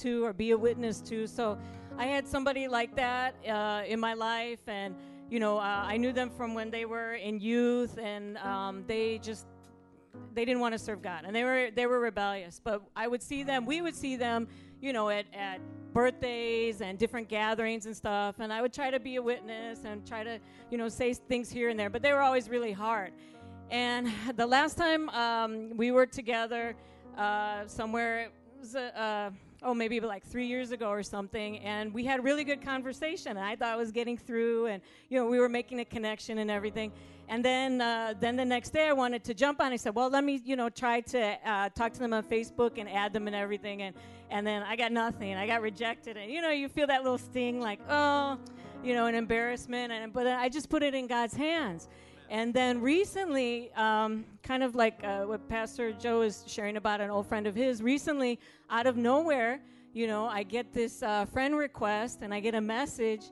to or be a witness to. So I had somebody like that uh, in my life, and you know, uh, I knew them from when they were in youth, and um, they just they didn't want to serve God, and they were they were rebellious. But I would see them, we would see them, you know, at at birthdays and different gatherings and stuff, and I would try to be a witness and try to, you know, say things here and there. But they were always really hard. And the last time um, we were together uh, somewhere, it was a, uh, oh, maybe like three years ago or something, and we had a really good conversation. And I thought I was getting through, and you know, we were making a connection and everything. And then, uh, then the next day, I wanted to jump on. I said, "Well, let me, you know, try to uh, talk to them on Facebook and add them and everything." And and then I got nothing. I got rejected, and you know, you feel that little sting, like, oh, you know, an embarrassment. And but I just put it in God's hands. And then recently, um, kind of like uh, what Pastor Joe is sharing about an old friend of his, recently, out of nowhere, you know, I get this uh, friend request and I get a message,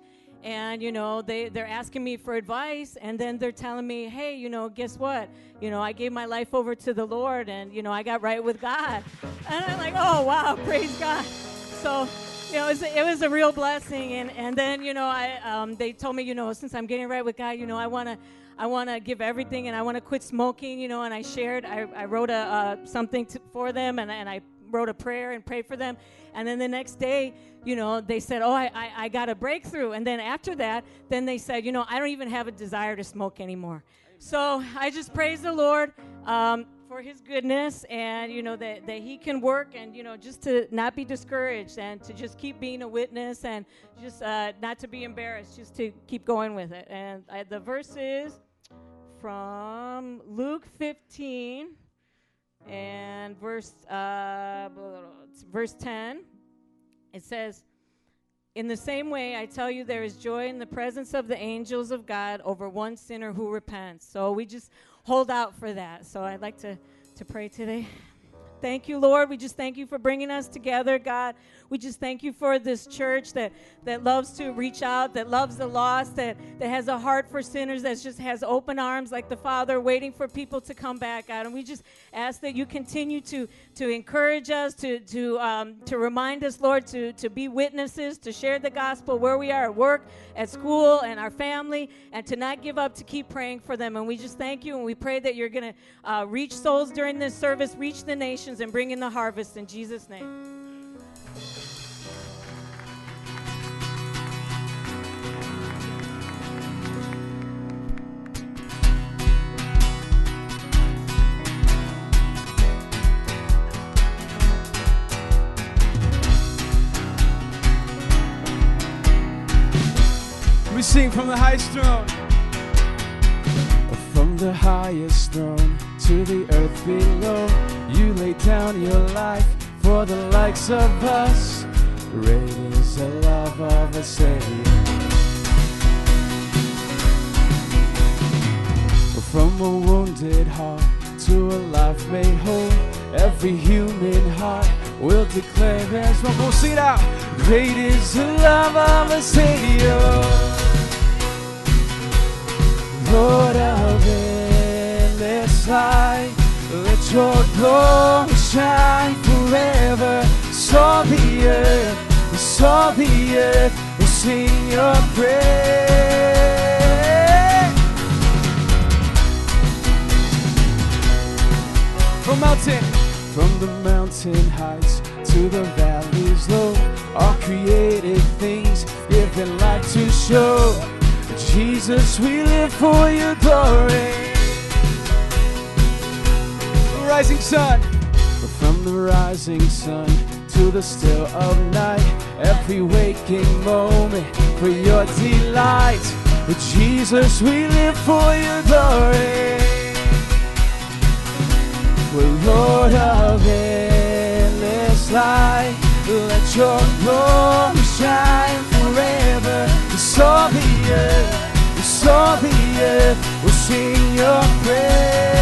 and you know, they they're asking me for advice, and then they're telling me, hey, you know, guess what? You know, I gave my life over to the Lord, and you know, I got right with God, and I'm like, oh wow, praise God. So you know, it was, it was a real blessing. And, and then, you know, I, um, they told me, you know, since I'm getting right with God, you know, I want to, I want to give everything and I want to quit smoking, you know, and I shared, I, I wrote a, uh, something to, for them and, and I wrote a prayer and prayed for them. And then the next day, you know, they said, oh, I, I, I got a breakthrough. And then after that, then they said, you know, I don't even have a desire to smoke anymore. So I just praise the Lord. Um, for his goodness and you know that, that he can work and you know just to not be discouraged and to just keep being a witness and just uh, not to be embarrassed just to keep going with it and I, the verse is from luke 15 and verse uh, verse 10 it says in the same way, I tell you, there is joy in the presence of the angels of God over one sinner who repents. So we just hold out for that. So I'd like to, to pray today. Thank you, Lord. We just thank you for bringing us together, God. We just thank you for this church that, that loves to reach out, that loves the lost, that, that has a heart for sinners, that just has open arms like the Father, waiting for people to come back, God. And we just ask that you continue to, to encourage us, to, to, um, to remind us, Lord, to, to be witnesses, to share the gospel where we are at work, at school, and our family, and to not give up, to keep praying for them. And we just thank you, and we pray that you're going to uh, reach souls during this service, reach the nations, and bring in the harvest in Jesus' name. We sing from the highest throne. From the highest throne to the earth below, you lay down your life for the likes of us. Great is the love of a Savior. From a wounded heart to a life made whole, every human heart will declare there's one more. Sing it out. Great is the love of a Savior. Oh. Lord of endless light, your glory shine forever. So the earth, so the earth will sing your praise. From mountain, from the mountain heights to the valleys low, all created things given life to show. Jesus, we live for your glory. Rising sun. But From the rising sun to the still of night, every waking moment for your delight. But Jesus, we live for your glory. We're Lord of endless light. Let your glory shine forever. So the earth, so the earth will sing your praise.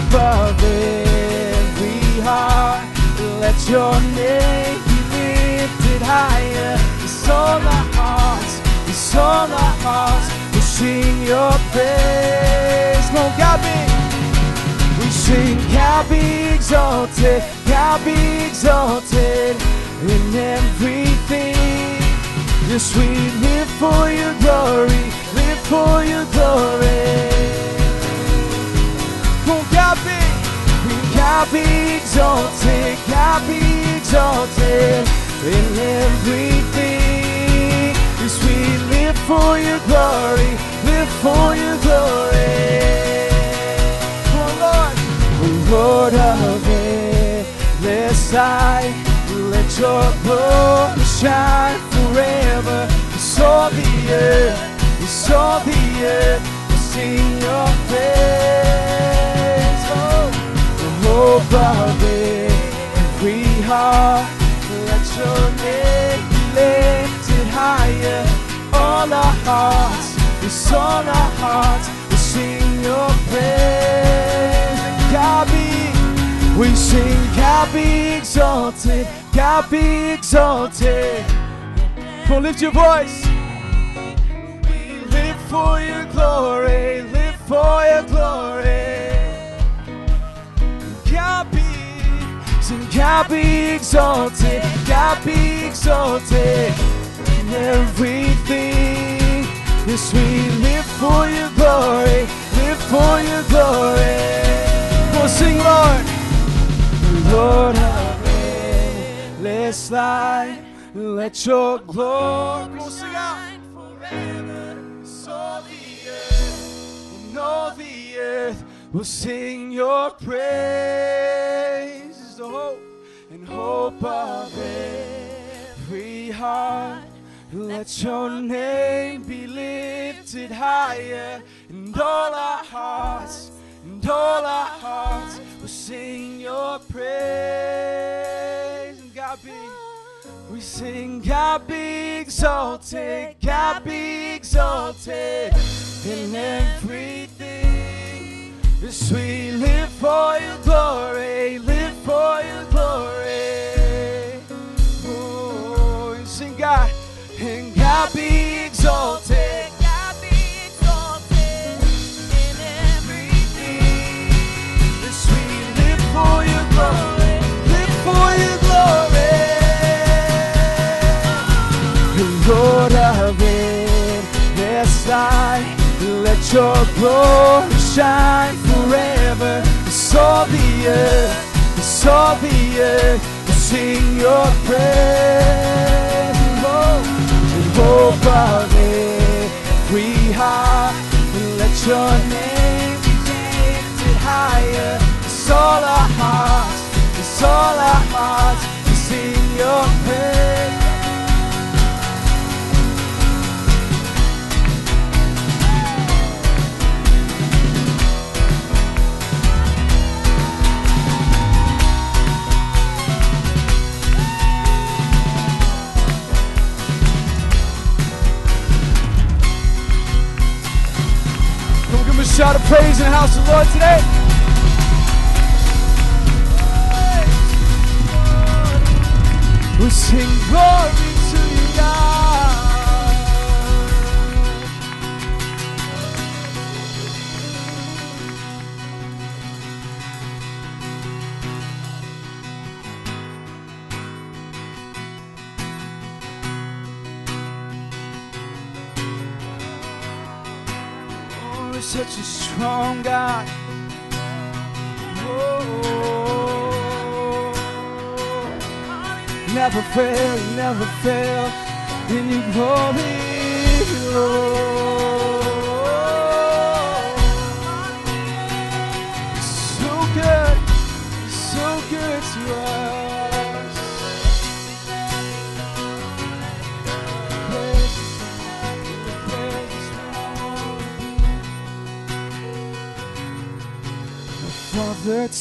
Of every heart, let your name be lifted higher. So our hearts, so our hearts will sing your praise. Lord God be, we sing, God be exalted. God be exalted in everything. Yes, we live for your glory, live for your glory. God be exalted, God be exalted in everything. Yes, we live for your glory, live for your glory. Oh, Lord, oh, Lord of endless light, let your glory shine forever. It's all the earth, it's all the earth, sing your praise. Hope of every heart, let your name be lifted higher. All our hearts, it's all our hearts, will sing your praise. God be, we sing, God be exalted, God be exalted. Come lift your voice. We live for your glory, live for your glory. Sing, God be exalted, God be exalted in everything. Yes, we live for your glory, live for your glory. On, sing, Lord. Lord of endless light, let your glory on, sing out. Forever. So the earth and all the earth will sing your praise. The hope and hope of every heart. Let your name be lifted higher, and all our hearts, and all our hearts will sing your praise. And God be. We sing, God be exalted, God be exalted in everything. Yes, we live for your glory, live for your glory. Oh, and sing, God, and God be exalted. God be exalted in everything. Yes, we live for your glory, live for your glory. Lord of endless light, let your glory shine forever. It's all the earth, it's all the earth, will sing your praise. Oh, hope of every heart, and let your name be lifted higher. It's all our hearts, it's all our hearts, will sing your praise. Him a shout of praise in the house of the Lord today. We sing glory to you, God. Such a strong God. Oh, never fail, never fail in your glory, Lord.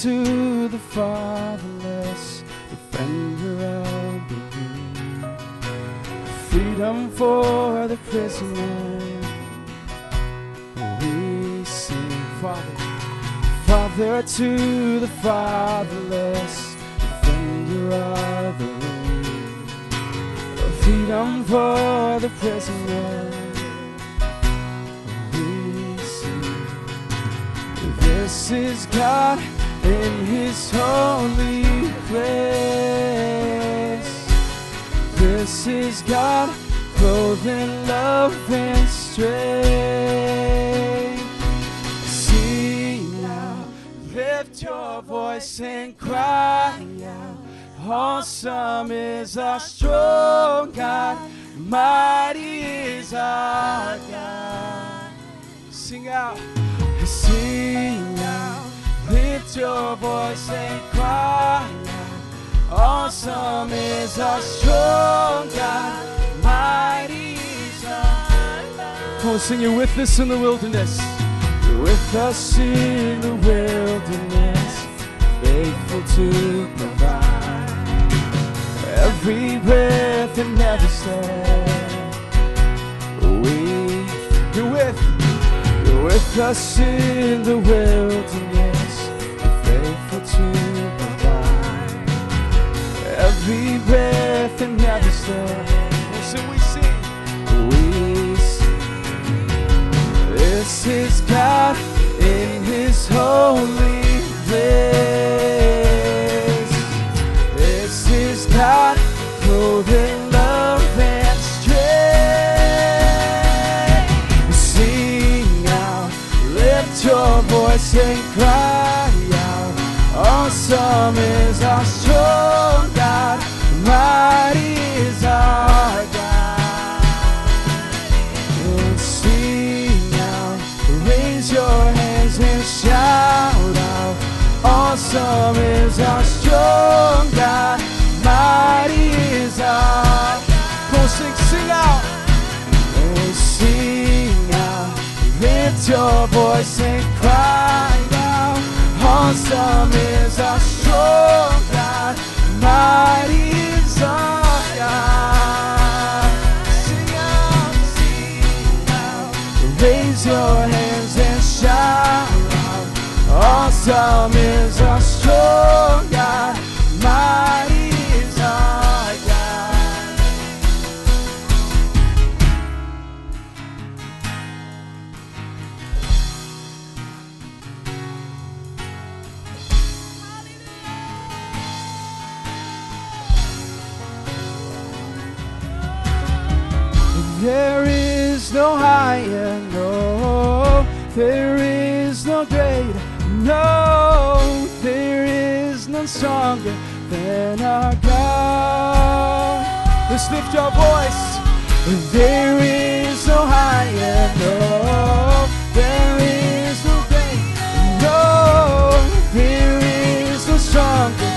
To the fatherless, defender of the weak, freedom for the prisoner. We sing, Father, Father to the fatherless, defender of the weak, freedom for the prisoner. We sing. This is God, in his holy place. This is God clothed in love and strength. Sing out, lift your voice and cry out. Awesome is our strong God, mighty is our God. Sing out, sing lift your voice and cry out. Awesome is our strong God, mighty is our God. Come on, sing it with us in the wilderness. You're with us in the wilderness, faithful to provide every breath and every step. We, you're with, you're with us in the wilderness, to provide every breath and every step. So we sing, we sing. This is God in His holy place. This is God clothed in love and strength. Sing out, lift your voice and cry. Awesome is our strong God, mighty is our God. And sing out, raise your hands and shout out. Awesome is our strong God, mighty is our God. Come sing, sing out. And sing out, lift your voice and cry out. Awesome is our strong God, mighty is our God. Sing out, sing out, raise your hands and shout out. Awesome There is no higher, no. There is no greater, no. There is none stronger than our God. Let's lift your voice. There is no higher, no. There is no greater, no. There is no stronger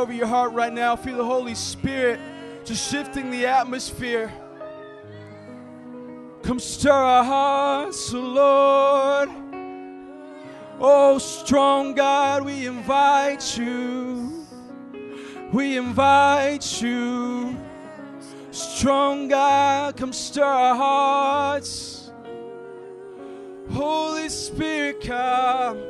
over your heart right now. Feel the Holy Spirit just shifting the atmosphere. Come stir our hearts, oh Lord. Oh, strong God, we invite you. We invite you. Strong God, come stir our hearts. Holy Spirit, come.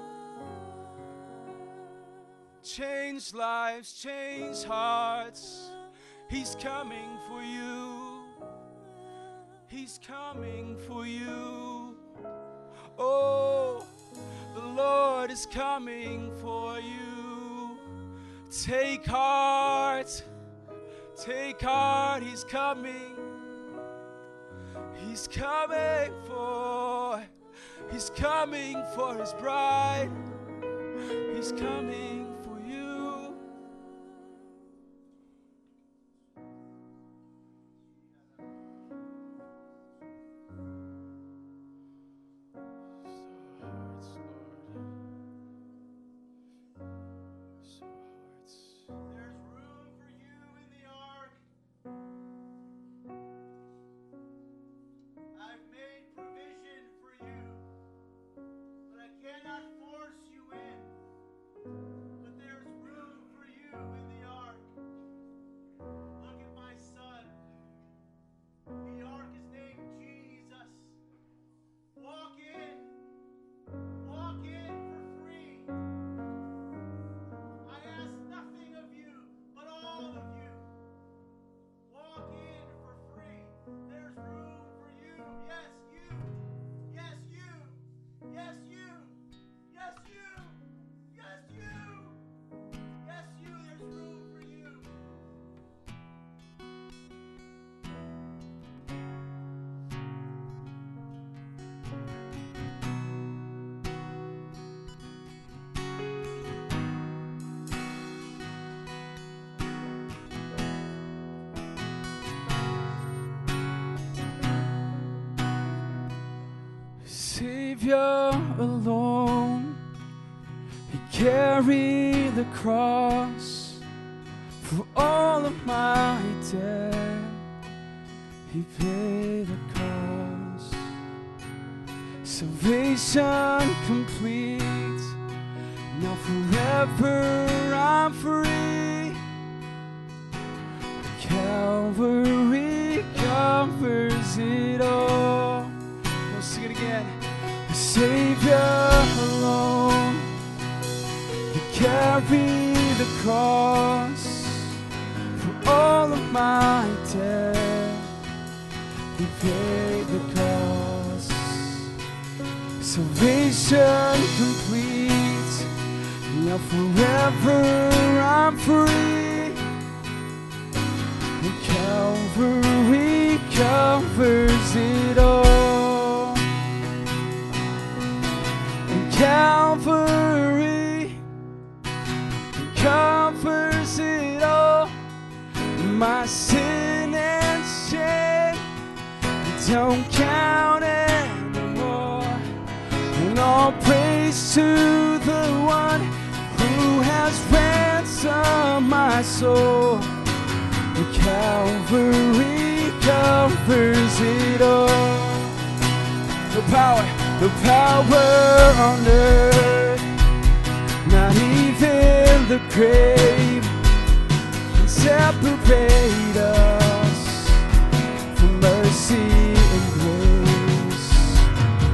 Change lives, change hearts. He's coming for you. He's coming for you. Oh, the Lord is coming for you. Take heart. Take heart, He's coming. He's coming for. He's coming for His bride. He's coming. Savior alone. He carried the cross for all of my debt. He paid the cost. Salvation complete. Now forever I'm free. Calvary Savior alone. He carried the cross for all of my debt. He paid the cost. Salvation complete. Now forever I'm free. And Calvary covers it don't count anymore. And all praise to the one who has ransomed my soul. The Calvary covers it all. The power, the power on earth, not even the grave can separate us mercy and grace.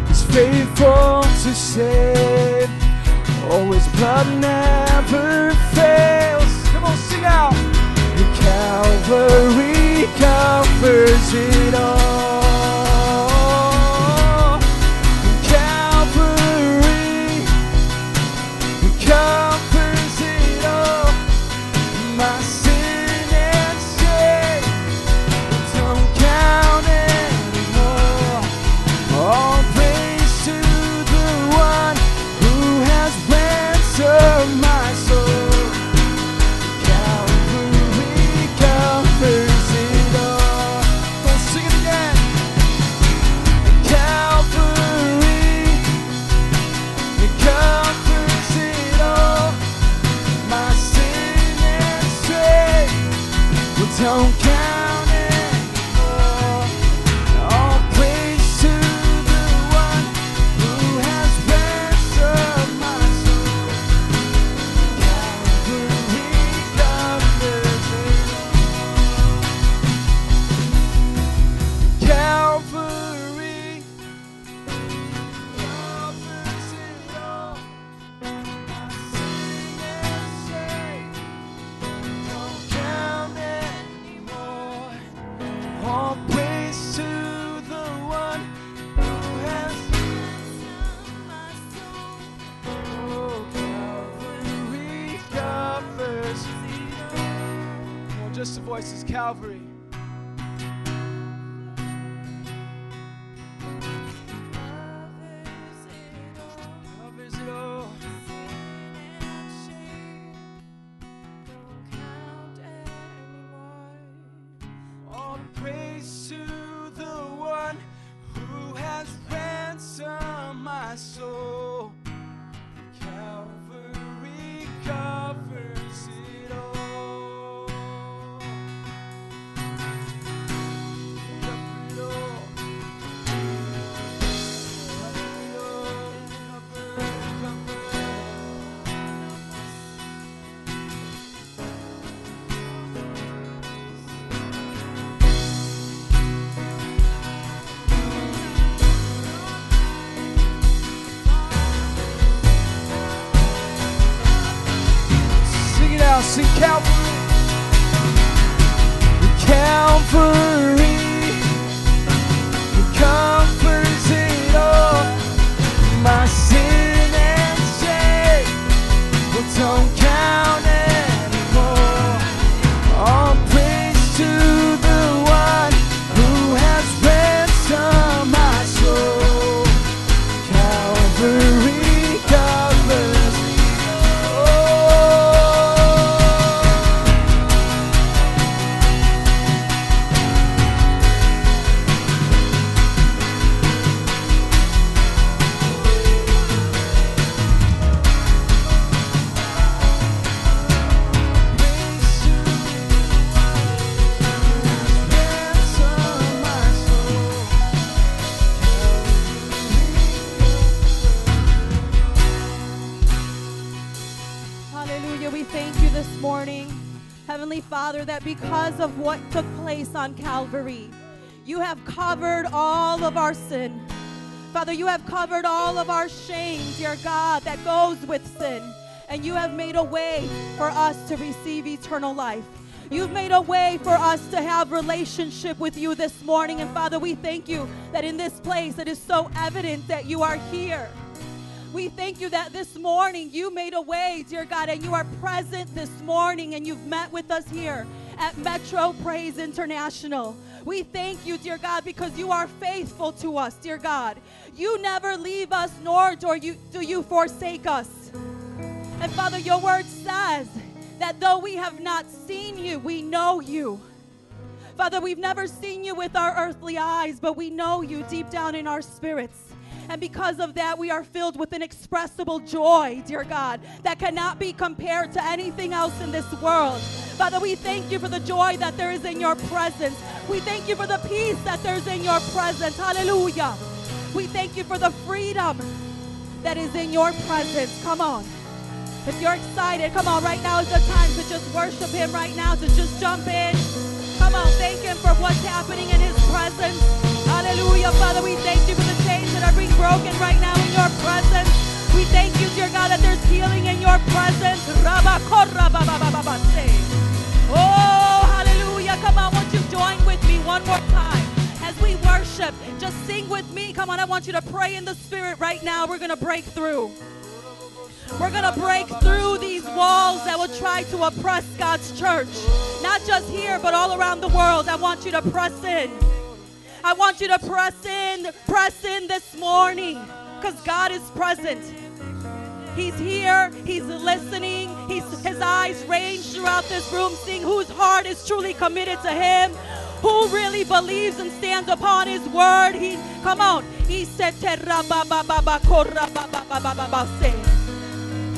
He's faithful to save. Oh, his blood never fails. Come on, sing out. The Calvary covers it all. Because of what took place on Calvary, you have covered all of our sin. Father, you have covered all of our shame, dear God, that goes with sin. And you have made a way for us to receive eternal life. You've made a way for us to have relationship with you this morning. And Father, we thank you that in this place it is so evident that you are here. We thank you that this morning you made a way, dear God, and you are present this morning and you've met with us here at Metro Praise International. We thank you, dear God, because you are faithful to us, dear God. You never leave us, nor do you, do you forsake us. And Father, your word says that though we have not seen you, we know you. Father, we've never seen you with our earthly eyes, but we know you deep down in our spirits. And because of that, we are filled with inexpressible joy, dear God, that cannot be compared to anything else in this world. Father, we thank you for the joy that there is in your presence. We thank you for the peace that there's in your presence. Hallelujah. We thank you for the freedom that is in your presence. Come on. If you're excited, come on, right now is the time to just worship Him right now, to just jump in. Come on, thank Him for what's happening in His presence. Hallelujah. Father, we thank you being broken right now in your presence. We thank you, dear God, that there's healing in your presence. Oh, hallelujah. Come on, won't you join with me one more time? As we worship, just sing with me. Come on, I want you to pray in the Spirit right now. We're going to break through. We're going to break through these walls that will try to oppress God's church. Not just here, but all around the world. I want you to press in. I want you to press in, press in this morning because God is present. He's here, He's listening, he's, His eyes range throughout this room, seeing whose heart is truly committed to Him. Who really believes and stands upon his word? He come on. He said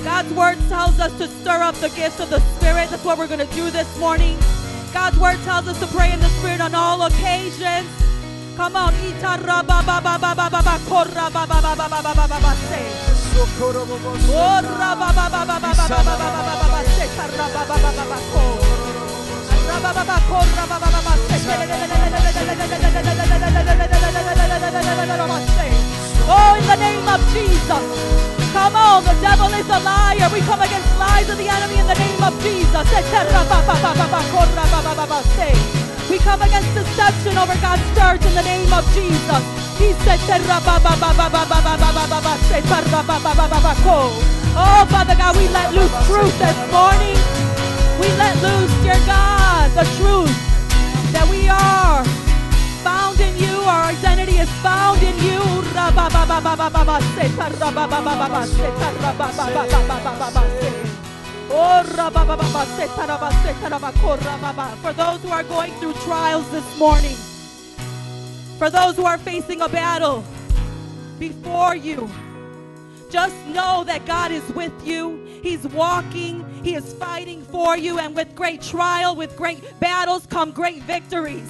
God's word tells us to stir up the gifts of the Spirit. That's what we're going to do this morning. God's word tells us to pray in the Spirit on all occasions. Come on. It's a raba ba ba ba ba ba ba ko raba ba ba ba ba ba ba se ba. Oh, in the name of Jesus. Come on, the devil is a liar. We come against lies of the enemy in the name of Jesus. We come against deception over God's church in the name of Jesus. He said, Oh, Father God, we let loose truth this morning. We let loose, dear God, the truth that we are found in you. Our identity is found in you. For those who are going through trials this morning, for those who are facing a battle before you, just know that God is with you. He's walking, He is fighting for you, and with great trial, with great battles, come great victories.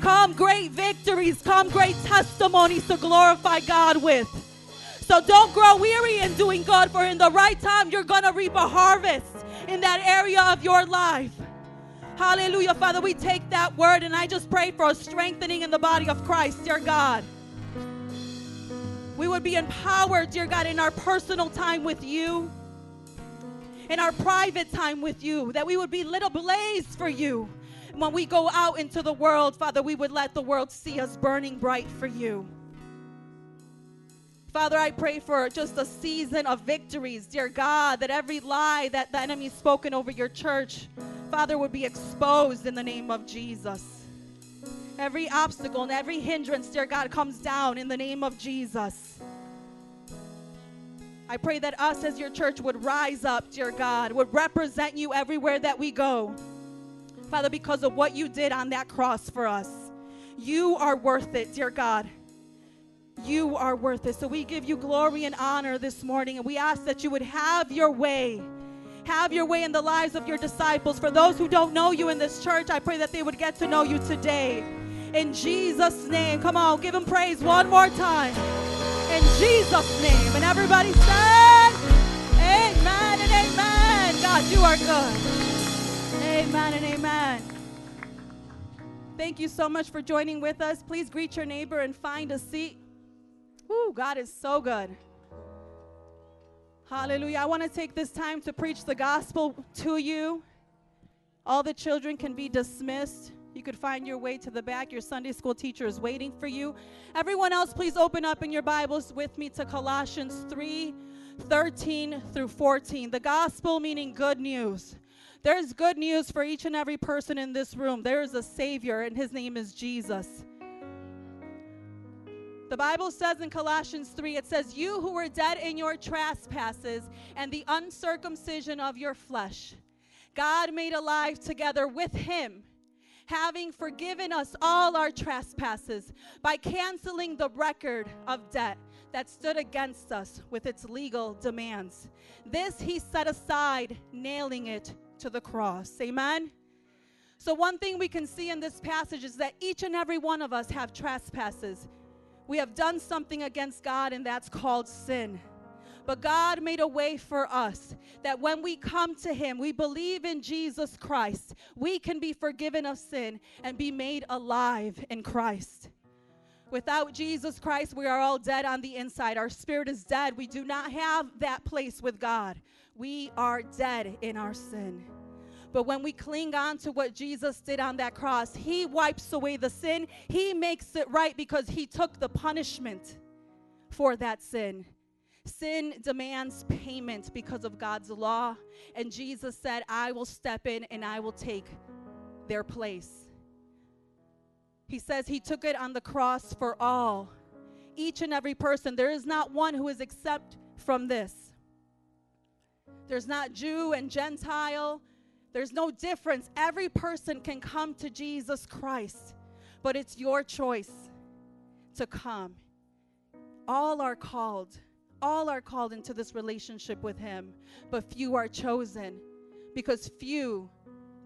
Come great victories, come great testimonies to glorify God with. So don't grow weary in doing good, for in the right time, you're going to reap a harvest in that area of your life. Hallelujah. Father, we take that word and I just pray for a strengthening in the body of Christ, dear God. We would be empowered, dear God, in our personal time with you, in our private time with you, that we would be little blaze for you. When we go out into the world, Father, we would let the world see us burning bright for you. Father, I pray for just a season of victories, dear God, that every lie that the enemy's spoken over your church, Father, would be exposed in the name of Jesus. Every obstacle and every hindrance, dear God, comes down in the name of Jesus. I pray that us as your church would rise up, dear God, would represent you everywhere that we go. Father, because of what you did on that cross for us. You are worth it, dear God. You are worth it. So we give you glory and honor this morning, and we ask that you would have your way. Have your way in the lives of your disciples. For those who don't know you in this church, I pray that they would get to know you today. In Jesus' name. Come on, give him praise one more time. In Jesus' name. And everybody said, Amen and amen. God, you are good. Amen and amen. Thank you so much for joining with us. Please greet your neighbor and find a seat. Ooh, God is so good. Hallelujah. I want to take this time to preach the gospel to you. All the children can be dismissed. You could find your way to the back. Your Sunday school teacher is waiting for you. Everyone else, please open up in your Bibles with me to Colossians 3 13 through 14. The gospel meaning good news. There's good news for each and every person in this room. There is a Savior, and His name is Jesus. The Bible says in Colossians 3, it says, You who were dead in your trespasses and the uncircumcision of your flesh, God made alive together with Him, having forgiven us all our trespasses by canceling the record of debt that stood against us with its legal demands. This He set aside, nailing it to the cross. Amen. So, one thing we can see in this passage is that each and every one of us have trespasses. We have done something against God, and that's called sin. But God made a way for us that when we come to Him, we believe in Jesus Christ, we can be forgiven of sin and be made alive in Christ. Without Jesus Christ, we are all dead on the inside. Our spirit is dead. We do not have that place with God. We are dead in our sin. But when we cling on to what Jesus did on that cross, He wipes away the sin. He makes it right because He took the punishment for that sin. Sin demands payment because of God's law. And Jesus said, I will step in and I will take their place. He says He took it on the cross for all, each and every person. There is not one who is exempt from this. There's not Jew and Gentile. There's no difference. Every person can come to Jesus Christ, but it's your choice to come. All are called. All are called into this relationship with Him, but few are chosen because few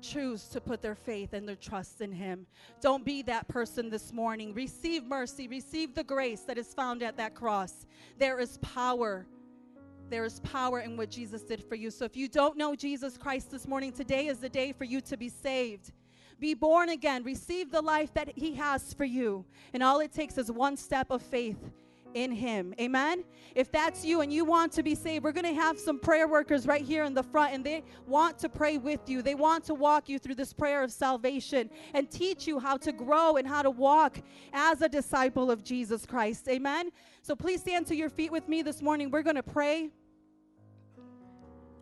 choose to put their faith and their trust in Him. Don't be that person this morning. Receive mercy, receive the grace that is found at that cross. There is power there is power in what Jesus did for you. So if you don't know Jesus Christ this morning, today is the day for you to be saved. Be born again. Receive the life that He has for you. And all it takes is one step of faith in Him. Amen? If that's you and you want to be saved, we're going to have some prayer workers right here in the front, and they want to pray with you. They want to walk you through this prayer of salvation and teach you how to grow and how to walk as a disciple of Jesus Christ. Amen? So please stand to your feet with me this morning. We're going to pray.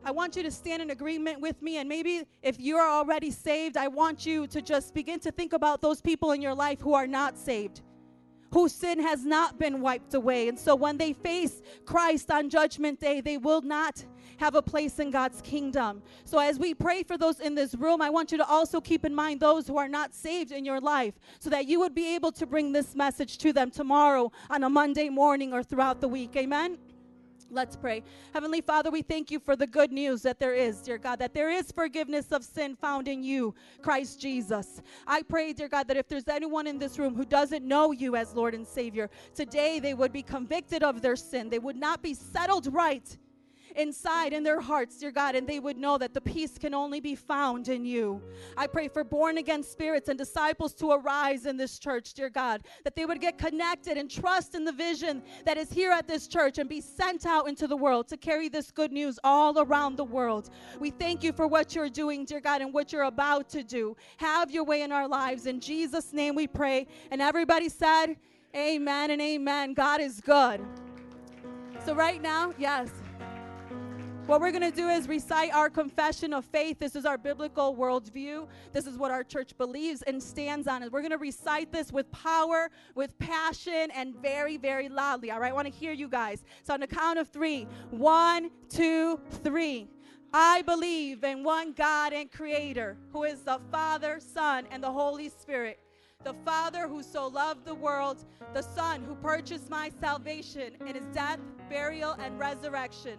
I want you to stand in agreement with me. And maybe if you're already saved, I want you to just begin to think about those people in your life who are not saved, whose sin has not been wiped away. And so when they face Christ on Judgment Day, they will not have a place in God's kingdom. So as we pray for those in this room, I want you to also keep in mind those who are not saved in your life so that you would be able to bring this message to them tomorrow on a Monday morning or throughout the week. Amen. Let's pray. Heavenly Father, we thank you for the good news that there is, dear God, that there is forgiveness of sin found in you, Christ Jesus. I pray, dear God, that if there's anyone in this room who doesn't know you as Lord and Savior, today they would be convicted of their sin. They would not be settled right inside in their hearts, dear God, and they would know that the peace can only be found in you. I pray for born again spirits and disciples to arise in this church, dear God, that they would get connected and trust in the vision that is here at this church and be sent out into the world to carry this good news all around the world. We thank you for what you're doing, dear God, and what you're about to do. Have your way in our lives. In Jesus' name we pray. And everybody said, Amen and amen. God is good. So, right now, yes. What we're going to do is recite our confession of faith. This is our biblical worldview. This is what our church believes and stands on. And We're going to recite this with power, with passion, and very, very loudly. All right, I want to hear you guys. So, on the count of three one, two, three. I believe in one God and Creator, who is the Father, Son, and the Holy Spirit. The Father who so loved the world, the Son who purchased my salvation in his death, burial, and resurrection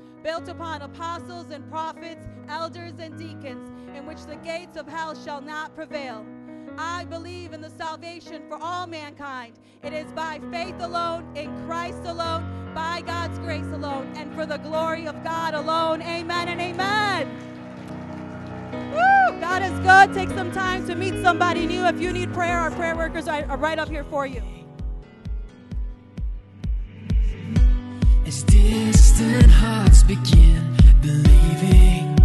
built upon apostles and prophets, elders and deacons, in which the gates of hell shall not prevail. I believe in the salvation for all mankind. It is by faith alone, in Christ alone, by God's grace alone, and for the glory of God alone. Amen and amen. Woo! God is good. Take some time to meet somebody new. If you need prayer, our prayer workers are right up here for you. Distant hearts begin believing,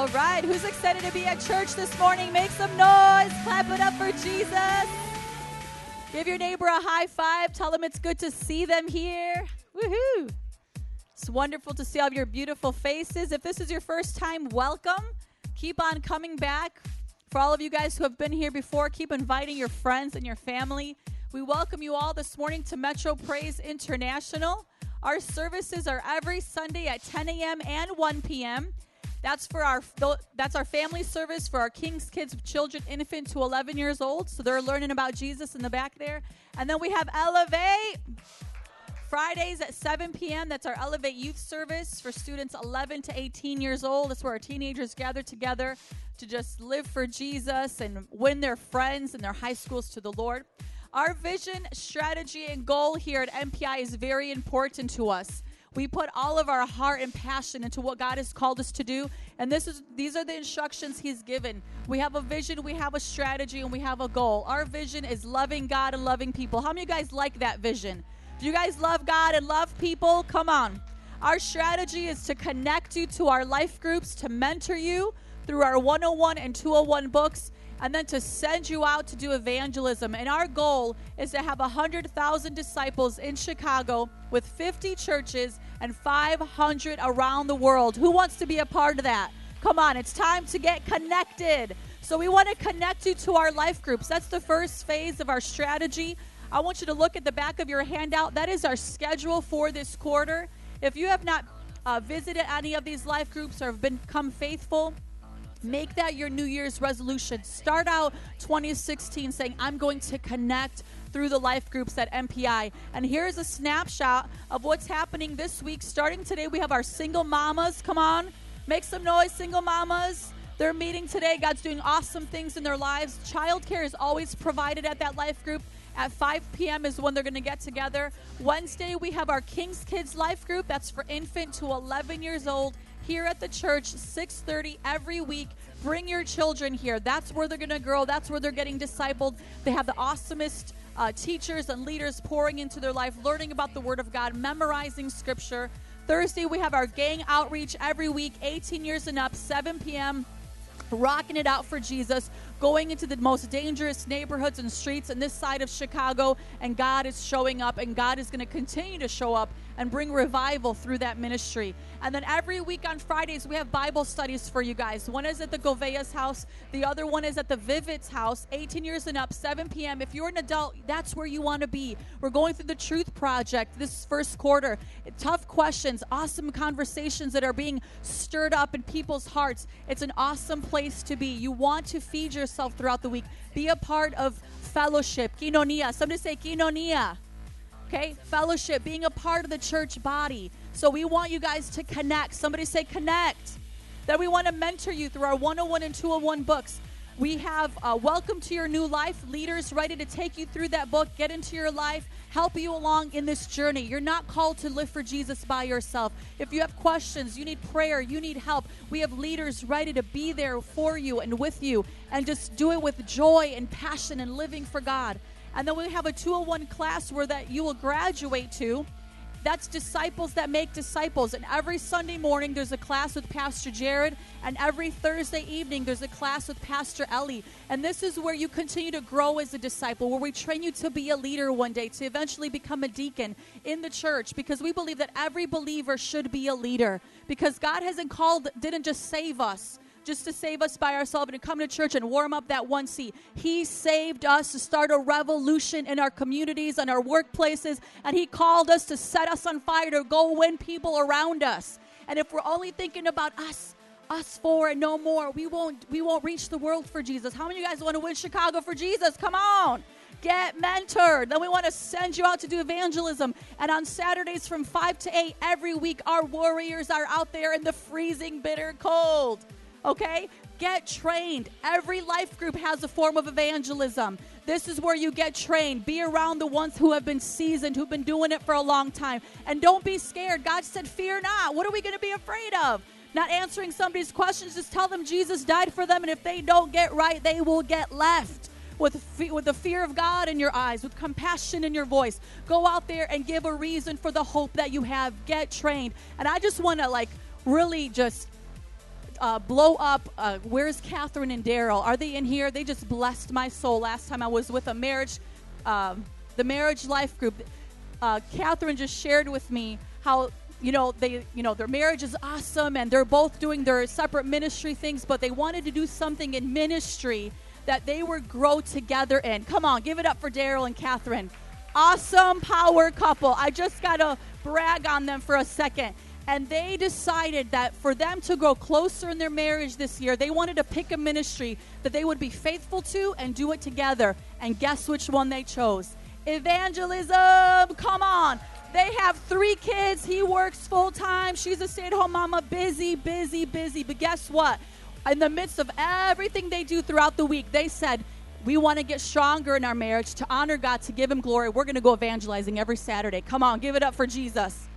All right, who's excited to be at church this morning? Make some noise. Clap it up for Jesus. Give your neighbor a high five. Tell them it's good to see them here. Woohoo! It's wonderful to see all of your beautiful faces. If this is your first time, welcome. Keep on coming back. For all of you guys who have been here before, keep inviting your friends and your family. We welcome you all this morning to Metro Praise International. Our services are every Sunday at 10 a.m. and 1 p.m. That's for our that's our family service for our King's Kids children infant to 11 years old. So they're learning about Jesus in the back there. And then we have Elevate Fridays at 7 p.m. That's our Elevate Youth Service for students 11 to 18 years old. That's where our teenagers gather together to just live for Jesus and win their friends and their high schools to the Lord. Our vision, strategy, and goal here at MPI is very important to us. We put all of our heart and passion into what God has called us to do, and this is these are the instructions He's given. We have a vision, we have a strategy, and we have a goal. Our vision is loving God and loving people. How many of you guys like that vision? Do you guys love God and love people? Come on. Our strategy is to connect you to our life groups, to mentor you through our 101 and 201 books, and then to send you out to do evangelism. And our goal is to have 100,000 disciples in Chicago with 50 churches and 500 around the world. Who wants to be a part of that? Come on, it's time to get connected. So we want to connect you to our life groups. That's the first phase of our strategy. I want you to look at the back of your handout. That is our schedule for this quarter. If you have not uh, visited any of these life groups or have become faithful, Make that your New Year's resolution. Start out 2016 saying, I'm going to connect through the life groups at MPI. And here's a snapshot of what's happening this week. Starting today, we have our single mamas. Come on, make some noise, single mamas. They're meeting today. God's doing awesome things in their lives. Childcare is always provided at that life group. At 5 p.m. is when they're going to get together. Wednesday, we have our King's Kids Life Group. That's for infant to 11 years old here at the church 6.30 every week. Bring your children here. That's where they're going to grow. That's where they're getting discipled. They have the awesomest uh, teachers and leaders pouring into their life learning about the word of god memorizing scripture. Thursday we have our gang outreach every week 18 years and up 7 p.m rocking it out for Jesus, going into the most dangerous neighborhoods and streets in this side of Chicago, and God is showing up, and God is going to continue to show up and bring revival through that ministry. And then every week on Fridays, we have Bible studies for you guys. One is at the Govea's house, the other one is at the Vivid's house, 18 years and up, 7 p.m. If you're an adult, that's where you want to be. We're going through the Truth Project this first quarter. Tough questions, awesome conversations that are being stirred up in people's hearts. It's an awesome place to be. You want to feed yourself throughout the week. Be a part of fellowship, koinonia. Somebody say koinonia. Okay, fellowship, being a part of the church body. So we want you guys to connect. Somebody say connect. That we want to mentor you through our 101 and 201 books. We have uh, Welcome to Your New Life leaders ready to take you through that book, get into your life, help you along in this journey. You're not called to live for Jesus by yourself. If you have questions, you need prayer, you need help, we have leaders ready to be there for you and with you and just do it with joy and passion and living for God. And then we have a 201 class where that you will graduate to. That's disciples that make disciples. And every Sunday morning, there's a class with Pastor Jared. And every Thursday evening, there's a class with Pastor Ellie. And this is where you continue to grow as a disciple, where we train you to be a leader one day, to eventually become a deacon in the church, because we believe that every believer should be a leader. Because God hasn't called, didn't just save us just to save us by ourselves and to come to church and warm up that one seat. He saved us to start a revolution in our communities and our workplaces, and He called us to set us on fire to go win people around us. And if we're only thinking about us, us four and no more, we won't we won't reach the world for Jesus. How many of you guys want to win Chicago for Jesus? Come on. Get mentored. Then we want to send you out to do evangelism. And on Saturdays from 5 to 8 every week, our warriors are out there in the freezing, bitter cold okay? Get trained. Every life group has a form of evangelism. This is where you get trained. Be around the ones who have been seasoned, who've been doing it for a long time. And don't be scared. God said, Fear not. What are we going to be afraid of? Not answering somebody's questions. Just tell them Jesus died for them, and if they don't get right, they will get left. With, fe- with the fear of God in your eyes, with compassion in your voice. Go out there and give a reason for the hope that you have. Get trained. And I just want to, like, really just uh, blow up. Uh, where's Catherine and Daryl? Are they in here? They just blessed my soul last time I was with a marriage, um, the marriage life group. Uh, Catherine just shared with me how you know they you know their marriage is awesome and they're both doing their separate ministry things, but they wanted to do something in ministry that they would grow together in. Come on, give it up for Daryl and Catherine. Awesome power couple. I just gotta brag on them for a second and they decided that for them to grow closer in their marriage this year, they wanted to pick a ministry that they would be faithful to and do it together. And guess which one they chose? Evangelism. Come on. They have three kids. He works full time. She's a stay at home mama. Busy, busy, busy. But guess what? In the midst of everything they do throughout the week, they said, we want to get stronger in our marriage to honor God, to give Him glory. We're going to go evangelizing every Saturday. Come on, give it up for Jesus.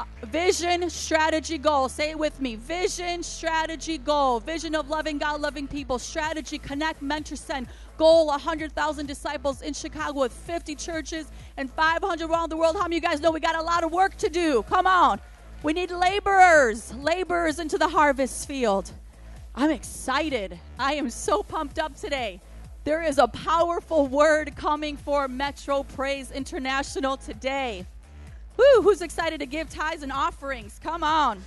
Uh, vision, strategy, goal. Say it with me. Vision, strategy, goal. Vision of loving God, loving people. Strategy, connect, mentor, send. Goal 100,000 disciples in Chicago with 50 churches and 500 around the world. How many of you guys know we got a lot of work to do? Come on. We need laborers, laborers into the harvest field. I'm excited. I am so pumped up today. There is a powerful word coming for Metro Praise International today. Woo, who's excited to give tithes and offerings? Come on.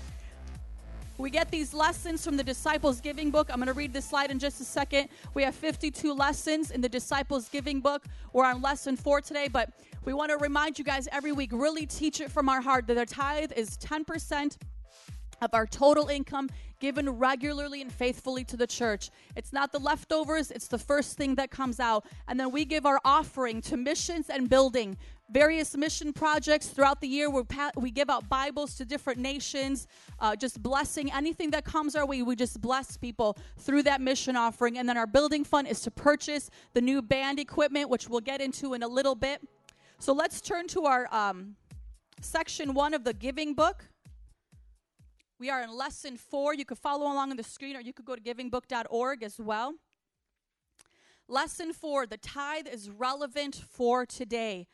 We get these lessons from the Disciples Giving book. I'm going to read this slide in just a second. We have 52 lessons in the Disciples Giving book. We're on lesson four today, but we want to remind you guys every week really teach it from our heart that our tithe is 10% of our total income given regularly and faithfully to the church. It's not the leftovers, it's the first thing that comes out. And then we give our offering to missions and building. Various mission projects throughout the year. We're pa- we give out Bibles to different nations, uh, just blessing anything that comes our way. We just bless people through that mission offering. And then our building fund is to purchase the new band equipment, which we'll get into in a little bit. So let's turn to our um, section one of the giving book. We are in lesson four. You could follow along on the screen or you could go to givingbook.org as well. Lesson four the tithe is relevant for today.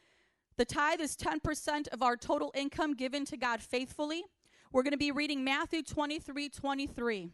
The tithe is 10% of our total income given to God faithfully. We're going to be reading Matthew 23 23.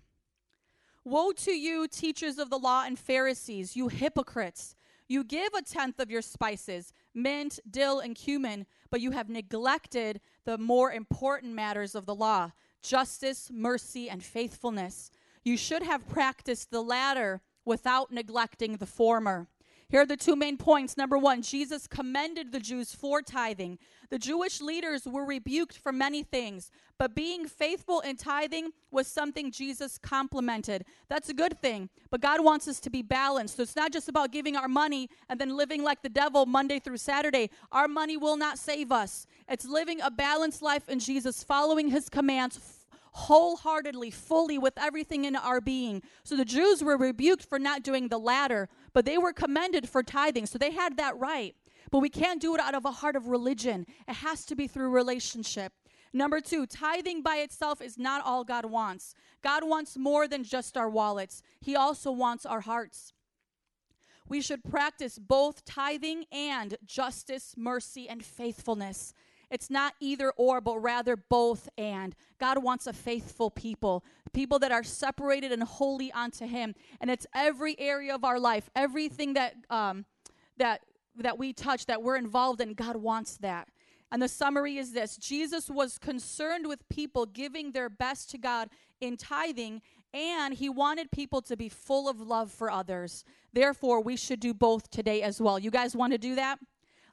Woe to you, teachers of the law and Pharisees, you hypocrites! You give a tenth of your spices, mint, dill, and cumin, but you have neglected the more important matters of the law justice, mercy, and faithfulness. You should have practiced the latter without neglecting the former. Here are the two main points. Number one, Jesus commended the Jews for tithing. The Jewish leaders were rebuked for many things, but being faithful in tithing was something Jesus complimented. That's a good thing, but God wants us to be balanced. So it's not just about giving our money and then living like the devil Monday through Saturday. Our money will not save us. It's living a balanced life in Jesus, following his commands wholeheartedly, fully, with everything in our being. So the Jews were rebuked for not doing the latter, but they were commended for tithing. So they had that right. But we can't do it out of a heart of religion, it has to be through relationship. Number two, tithing by itself is not all God wants. God wants more than just our wallets, He also wants our hearts. We should practice both tithing and justice, mercy, and faithfulness. It's not either or, but rather both and. God wants a faithful people, people that are separated and holy unto Him. And it's every area of our life, everything that um, that that we touch, that we're involved in. God wants that. And the summary is this: Jesus was concerned with people giving their best to God in tithing, and He wanted people to be full of love for others. Therefore, we should do both today as well. You guys want to do that?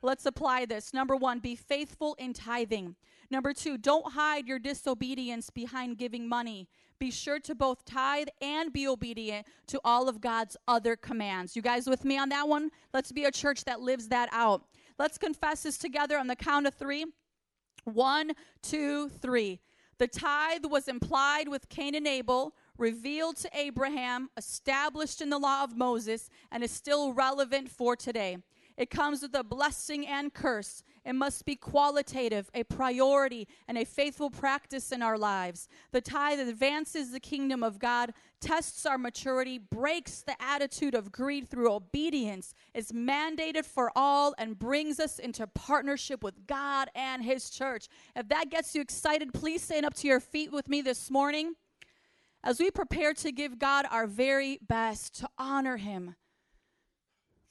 Let's apply this. Number one, be faithful in tithing. Number two, don't hide your disobedience behind giving money. Be sure to both tithe and be obedient to all of God's other commands. You guys with me on that one? Let's be a church that lives that out. Let's confess this together on the count of three. One, two, three. The tithe was implied with Cain and Abel, revealed to Abraham, established in the law of Moses, and is still relevant for today. It comes with a blessing and curse. It must be qualitative, a priority, and a faithful practice in our lives. The tithe advances the kingdom of God, tests our maturity, breaks the attitude of greed through obedience, is mandated for all, and brings us into partnership with God and His church. If that gets you excited, please stand up to your feet with me this morning as we prepare to give God our very best, to honor Him.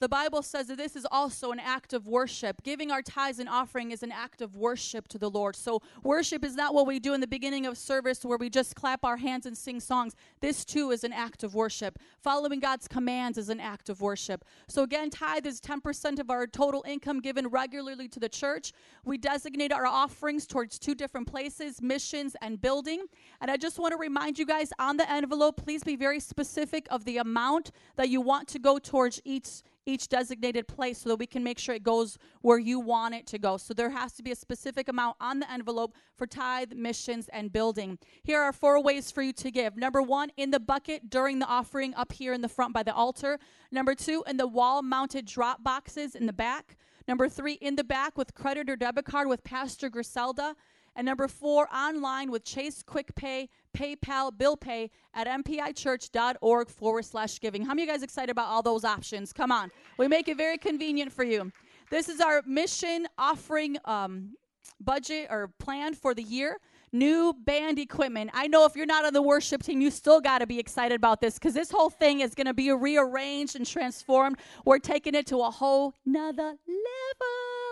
The Bible says that this is also an act of worship. Giving our tithes and offering is an act of worship to the Lord. So, worship is not what we do in the beginning of service where we just clap our hands and sing songs. This too is an act of worship. Following God's commands is an act of worship. So, again, tithe is 10% of our total income given regularly to the church. We designate our offerings towards two different places missions and building. And I just want to remind you guys on the envelope, please be very specific of the amount that you want to go towards each each designated place so that we can make sure it goes where you want it to go. So there has to be a specific amount on the envelope for tithe, missions, and building. Here are four ways for you to give. Number one, in the bucket during the offering up here in the front by the altar. Number two, in the wall mounted drop boxes in the back. Number three, in the back with credit or debit card with Pastor Griselda. And number four, online with Chase Quick Pay, PayPal, Bill Pay at mpichurch.org forward slash giving. How many of you guys excited about all those options? Come on. We make it very convenient for you. This is our mission offering um, budget or plan for the year. new band equipment. I know if you're not on the worship team, you still got to be excited about this because this whole thing is going to be rearranged and transformed. We're taking it to a whole nother level.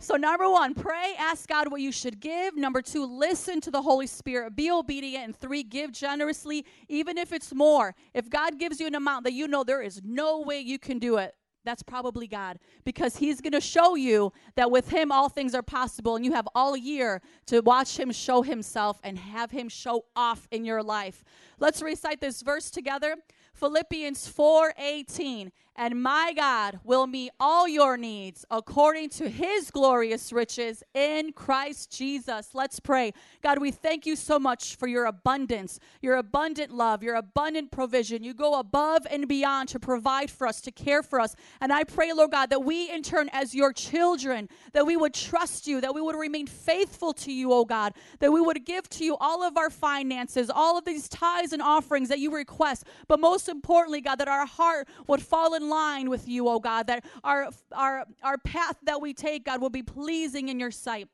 So, number one, pray, ask God what you should give. Number two, listen to the Holy Spirit, be obedient. And three, give generously, even if it's more. If God gives you an amount that you know there is no way you can do it, that's probably God because He's going to show you that with Him all things are possible, and you have all year to watch Him show Himself and have Him show off in your life. Let's recite this verse together. Philippians 4:18 and my God will meet all your needs according to his glorious riches in Christ Jesus. Let's pray. God, we thank you so much for your abundance, your abundant love, your abundant provision. You go above and beyond to provide for us, to care for us. And I pray, Lord God, that we in turn as your children, that we would trust you, that we would remain faithful to you, oh God, that we would give to you all of our finances, all of these tithes and offerings that you request. But most importantly, God, that our heart would fall in line with you, oh God, that our our our path that we take, God, will be pleasing in your sight.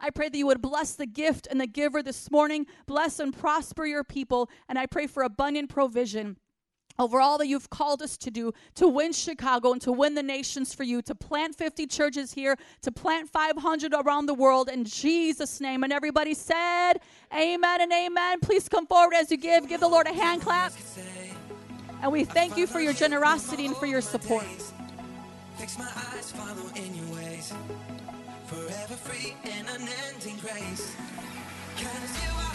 I pray that you would bless the gift and the giver this morning, bless and prosper your people, and I pray for abundant provision over all that you've called us to do to win Chicago and to win the nations for you, to plant 50 churches here, to plant 500 around the world in Jesus' name. And everybody said, Amen and amen. Please come forward as you give. Give the Lord a hand clap. And we thank you for your generosity and for your support. Fix my eyes, follow in your ways. Forever free in unending grace. 'Cause you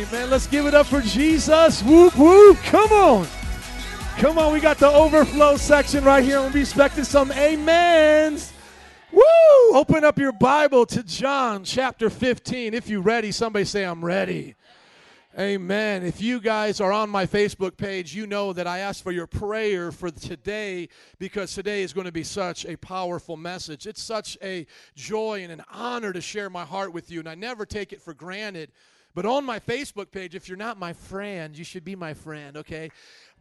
Amen. Let's give it up for Jesus. Whoop, whoop. Come on. Come on. We got the overflow section right here. We'll be expecting some amens. Woo! Open up your Bible to John chapter 15. If you're ready, somebody say, I'm ready. Amen. If you guys are on my Facebook page, you know that I asked for your prayer for today because today is going to be such a powerful message. It's such a joy and an honor to share my heart with you, and I never take it for granted. But on my Facebook page, if you're not my friend, you should be my friend, okay?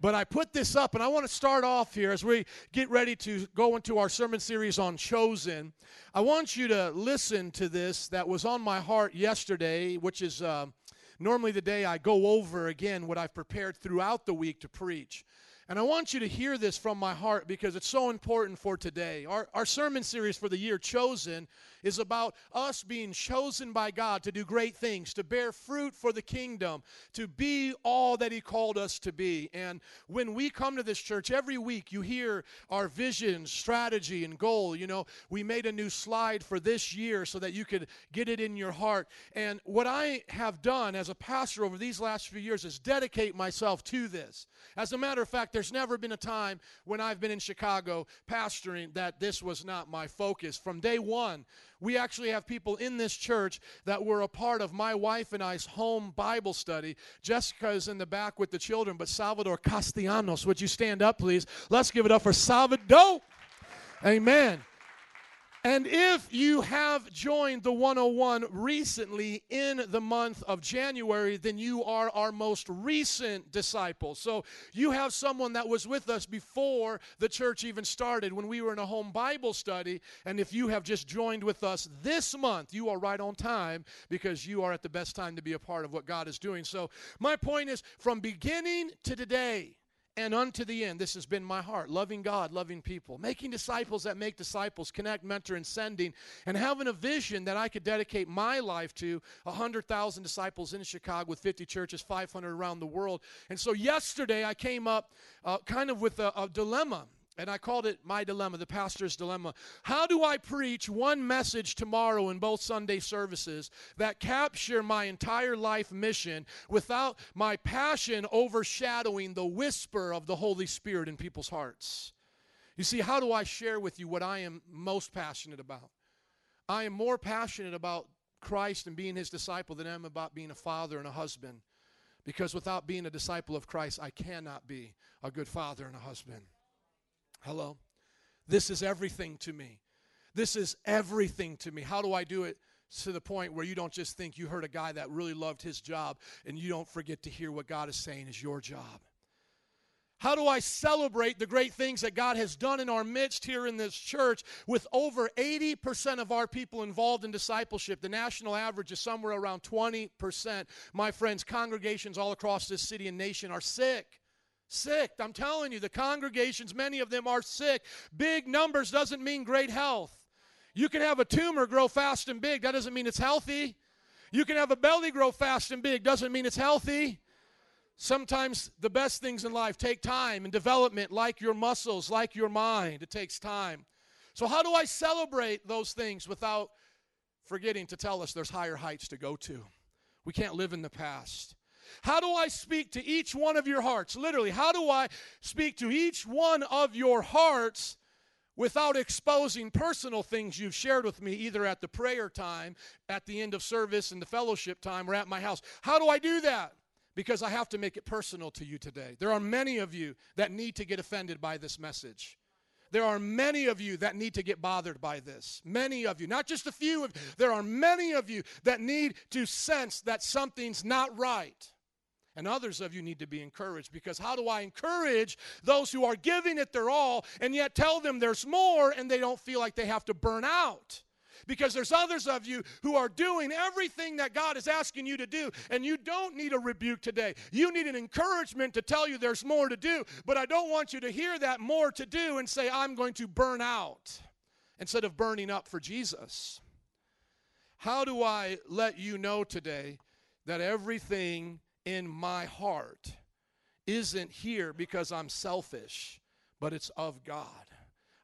But I put this up, and I want to start off here as we get ready to go into our sermon series on Chosen. I want you to listen to this that was on my heart yesterday, which is. Um, normally the day I go over again what I've prepared throughout the week to preach. And I want you to hear this from my heart because it's so important for today. Our, our sermon series for the year, Chosen, is about us being chosen by God to do great things, to bear fruit for the kingdom, to be all that He called us to be. And when we come to this church every week, you hear our vision, strategy, and goal. You know, we made a new slide for this year so that you could get it in your heart. And what I have done as a pastor over these last few years is dedicate myself to this. As a matter of fact, there's never been a time when I've been in Chicago pastoring that this was not my focus. From day one, we actually have people in this church that were a part of my wife and I's home Bible study. Jessica is in the back with the children, but Salvador Castellanos, would you stand up, please? Let's give it up for Salvador. Amen. And if you have joined the 101 recently in the month of January, then you are our most recent disciple. So you have someone that was with us before the church even started when we were in a home Bible study. And if you have just joined with us this month, you are right on time because you are at the best time to be a part of what God is doing. So my point is from beginning to today, and unto the end. This has been my heart loving God, loving people, making disciples that make disciples, connect, mentor, and sending, and having a vision that I could dedicate my life to 100,000 disciples in Chicago with 50 churches, 500 around the world. And so yesterday I came up uh, kind of with a, a dilemma. And I called it my dilemma, the pastor's dilemma. How do I preach one message tomorrow in both Sunday services that capture my entire life mission without my passion overshadowing the whisper of the Holy Spirit in people's hearts? You see, how do I share with you what I am most passionate about? I am more passionate about Christ and being his disciple than I am about being a father and a husband. Because without being a disciple of Christ, I cannot be a good father and a husband. Hello? This is everything to me. This is everything to me. How do I do it? To the point where you don't just think you heard a guy that really loved his job and you don't forget to hear what God is saying is your job. How do I celebrate the great things that God has done in our midst here in this church with over 80% of our people involved in discipleship? The national average is somewhere around 20%. My friends, congregations all across this city and nation are sick. Sick. I'm telling you, the congregations, many of them are sick. Big numbers doesn't mean great health. You can have a tumor grow fast and big, that doesn't mean it's healthy. You can have a belly grow fast and big, doesn't mean it's healthy. Sometimes the best things in life take time and development, like your muscles, like your mind. It takes time. So, how do I celebrate those things without forgetting to tell us there's higher heights to go to? We can't live in the past. How do I speak to each one of your hearts? Literally, how do I speak to each one of your hearts without exposing personal things you've shared with me, either at the prayer time, at the end of service, and the fellowship time, or at my house? How do I do that? Because I have to make it personal to you today. There are many of you that need to get offended by this message. There are many of you that need to get bothered by this. Many of you, not just a few of there are many of you that need to sense that something's not right. And others of you need to be encouraged because how do I encourage those who are giving it their all and yet tell them there's more and they don't feel like they have to burn out? Because there's others of you who are doing everything that God is asking you to do, and you don't need a rebuke today. You need an encouragement to tell you there's more to do, but I don't want you to hear that more to do and say, I'm going to burn out instead of burning up for Jesus. How do I let you know today that everything in my heart isn't here because I'm selfish, but it's of God?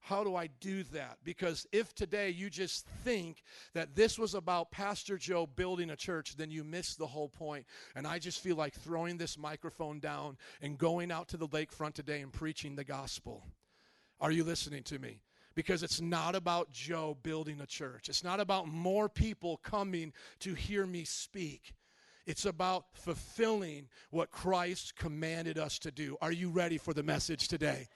How do I do that? Because if today you just think that this was about Pastor Joe building a church, then you miss the whole point. And I just feel like throwing this microphone down and going out to the lakefront today and preaching the gospel. Are you listening to me? Because it's not about Joe building a church. It's not about more people coming to hear me speak. It's about fulfilling what Christ commanded us to do. Are you ready for the message today?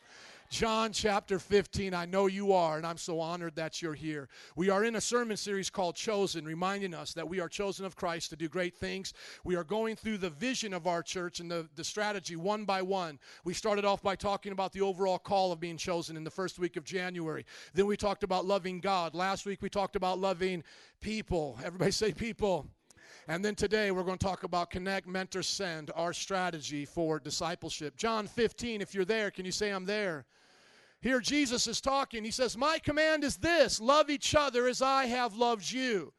John chapter 15. I know you are, and I'm so honored that you're here. We are in a sermon series called Chosen, reminding us that we are chosen of Christ to do great things. We are going through the vision of our church and the, the strategy one by one. We started off by talking about the overall call of being chosen in the first week of January. Then we talked about loving God. Last week we talked about loving people. Everybody say people. And then today we're going to talk about Connect, Mentor, Send, our strategy for discipleship. John 15, if you're there, can you say I'm there? Here Jesus is talking. He says, My command is this love each other as I have loved you.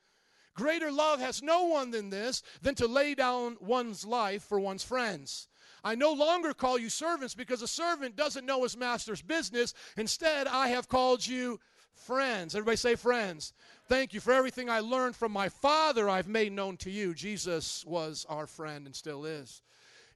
Greater love has no one than this, than to lay down one's life for one's friends. I no longer call you servants because a servant doesn't know his master's business. Instead, I have called you friends. Everybody say friends. Thank you for everything I learned from my Father, I've made known to you. Jesus was our friend and still is.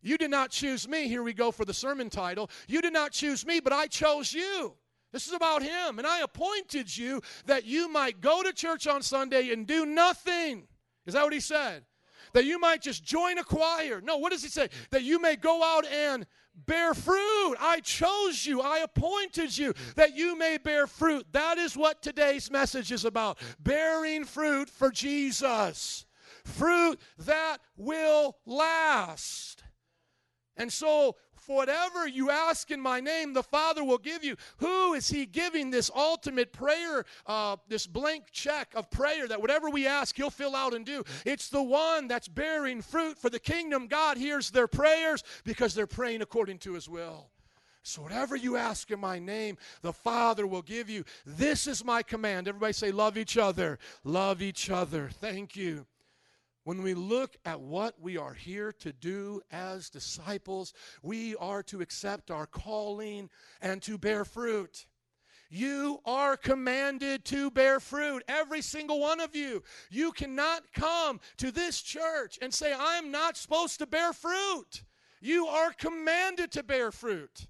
You did not choose me. Here we go for the sermon title. You did not choose me, but I chose you. This is about Him. And I appointed you that you might go to church on Sunday and do nothing. Is that what He said? That you might just join a choir. No, what does He say? That you may go out and bear fruit. I chose you. I appointed you that you may bear fruit. That is what today's message is about bearing fruit for Jesus. Fruit that will last. And so, for whatever you ask in my name, the Father will give you. Who is He giving this ultimate prayer, uh, this blank check of prayer that whatever we ask, He'll fill out and do? It's the one that's bearing fruit for the kingdom. God hears their prayers because they're praying according to His will. So, whatever you ask in my name, the Father will give you. This is my command. Everybody say, Love each other. Love each other. Thank you. When we look at what we are here to do as disciples, we are to accept our calling and to bear fruit. You are commanded to bear fruit, every single one of you. You cannot come to this church and say, I'm not supposed to bear fruit. You are commanded to bear fruit.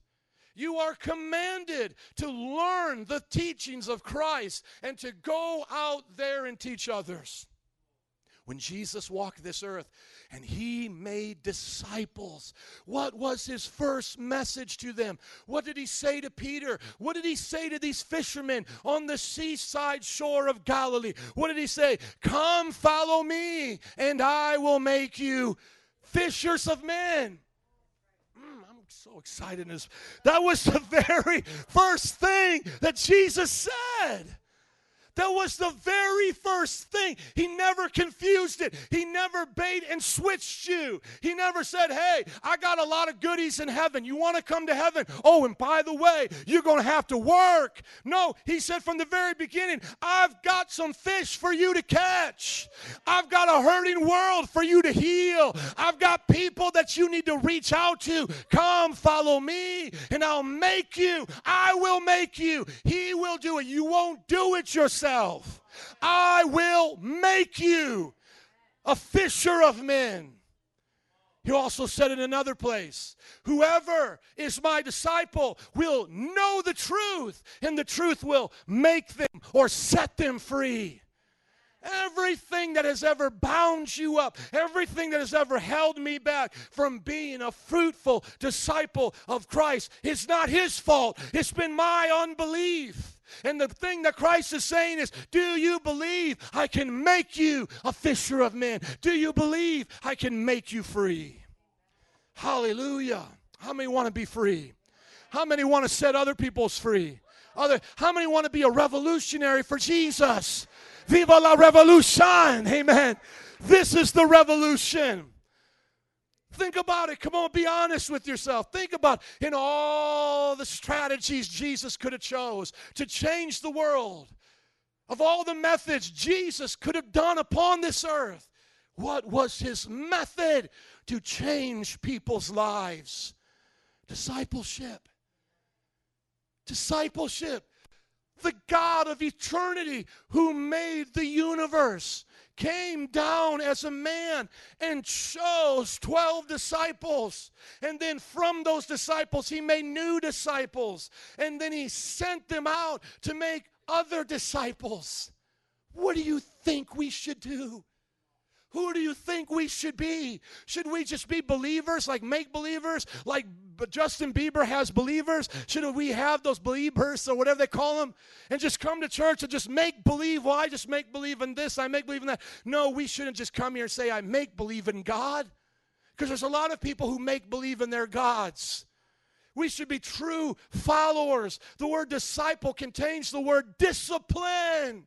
You are commanded to learn the teachings of Christ and to go out there and teach others. When Jesus walked this earth and he made disciples, what was his first message to them? What did he say to Peter? What did he say to these fishermen on the seaside shore of Galilee? What did he say? Come follow me, and I will make you fishers of men. Mm, I'm so excited. That was the very first thing that Jesus said. That was the very first thing. He never confused it. He never bait and switched you. He never said, Hey, I got a lot of goodies in heaven. You want to come to heaven? Oh, and by the way, you're going to have to work. No, he said from the very beginning, I've got some fish for you to catch. I've got a hurting world for you to heal. I've got people that you need to reach out to. Come follow me, and I'll make you. I will make you. He will do it. You won't do it yourself. I will make you a fisher of men. He also said in another place, Whoever is my disciple will know the truth, and the truth will make them or set them free. Everything that has ever bound you up, everything that has ever held me back from being a fruitful disciple of Christ, is not his fault. It's been my unbelief. And the thing that Christ is saying is, Do you believe I can make you a fisher of men? Do you believe I can make you free? Hallelujah. How many want to be free? How many want to set other people's free? Other, how many want to be a revolutionary for Jesus? Viva la revolution. Amen. This is the revolution. Think about it. Come on, be honest with yourself. Think about in all the strategies Jesus could have chose to change the world. Of all the methods Jesus could have done upon this earth, what was his method to change people's lives? Discipleship. Discipleship. The God of eternity who made the universe came down as a man and chose 12 disciples. And then from those disciples, he made new disciples. And then he sent them out to make other disciples. What do you think we should do? Who do you think we should be? Should we just be believers, like make believers, like B- Justin Bieber has believers? Shouldn't we have those believers or whatever they call them and just come to church and just make believe? Well, I just make believe in this, I make believe in that. No, we shouldn't just come here and say, I make believe in God. Because there's a lot of people who make believe in their gods. We should be true followers. The word disciple contains the word discipline.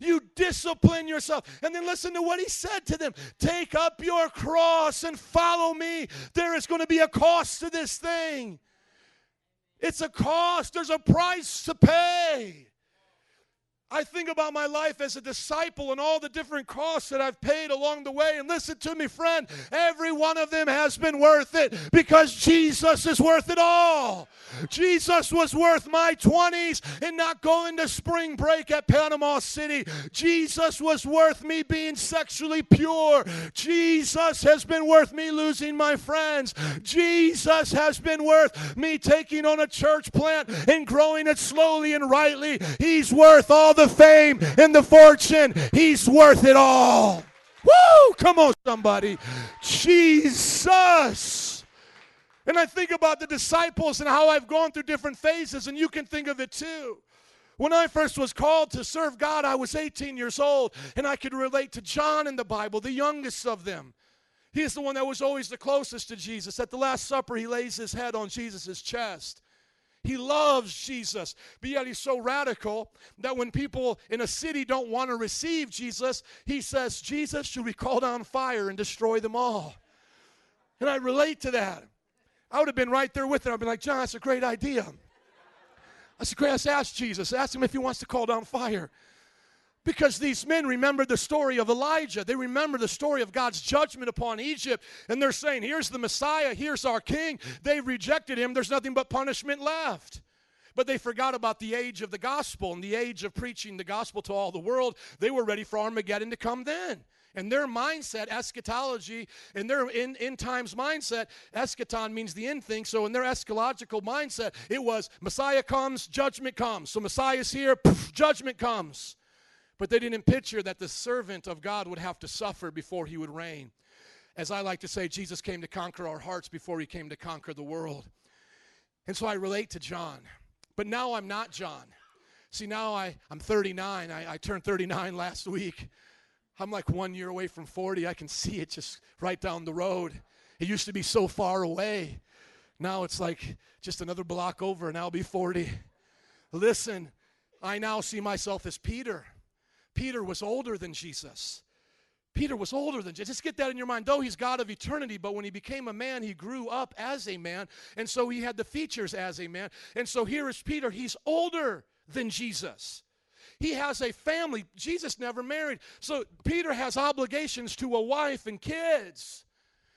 You discipline yourself. And then listen to what he said to them Take up your cross and follow me. There is going to be a cost to this thing. It's a cost, there's a price to pay. I think about my life as a disciple and all the different costs that I've paid along the way. And listen to me, friend, every one of them has been worth it because Jesus is worth it all. Jesus was worth my 20s and not going to spring break at Panama City. Jesus was worth me being sexually pure. Jesus has been worth me losing my friends. Jesus has been worth me taking on a church plant and growing it slowly and rightly. He's worth all the fame and the fortune. He's worth it all. Woo! Come on, somebody. Jesus. And I think about the disciples and how I've gone through different phases, and you can think of it too. When I first was called to serve God, I was 18 years old, and I could relate to John in the Bible, the youngest of them. He is the one that was always the closest to Jesus. At the Last Supper, he lays his head on Jesus' chest. He loves Jesus, but yet he's so radical that when people in a city don't want to receive Jesus, he says, Jesus, should we call down fire and destroy them all? And I relate to that. I would have been right there with her. I'd be like, John, that's a great idea. I said, great, let's ask Jesus. Ask him if he wants to call down fire. Because these men remembered the story of Elijah. They remember the story of God's judgment upon Egypt. And they're saying, here's the Messiah, here's our king. They rejected him. There's nothing but punishment left. But they forgot about the age of the gospel and the age of preaching the gospel to all the world. They were ready for Armageddon to come then. And their mindset, eschatology, and their in, end times mindset, eschaton means the end thing. So in their eschatological mindset, it was Messiah comes, judgment comes. So Messiah's here, poof, judgment comes. But they didn't picture that the servant of God would have to suffer before he would reign. As I like to say, Jesus came to conquer our hearts before he came to conquer the world. And so I relate to John. But now I'm not John. See, now I, I'm 39. I, I turned 39 last week. I'm like one year away from 40. I can see it just right down the road. It used to be so far away. Now it's like just another block over, and I'll be 40. Listen, I now see myself as Peter. Peter was older than Jesus. Peter was older than Jesus. Just get that in your mind. Though he's God of eternity, but when he became a man, he grew up as a man. And so he had the features as a man. And so here is Peter. He's older than Jesus. He has a family. Jesus never married. So Peter has obligations to a wife and kids.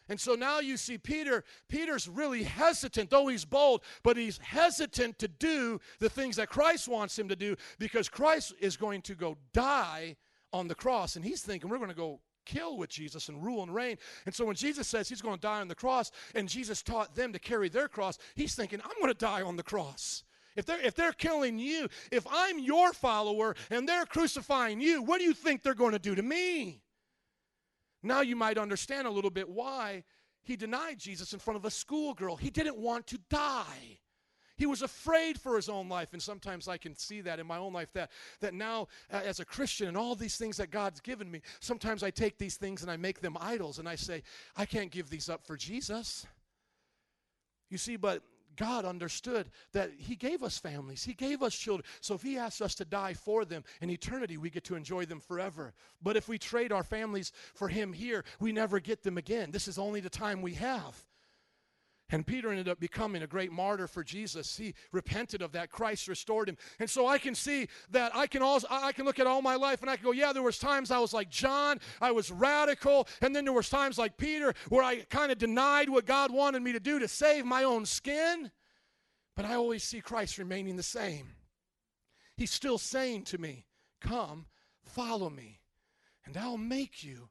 And so now you see Peter, Peter's really hesitant, though he's bold, but he's hesitant to do the things that Christ wants him to do because Christ is going to go die on the cross. And he's thinking, we're going to go kill with Jesus and rule and reign. And so when Jesus says he's going to die on the cross, and Jesus taught them to carry their cross, he's thinking, I'm going to die on the cross. If they're, if they're killing you, if I'm your follower and they're crucifying you, what do you think they're going to do to me? Now you might understand a little bit why he denied Jesus in front of a schoolgirl. He didn't want to die. He was afraid for his own life. And sometimes I can see that in my own life that, that now, as a Christian, and all these things that God's given me, sometimes I take these things and I make them idols. And I say, I can't give these up for Jesus. You see, but God understood that He gave us families, He gave us children. So if He asks us to die for them in eternity, we get to enjoy them forever. But if we trade our families for Him here, we never get them again. This is only the time we have. And Peter ended up becoming a great martyr for Jesus. He repented of that. Christ restored him. And so I can see that I can also I can look at all my life and I can go, yeah, there was times I was like John, I was radical, and then there was times like Peter where I kind of denied what God wanted me to do to save my own skin. But I always see Christ remaining the same. He's still saying to me, "Come, follow me, and I'll make you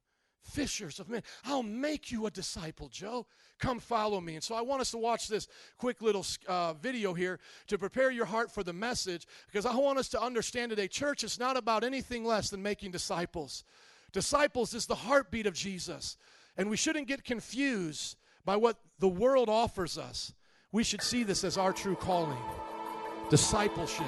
fishers of men. I'll make you a disciple, Joe. Come follow me. And so I want us to watch this quick little uh, video here to prepare your heart for the message because I want us to understand today church is not about anything less than making disciples. Disciples is the heartbeat of Jesus. And we shouldn't get confused by what the world offers us. We should see this as our true calling discipleship.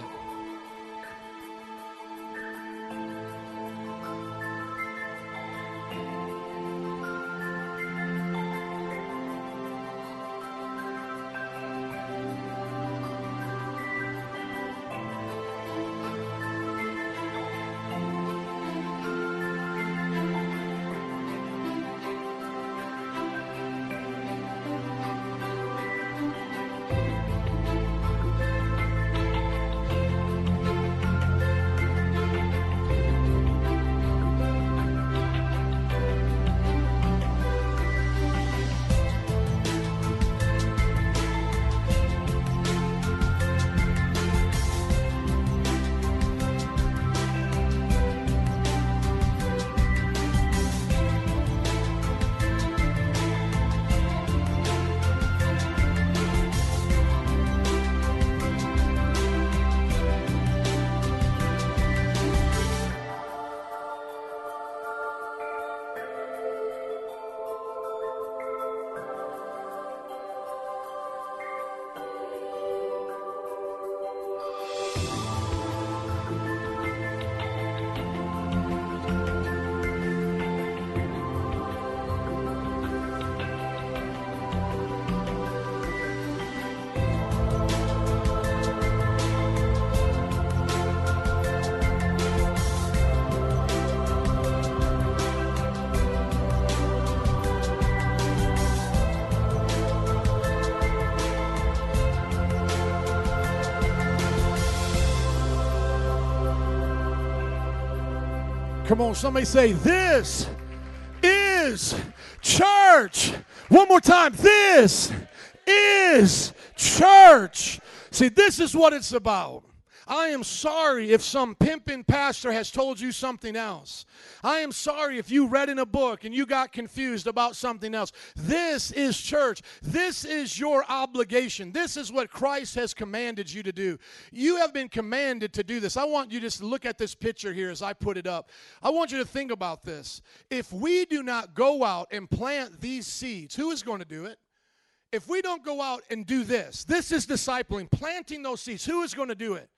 Come on, somebody say, This is church. One more time. This is church. See, this is what it's about. I am sorry if some pimping pastor has told you something else. I am sorry if you read in a book and you got confused about something else. This is church. This is your obligation. This is what Christ has commanded you to do. You have been commanded to do this. I want you to look at this picture here as I put it up. I want you to think about this. If we do not go out and plant these seeds, who is going to do it? If we don't go out and do this, this is discipling, planting those seeds. Who is going to do it?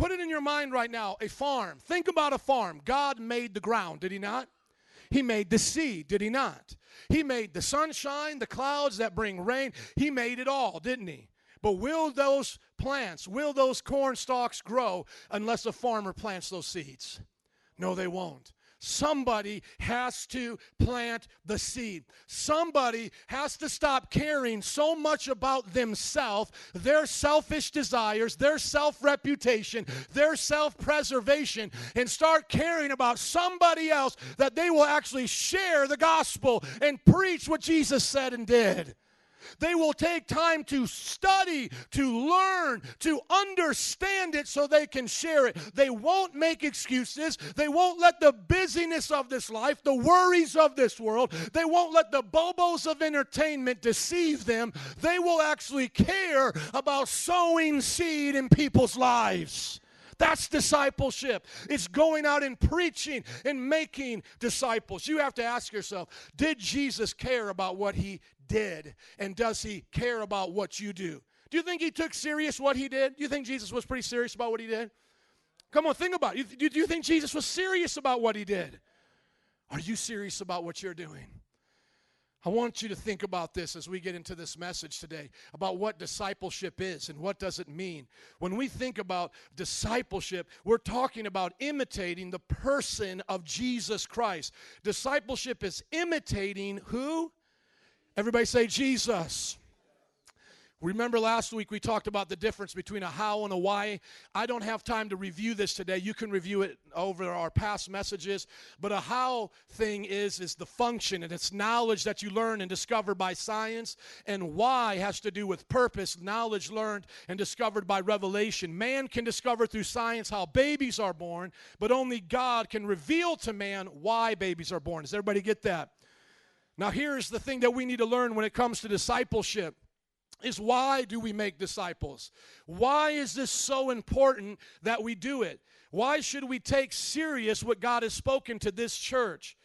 Put it in your mind right now a farm. Think about a farm. God made the ground, did He not? He made the seed, did He not? He made the sunshine, the clouds that bring rain. He made it all, didn't He? But will those plants, will those corn stalks grow unless a farmer plants those seeds? No, they won't. Somebody has to plant the seed. Somebody has to stop caring so much about themselves, their selfish desires, their self reputation, their self preservation, and start caring about somebody else that they will actually share the gospel and preach what Jesus said and did. They will take time to study, to learn, to understand it so they can share it. They won't make excuses. They won't let the busyness of this life, the worries of this world, they won't let the bobos of entertainment deceive them. They will actually care about sowing seed in people's lives. That's discipleship. It's going out and preaching and making disciples. You have to ask yourself Did Jesus care about what he did? And does he care about what you do? Do you think he took serious what he did? Do you think Jesus was pretty serious about what he did? Come on, think about it. Do you think Jesus was serious about what he did? Are you serious about what you're doing? I want you to think about this as we get into this message today about what discipleship is and what does it mean. When we think about discipleship, we're talking about imitating the person of Jesus Christ. Discipleship is imitating who? Everybody say Jesus. Remember last week we talked about the difference between a how and a why. I don't have time to review this today. You can review it over our past messages. But a how thing is is the function and it's knowledge that you learn and discover by science. And why has to do with purpose, knowledge learned and discovered by revelation. Man can discover through science how babies are born, but only God can reveal to man why babies are born. Does everybody get that? Now here's the thing that we need to learn when it comes to discipleship is why do we make disciples? Why is this so important that we do it? Why should we take serious what God has spoken to this church?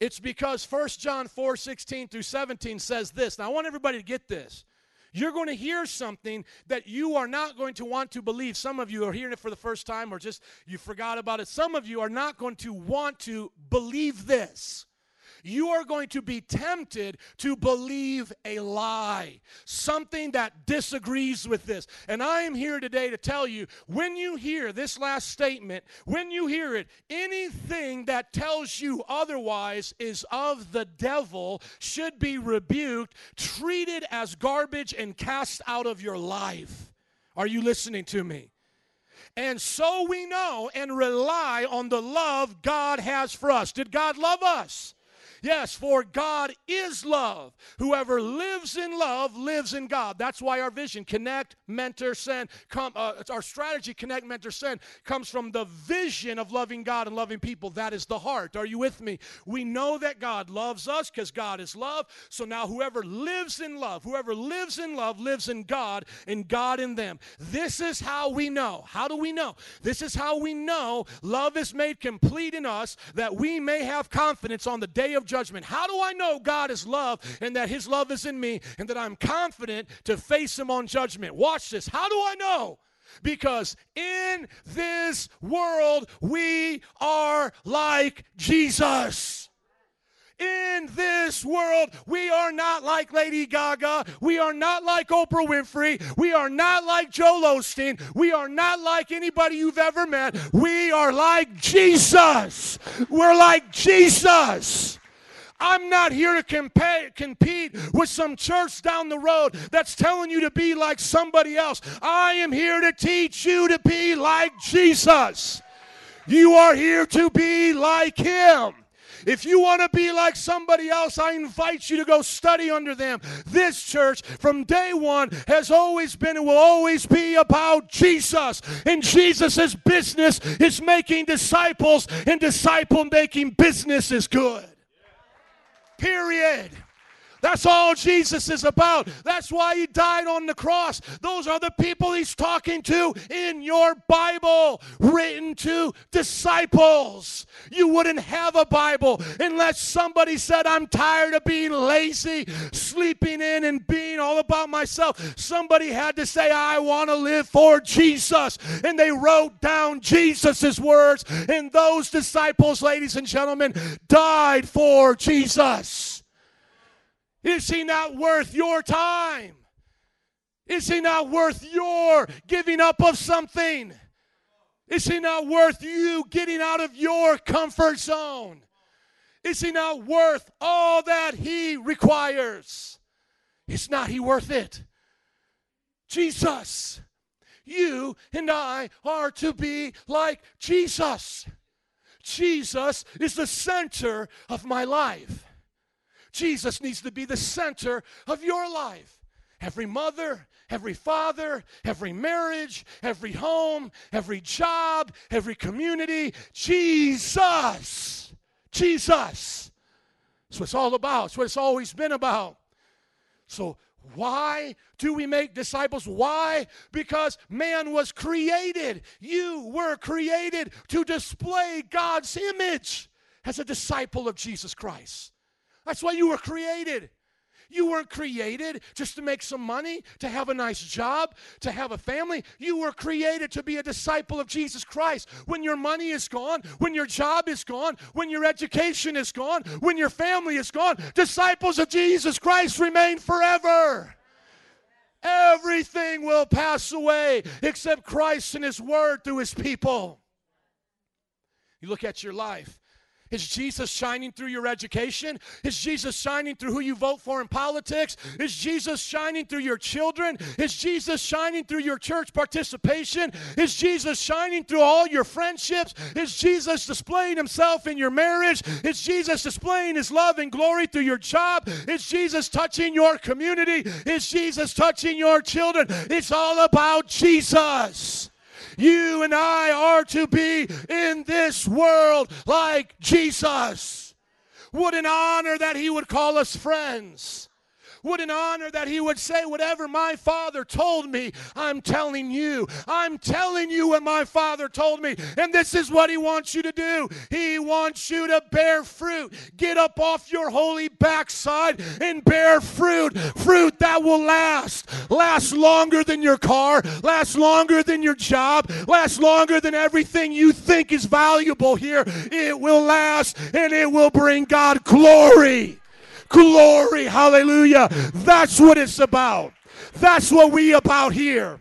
It's because 1 John 4 16 through 17 says this. Now, I want everybody to get this. You're going to hear something that you are not going to want to believe. Some of you are hearing it for the first time or just you forgot about it. Some of you are not going to want to believe this you are going to be tempted to believe a lie, something that disagrees with this. And I am here today to tell you when you hear this last statement, when you hear it, anything that tells you otherwise is of the devil should be rebuked, treated as garbage, and cast out of your life. Are you listening to me? And so we know and rely on the love God has for us. Did God love us? Yes, for God is love. Whoever lives in love lives in God. That's why our vision, connect, mentor, send, come, uh, our strategy, connect, mentor, send, comes from the vision of loving God and loving people. That is the heart. Are you with me? We know that God loves us because God is love. So now whoever lives in love, whoever lives in love lives in God and God in them. This is how we know. How do we know? This is how we know love is made complete in us that we may have confidence on the day of judgment. How do I know God is love and that his love is in me and that I'm confident to face him on judgment? Watch this. How do I know? Because in this world, we are like Jesus. In this world, we are not like Lady Gaga. We are not like Oprah Winfrey. We are not like Joel Osteen. We are not like anybody you've ever met. We are like Jesus. We're like Jesus. I'm not here to compa- compete with some church down the road that's telling you to be like somebody else. I am here to teach you to be like Jesus. You are here to be like him. If you want to be like somebody else, I invite you to go study under them. This church, from day one, has always been and will always be about Jesus. And Jesus' business is making disciples, and disciple making business is good. Period. That's all Jesus is about. That's why he died on the cross. Those are the people he's talking to in your Bible, written to disciples. You wouldn't have a Bible unless somebody said, I'm tired of being lazy, sleeping in, and being all about myself. Somebody had to say, I want to live for Jesus. And they wrote down Jesus' words. And those disciples, ladies and gentlemen, died for Jesus. Is he not worth your time? Is he not worth your giving up of something? Is he not worth you getting out of your comfort zone? Is he not worth all that he requires? Is not he worth it? Jesus, you and I are to be like Jesus. Jesus is the center of my life. Jesus needs to be the center of your life. Every mother, every father, every marriage, every home, every job, every community. Jesus. Jesus. That's what it's all about. It's what it's always been about. So, why do we make disciples? Why? Because man was created. You were created to display God's image as a disciple of Jesus Christ. That's why you were created. You weren't created just to make some money, to have a nice job, to have a family. You were created to be a disciple of Jesus Christ. When your money is gone, when your job is gone, when your education is gone, when your family is gone, disciples of Jesus Christ remain forever. Everything will pass away except Christ and His Word through His people. You look at your life. Is Jesus shining through your education? Is Jesus shining through who you vote for in politics? Is Jesus shining through your children? Is Jesus shining through your church participation? Is Jesus shining through all your friendships? Is Jesus displaying himself in your marriage? Is Jesus displaying his love and glory through your job? Is Jesus touching your community? Is Jesus touching your children? It's all about Jesus. You and I are to be in this world like Jesus. What an honor that He would call us friends. What an honor that he would say, Whatever my father told me, I'm telling you. I'm telling you what my father told me. And this is what he wants you to do. He wants you to bear fruit. Get up off your holy backside and bear fruit. Fruit that will last. Last longer than your car, last longer than your job, last longer than everything you think is valuable here. It will last and it will bring God glory. Glory, hallelujah. That's what it's about. That's what we about here.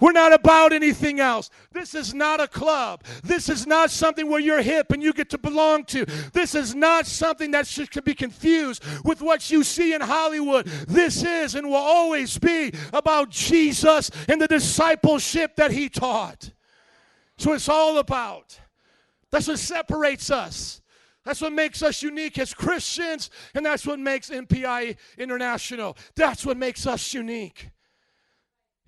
We're not about anything else. This is not a club. This is not something where you're hip and you get to belong to. This is not something that should be confused with what you see in Hollywood. This is and will always be about Jesus and the discipleship that he taught. So it's all about. That's what separates us. That's what makes us unique as Christians, and that's what makes MPI International. That's what makes us unique.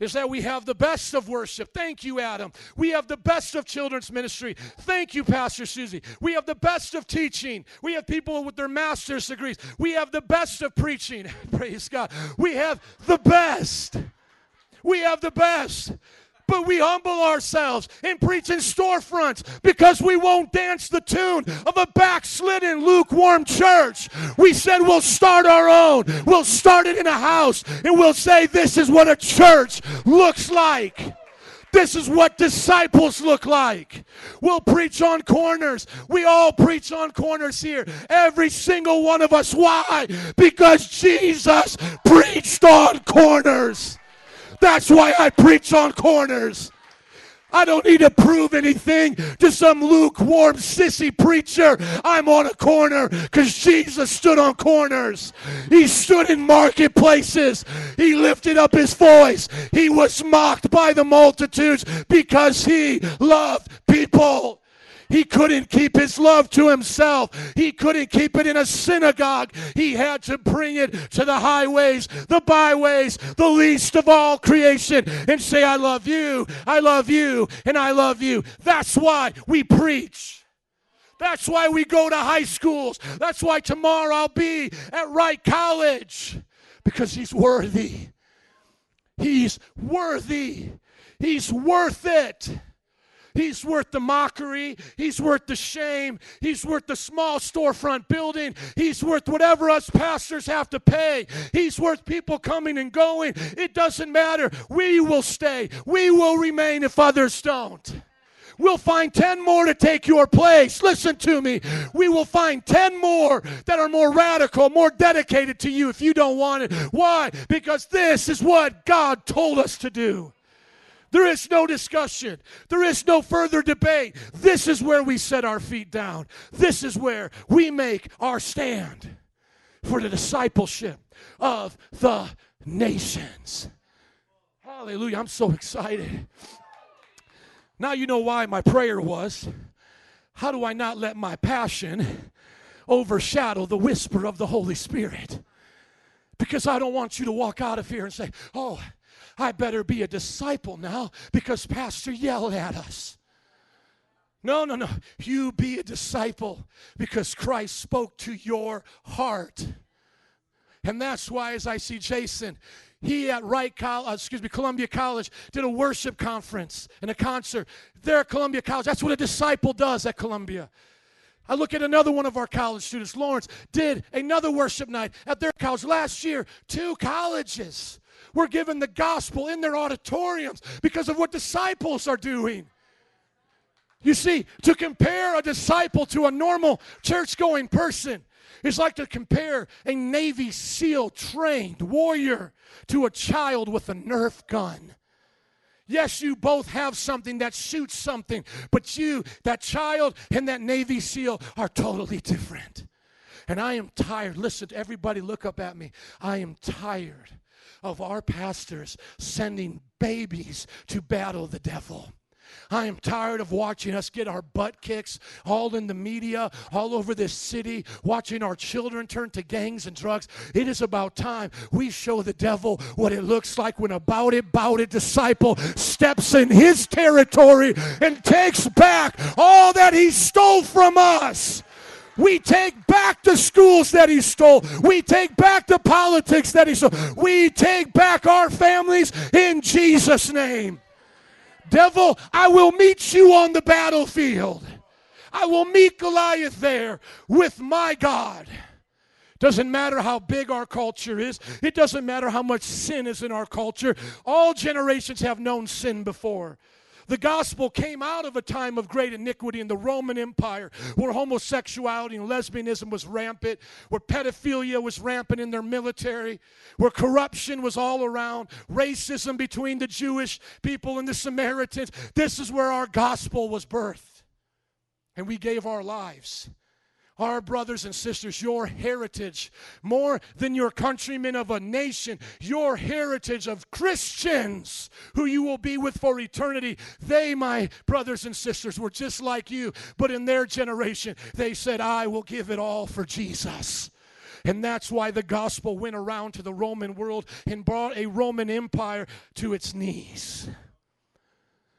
Is that we have the best of worship. Thank you, Adam. We have the best of children's ministry. Thank you, Pastor Susie. We have the best of teaching. We have people with their master's degrees. We have the best of preaching. Praise God. We have the best. We have the best. But we humble ourselves and preach in storefronts because we won't dance the tune of a backslidden, lukewarm church. We said we'll start our own. We'll start it in a house and we'll say, This is what a church looks like. This is what disciples look like. We'll preach on corners. We all preach on corners here. Every single one of us. Why? Because Jesus preached on corners. That's why I preach on corners. I don't need to prove anything to some lukewarm sissy preacher. I'm on a corner because Jesus stood on corners. He stood in marketplaces. He lifted up his voice. He was mocked by the multitudes because he loved people. He couldn't keep his love to himself. He couldn't keep it in a synagogue. He had to bring it to the highways, the byways, the least of all creation, and say, I love you, I love you, and I love you. That's why we preach. That's why we go to high schools. That's why tomorrow I'll be at Wright College because he's worthy. He's worthy. He's worth it. He's worth the mockery. He's worth the shame. He's worth the small storefront building. He's worth whatever us pastors have to pay. He's worth people coming and going. It doesn't matter. We will stay. We will remain if others don't. We'll find 10 more to take your place. Listen to me. We will find 10 more that are more radical, more dedicated to you if you don't want it. Why? Because this is what God told us to do. There is no discussion. There is no further debate. This is where we set our feet down. This is where we make our stand for the discipleship of the nations. Hallelujah. I'm so excited. Now you know why my prayer was. How do I not let my passion overshadow the whisper of the Holy Spirit? Because I don't want you to walk out of here and say, oh, I better be a disciple now because Pastor yelled at us. No, no, no. You be a disciple because Christ spoke to your heart. And that's why, as I see Jason, he at Wright College, excuse me, Columbia College, did a worship conference and a concert. There at Columbia College, that's what a disciple does at Columbia. I look at another one of our college students, Lawrence, did another worship night at their college last year. Two colleges were given the gospel in their auditoriums because of what disciples are doing. You see, to compare a disciple to a normal church going person is like to compare a Navy SEAL trained warrior to a child with a Nerf gun. Yes, you both have something that shoots something, but you, that child, and that Navy SEAL are totally different. And I am tired. Listen, everybody, look up at me. I am tired of our pastors sending babies to battle the devil. I am tired of watching us get our butt kicks all in the media, all over this city, watching our children turn to gangs and drugs. It is about time we show the devil what it looks like when a bout it, bout it disciple steps in his territory and takes back all that he stole from us. We take back the schools that he stole. We take back the politics that he stole. We take back our families in Jesus' name. Devil, I will meet you on the battlefield. I will meet Goliath there with my God. Doesn't matter how big our culture is, it doesn't matter how much sin is in our culture. All generations have known sin before. The gospel came out of a time of great iniquity in the Roman Empire where homosexuality and lesbianism was rampant, where pedophilia was rampant in their military, where corruption was all around, racism between the Jewish people and the Samaritans. This is where our gospel was birthed. And we gave our lives. Our brothers and sisters, your heritage, more than your countrymen of a nation, your heritage of Christians who you will be with for eternity. They, my brothers and sisters, were just like you, but in their generation, they said, I will give it all for Jesus. And that's why the gospel went around to the Roman world and brought a Roman empire to its knees.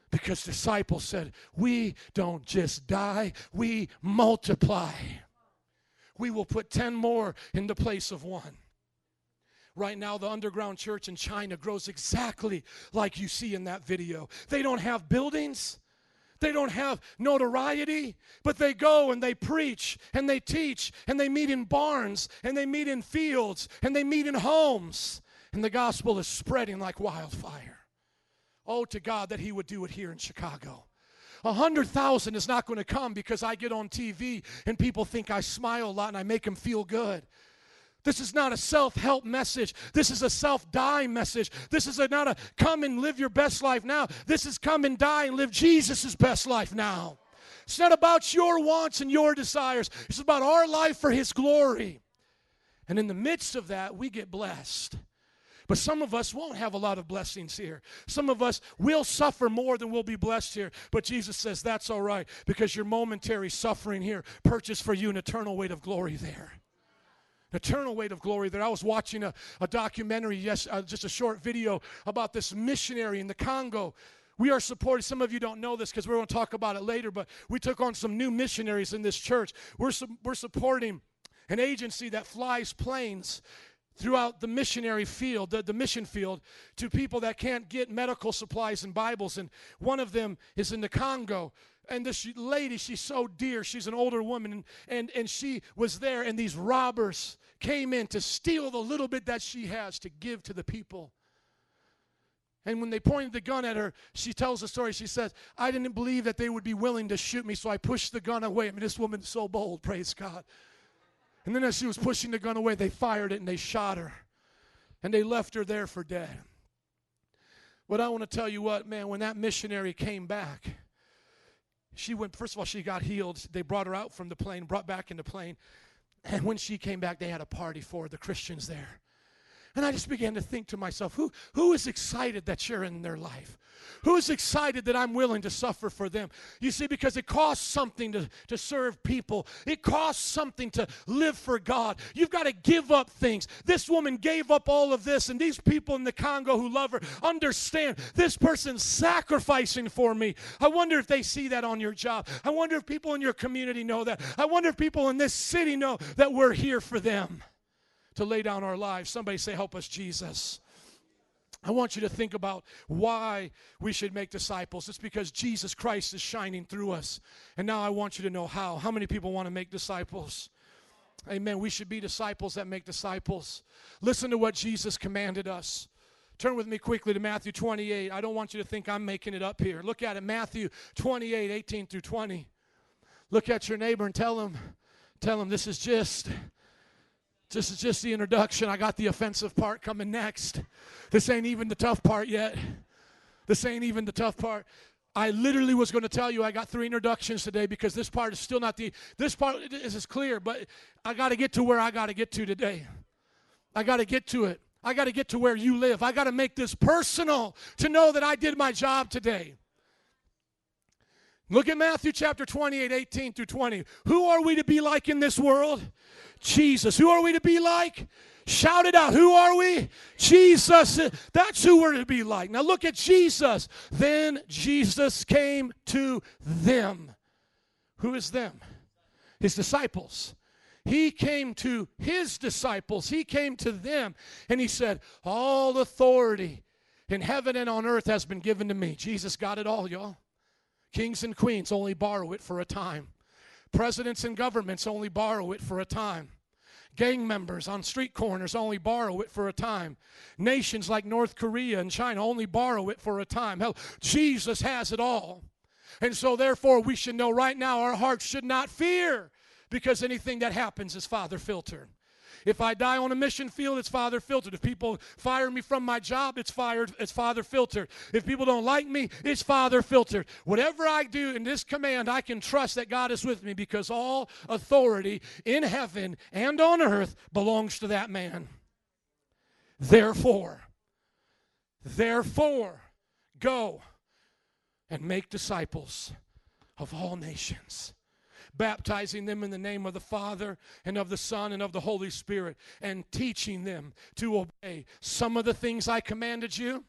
Because disciples said, We don't just die, we multiply. We will put 10 more in the place of one. Right now, the underground church in China grows exactly like you see in that video. They don't have buildings, they don't have notoriety, but they go and they preach and they teach and they meet in barns and they meet in fields and they meet in homes. And the gospel is spreading like wildfire. Oh, to God that He would do it here in Chicago. A hundred thousand is not going to come because I get on TV and people think I smile a lot and I make them feel good. This is not a self help message. This is a self die message. This is a, not a come and live your best life now. This is come and die and live Jesus' best life now. It's not about your wants and your desires, it's about our life for His glory. And in the midst of that, we get blessed. But some of us won't have a lot of blessings here. Some of us will suffer more than we'll be blessed here. But Jesus says that's all right because your momentary suffering here purchased for you an eternal weight of glory there. An eternal weight of glory there. I was watching a, a documentary, yes, uh, just a short video about this missionary in the Congo. We are supporting, some of you don't know this because we're going to talk about it later, but we took on some new missionaries in this church. We're, su- we're supporting an agency that flies planes throughout the missionary field, the, the mission field, to people that can't get medical supplies and Bibles. And one of them is in the Congo. And this lady, she's so dear. She's an older woman, and, and, and she was there, and these robbers came in to steal the little bit that she has to give to the people. And when they pointed the gun at her, she tells the story. She says, I didn't believe that they would be willing to shoot me, so I pushed the gun away. I mean, this woman's so bold, praise God. And then as she was pushing the gun away, they fired it and they shot her. And they left her there for dead. But I want to tell you what, man, when that missionary came back, she went, first of all, she got healed. They brought her out from the plane, brought back in the plane. And when she came back, they had a party for the Christians there. And I just began to think to myself, who, who is excited that you're in their life? Who is excited that I'm willing to suffer for them? You see, because it costs something to, to serve people, it costs something to live for God. You've got to give up things. This woman gave up all of this, and these people in the Congo who love her understand this person's sacrificing for me. I wonder if they see that on your job. I wonder if people in your community know that. I wonder if people in this city know that we're here for them to lay down our lives. Somebody say, Help us, Jesus. I want you to think about why we should make disciples. It's because Jesus Christ is shining through us. And now I want you to know how. How many people want to make disciples? Amen. We should be disciples that make disciples. Listen to what Jesus commanded us. Turn with me quickly to Matthew 28. I don't want you to think I'm making it up here. Look at it, Matthew 28, 18 through 20. Look at your neighbor and tell him, tell him this is just this is just the introduction. I got the offensive part coming next. This ain't even the tough part yet. This ain't even the tough part. I literally was going to tell you I got three introductions today because this part is still not the this part is is clear, but I got to get to where I got to get to today. I got to get to it. I got to get to where you live. I got to make this personal to know that I did my job today. Look at Matthew chapter 28, 18 through 20. Who are we to be like in this world? Jesus. Who are we to be like? Shout it out. Who are we? Jesus. That's who we're to be like. Now look at Jesus. Then Jesus came to them. Who is them? His disciples. He came to his disciples. He came to them and he said, All authority in heaven and on earth has been given to me. Jesus got it all, y'all. Kings and queens only borrow it for a time. Presidents and governments only borrow it for a time. Gang members on street corners only borrow it for a time. Nations like North Korea and China only borrow it for a time. Hell, Jesus has it all. And so, therefore, we should know right now our hearts should not fear because anything that happens is Father filtered. If I die on a mission field, it's Father filtered. If people fire me from my job, it's fired, it's Father filtered. If people don't like me, it's Father filtered. Whatever I do in this command, I can trust that God is with me because all authority in heaven and on earth belongs to that man. Therefore, therefore, go and make disciples of all nations baptizing them in the name of the Father and of the Son and of the Holy Spirit, and teaching them to obey some of the things I commanded you.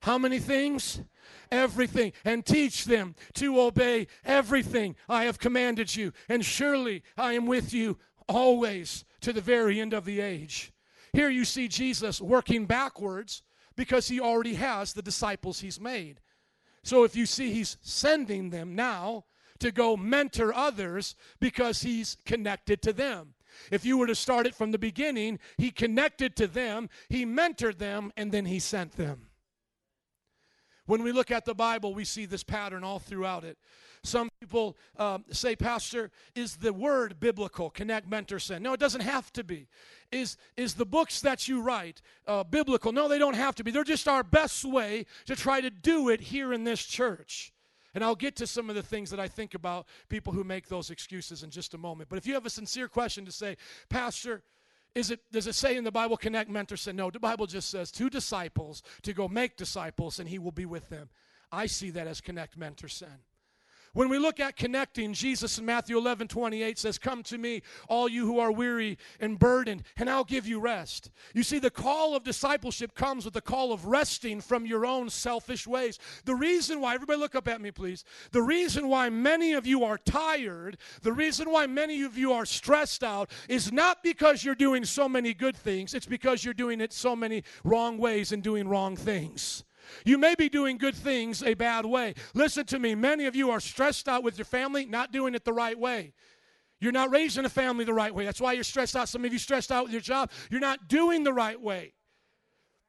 How many things? Everything. And teach them to obey everything I have commanded you. And surely I am with you always to the very end of the age. Here you see Jesus working backwards because he already has the disciples he's made. So if you see he's sending them now to go mentor others because he's connected to them. If you were to start it from the beginning, he connected to them, he mentored them, and then he sent them. When we look at the Bible, we see this pattern all throughout it. Some people um, say, Pastor, is the word biblical? Connect, mentor, send. No, it doesn't have to be. Is, is the books that you write uh, biblical? No, they don't have to be. They're just our best way to try to do it here in this church. And I'll get to some of the things that I think about people who make those excuses in just a moment. But if you have a sincere question to say, Pastor, Is it, does it say in the Bible, connect, mentor, send? No, the Bible just says two disciples to go make disciples and he will be with them. I see that as connect, mentor, send. When we look at connecting, Jesus in Matthew 11 28 says, Come to me, all you who are weary and burdened, and I'll give you rest. You see, the call of discipleship comes with the call of resting from your own selfish ways. The reason why, everybody look up at me, please. The reason why many of you are tired, the reason why many of you are stressed out, is not because you're doing so many good things, it's because you're doing it so many wrong ways and doing wrong things. You may be doing good things a bad way. Listen to me. Many of you are stressed out with your family, not doing it the right way. You're not raising a family the right way. That's why you're stressed out. Some of you stressed out with your job. You're not doing the right way.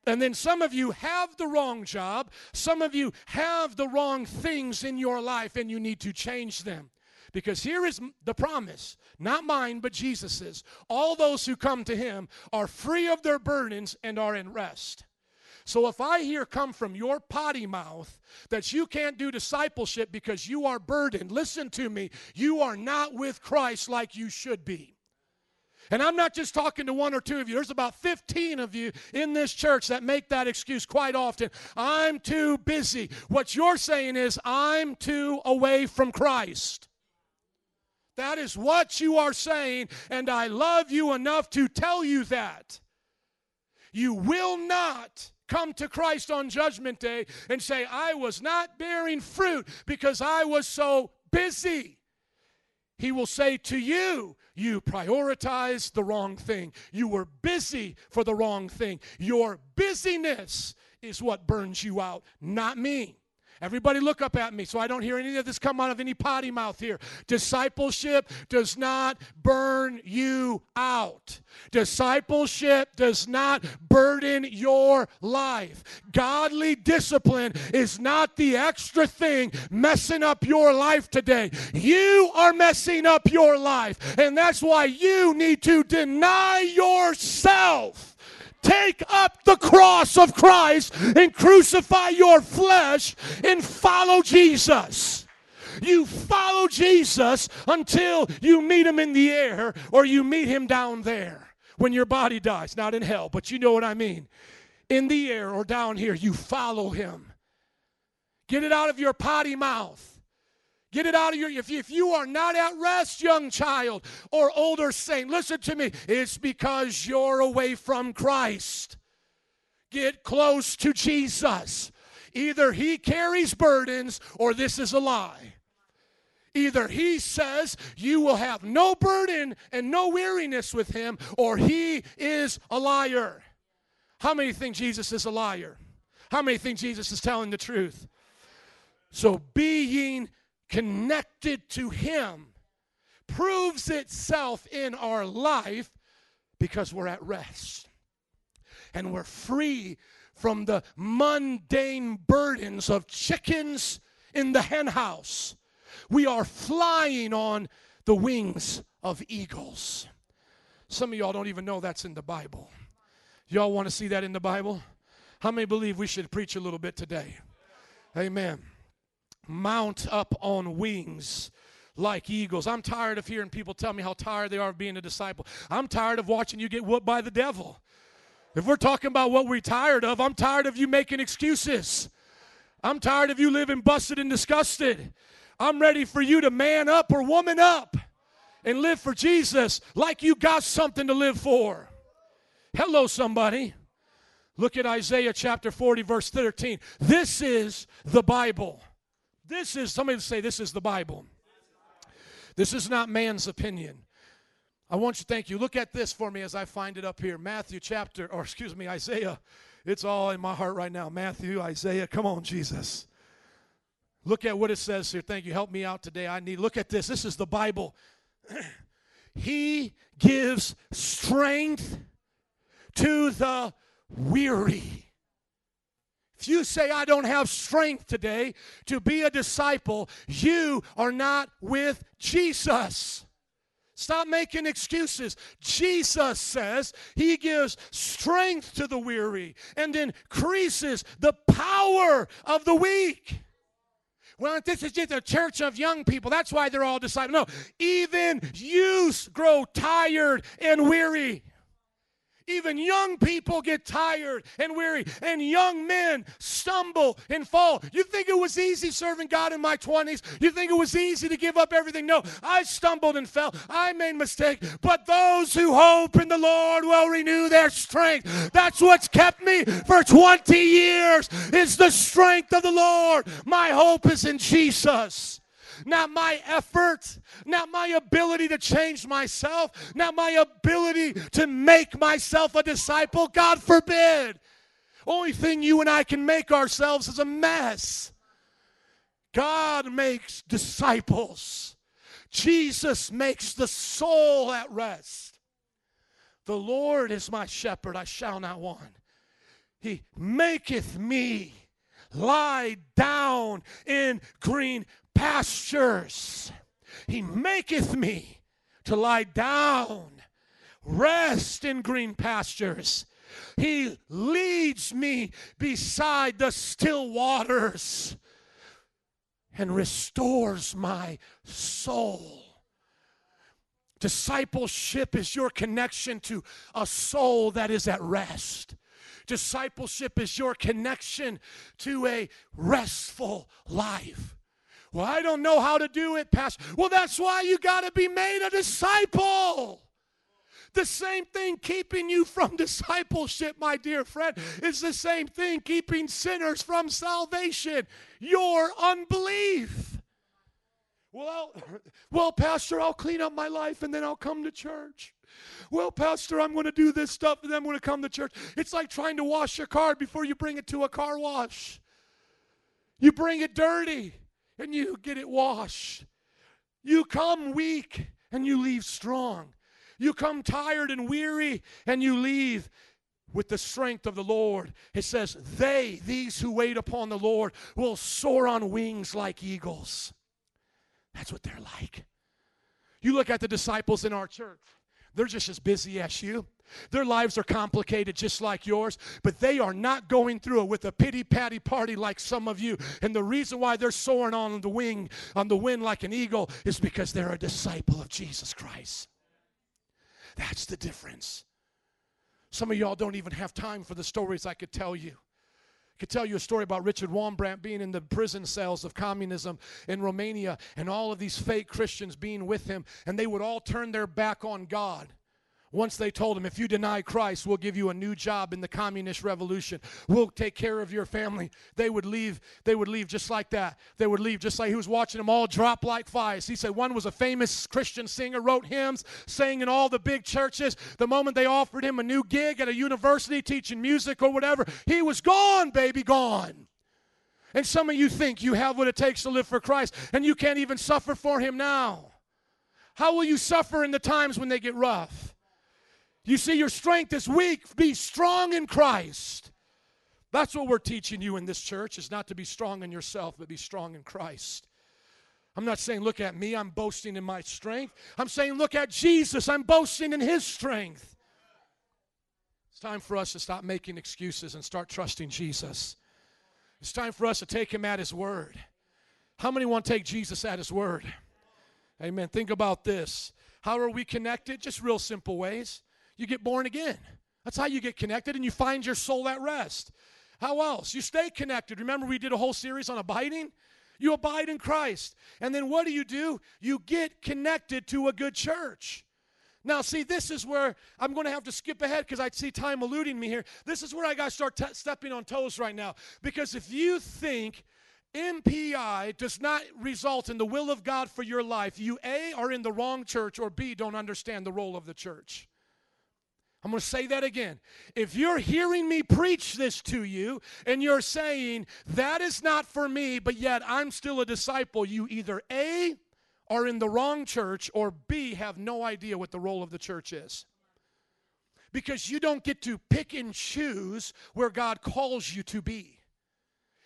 And then some of you have the wrong job. Some of you have the wrong things in your life, and you need to change them. Because here is the promise, not mine, but Jesus's. All those who come to him are free of their burdens and are in rest. So if I hear come from your potty mouth that you can't do discipleship because you are burdened, listen to me, you are not with Christ like you should be. And I'm not just talking to one or two of you. There's about 15 of you in this church that make that excuse quite often. I'm too busy. What you're saying is, I'm too away from Christ. That is what you are saying, and I love you enough to tell you that. You will not come to Christ on Judgment Day and say, I was not bearing fruit because I was so busy. He will say to you, You prioritized the wrong thing. You were busy for the wrong thing. Your busyness is what burns you out, not me. Everybody look up at me so I don't hear any of this come out of any potty mouth here. Discipleship does not burn you out. Discipleship does not burden your life. Godly discipline is not the extra thing messing up your life today. You are messing up your life, and that's why you need to deny yourself. Take up the cross of Christ and crucify your flesh and follow Jesus. You follow Jesus until you meet him in the air or you meet him down there when your body dies. Not in hell, but you know what I mean. In the air or down here, you follow him. Get it out of your potty mouth. Get it out of your, if you, if you are not at rest, young child or older saint, listen to me. It's because you're away from Christ. Get close to Jesus. Either he carries burdens or this is a lie. Either he says you will have no burden and no weariness with him, or he is a liar. How many think Jesus is a liar? How many think Jesus is telling the truth? So being connected to Him proves itself in our life because we're at rest and we're free from the mundane burdens of chickens in the henhouse. We are flying on the wings of eagles. Some of y'all don't even know that's in the Bible. Y'all want to see that in the Bible? How many believe we should preach a little bit today? Amen mount up on wings like eagles. I'm tired of hearing people tell me how tired they are of being a disciple. I'm tired of watching you get whooped by the devil. If we're talking about what we're tired of, I'm tired of you making excuses. I'm tired of you living busted and disgusted. I'm ready for you to man up or woman up and live for Jesus like you got something to live for. Hello, somebody. Look at Isaiah chapter 40, verse 13. This is the Bible. This is, somebody say, this is the Bible. This is not man's opinion. I want you to thank you. Look at this for me as I find it up here. Matthew chapter, or excuse me, Isaiah. It's all in my heart right now. Matthew, Isaiah. Come on, Jesus. Look at what it says here. Thank you. Help me out today. I need, look at this. This is the Bible. he gives strength to the weary. If you say, I don't have strength today to be a disciple, you are not with Jesus. Stop making excuses. Jesus says he gives strength to the weary and increases the power of the weak. Well, this is just a church of young people. That's why they're all disciples. No, even youths grow tired and weary. Even young people get tired and weary, and young men stumble and fall. You think it was easy serving God in my 20s? You think it was easy to give up everything? No, I stumbled and fell. I made mistakes. But those who hope in the Lord will renew their strength. That's what's kept me for 20 years is the strength of the Lord. My hope is in Jesus not my effort, not my ability to change myself, not my ability to make myself a disciple. God forbid. Only thing you and I can make ourselves is a mess. God makes disciples. Jesus makes the soul at rest. The Lord is my shepherd, I shall not want. He maketh me lie down in green pastures. He maketh me to lie down, rest in green pastures. He leads me beside the still waters and restores my soul. Discipleship is your connection to a soul that is at rest. Discipleship is your connection to a restful life. Well, I don't know how to do it, Pastor. Well, that's why you got to be made a disciple. The same thing keeping you from discipleship, my dear friend, is the same thing keeping sinners from salvation. Your unbelief. Well, well, Pastor, I'll clean up my life and then I'll come to church. Well, Pastor, I'm going to do this stuff and then I'm going to come to church. It's like trying to wash your car before you bring it to a car wash. You bring it dirty and you get it washed. You come weak and you leave strong. You come tired and weary and you leave with the strength of the Lord. It says, They, these who wait upon the Lord, will soar on wings like eagles. That's what they're like. You look at the disciples in our church, they're just as busy as you. Their lives are complicated just like yours, but they are not going through it with a pity patty party like some of you. And the reason why they're soaring on the wing, on the wind like an eagle, is because they're a disciple of Jesus Christ. That's the difference. Some of y'all don't even have time for the stories I could tell you. Could tell you a story about Richard Wurmbrand being in the prison cells of communism in Romania and all of these fake Christians being with him, and they would all turn their back on God. Once they told him, if you deny Christ, we'll give you a new job in the communist revolution. We'll take care of your family. They would leave, they would leave just like that. They would leave just like he was watching them all drop like flies. He said one was a famous Christian singer, wrote hymns, sang in all the big churches. The moment they offered him a new gig at a university teaching music or whatever, he was gone, baby, gone. And some of you think you have what it takes to live for Christ, and you can't even suffer for him now. How will you suffer in the times when they get rough? You see, your strength is weak. Be strong in Christ. That's what we're teaching you in this church is not to be strong in yourself, but be strong in Christ. I'm not saying, look at me, I'm boasting in my strength. I'm saying, look at Jesus, I'm boasting in his strength. It's time for us to stop making excuses and start trusting Jesus. It's time for us to take him at his word. How many want to take Jesus at his word? Amen. Think about this. How are we connected? Just real simple ways. You get born again. That's how you get connected and you find your soul at rest. How else? You stay connected. Remember, we did a whole series on abiding? You abide in Christ. And then what do you do? You get connected to a good church. Now, see, this is where I'm going to have to skip ahead because I see time eluding me here. This is where I got to start t- stepping on toes right now. Because if you think MPI does not result in the will of God for your life, you A, are in the wrong church, or B, don't understand the role of the church. I'm going to say that again. If you're hearing me preach this to you and you're saying, that is not for me, but yet I'm still a disciple, you either A, are in the wrong church, or B, have no idea what the role of the church is. Because you don't get to pick and choose where God calls you to be.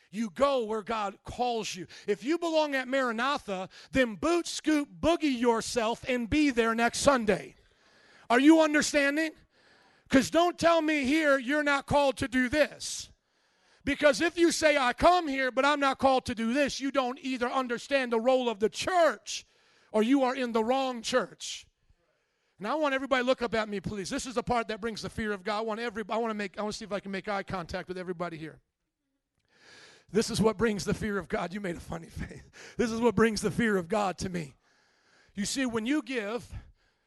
You go where God calls you. If you belong at Maranatha, then boot, scoop, boogie yourself and be there next Sunday. Are you understanding? Because don't tell me here you're not called to do this. Because if you say, I come here, but I'm not called to do this, you don't either understand the role of the church or you are in the wrong church. And I want everybody look up at me, please. This is the part that brings the fear of God. I want every I want to make I want to see if I can make eye contact with everybody here. This is what brings the fear of God. You made a funny face. This is what brings the fear of God to me. You see, when you give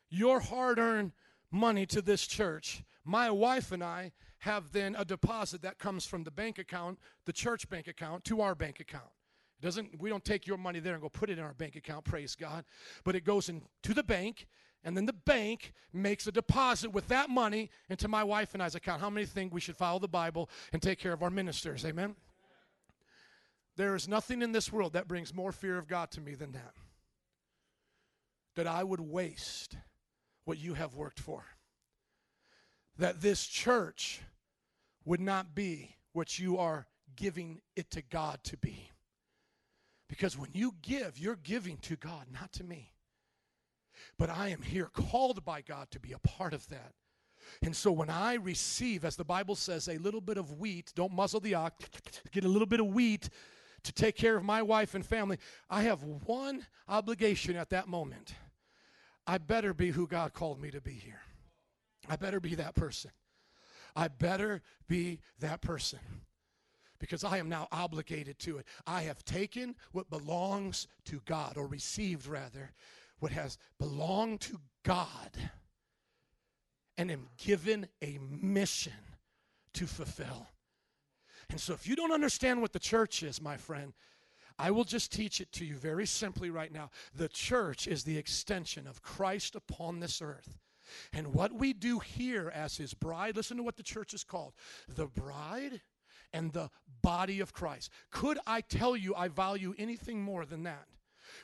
your hard-earned money to this church, my wife and I have then a deposit that comes from the bank account, the church bank account, to our bank account. It doesn't we don't take your money there and go put it in our bank account, praise God. But it goes into the bank, and then the bank makes a deposit with that money into my wife and I's account. How many think we should follow the Bible and take care of our ministers? Amen. There is nothing in this world that brings more fear of God to me than that. That I would waste what you have worked for. That this church would not be what you are giving it to God to be. Because when you give, you're giving to God, not to me. But I am here called by God to be a part of that. And so when I receive, as the Bible says, a little bit of wheat, don't muzzle the ox, get a little bit of wheat to take care of my wife and family, I have one obligation at that moment. I better be who God called me to be here. I better be that person. I better be that person because I am now obligated to it. I have taken what belongs to God, or received rather, what has belonged to God, and am given a mission to fulfill. And so, if you don't understand what the church is, my friend, I will just teach it to you very simply right now. The church is the extension of Christ upon this earth. And what we do here as his bride, listen to what the church is called the bride and the body of Christ. Could I tell you I value anything more than that?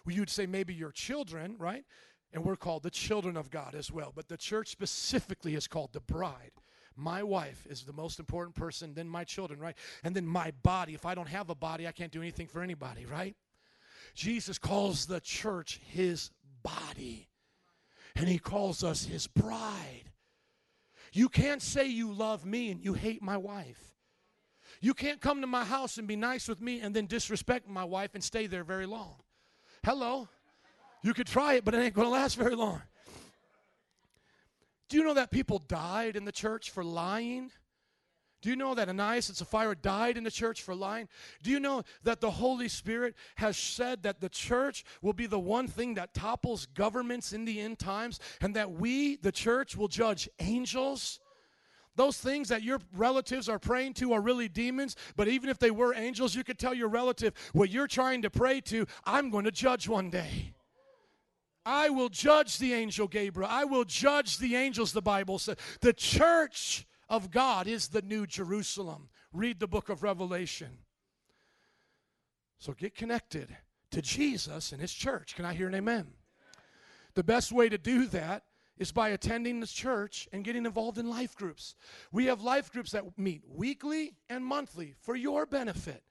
Well, you'd say maybe your children, right? And we're called the children of God as well. But the church specifically is called the bride. My wife is the most important person, then my children, right? And then my body. If I don't have a body, I can't do anything for anybody, right? Jesus calls the church his body, and he calls us his bride. You can't say you love me and you hate my wife. You can't come to my house and be nice with me and then disrespect my wife and stay there very long. Hello? You could try it, but it ain't going to last very long. Do you know that people died in the church for lying? Do you know that Ananias and Sapphira died in the church for lying? Do you know that the Holy Spirit has said that the church will be the one thing that topples governments in the end times and that we, the church, will judge angels? Those things that your relatives are praying to are really demons, but even if they were angels, you could tell your relative what you're trying to pray to, I'm going to judge one day. I will judge the angel Gabriel. I will judge the angels, the Bible says. The church of God is the new Jerusalem. Read the book of Revelation. So get connected to Jesus and his church. Can I hear an amen? The best way to do that is by attending the church and getting involved in life groups. We have life groups that meet weekly and monthly for your benefit.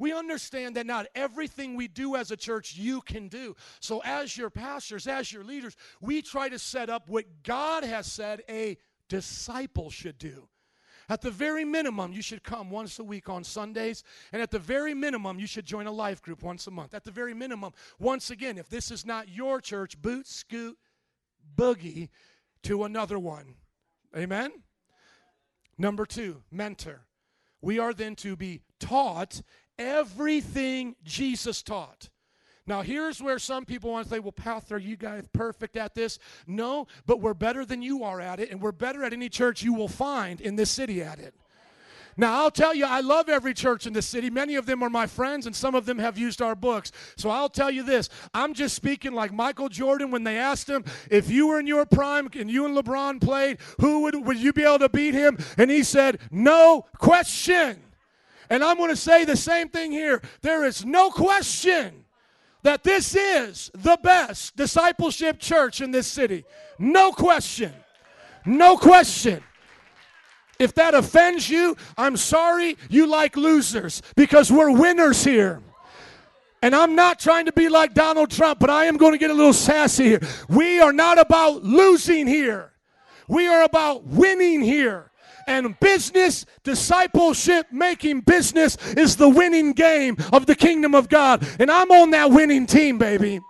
We understand that not everything we do as a church you can do. So, as your pastors, as your leaders, we try to set up what God has said a disciple should do. At the very minimum, you should come once a week on Sundays. And at the very minimum, you should join a life group once a month. At the very minimum, once again, if this is not your church, boot, scoot, boogie to another one. Amen? Number two, mentor. We are then to be taught everything Jesus taught. Now, here's where some people want to say, well, Pastor, are you guys perfect at this? No, but we're better than you are at it, and we're better at any church you will find in this city at it. Now, I'll tell you, I love every church in the city. Many of them are my friends, and some of them have used our books. So I'll tell you this I'm just speaking like Michael Jordan when they asked him, if you were in your prime and you and LeBron played, who would, would you be able to beat him? And he said, no question. And I'm going to say the same thing here. There is no question that this is the best discipleship church in this city. No question. No question. If that offends you, I'm sorry you like losers because we're winners here. And I'm not trying to be like Donald Trump, but I am going to get a little sassy here. We are not about losing here, we are about winning here. And business, discipleship, making business is the winning game of the kingdom of God. And I'm on that winning team, baby.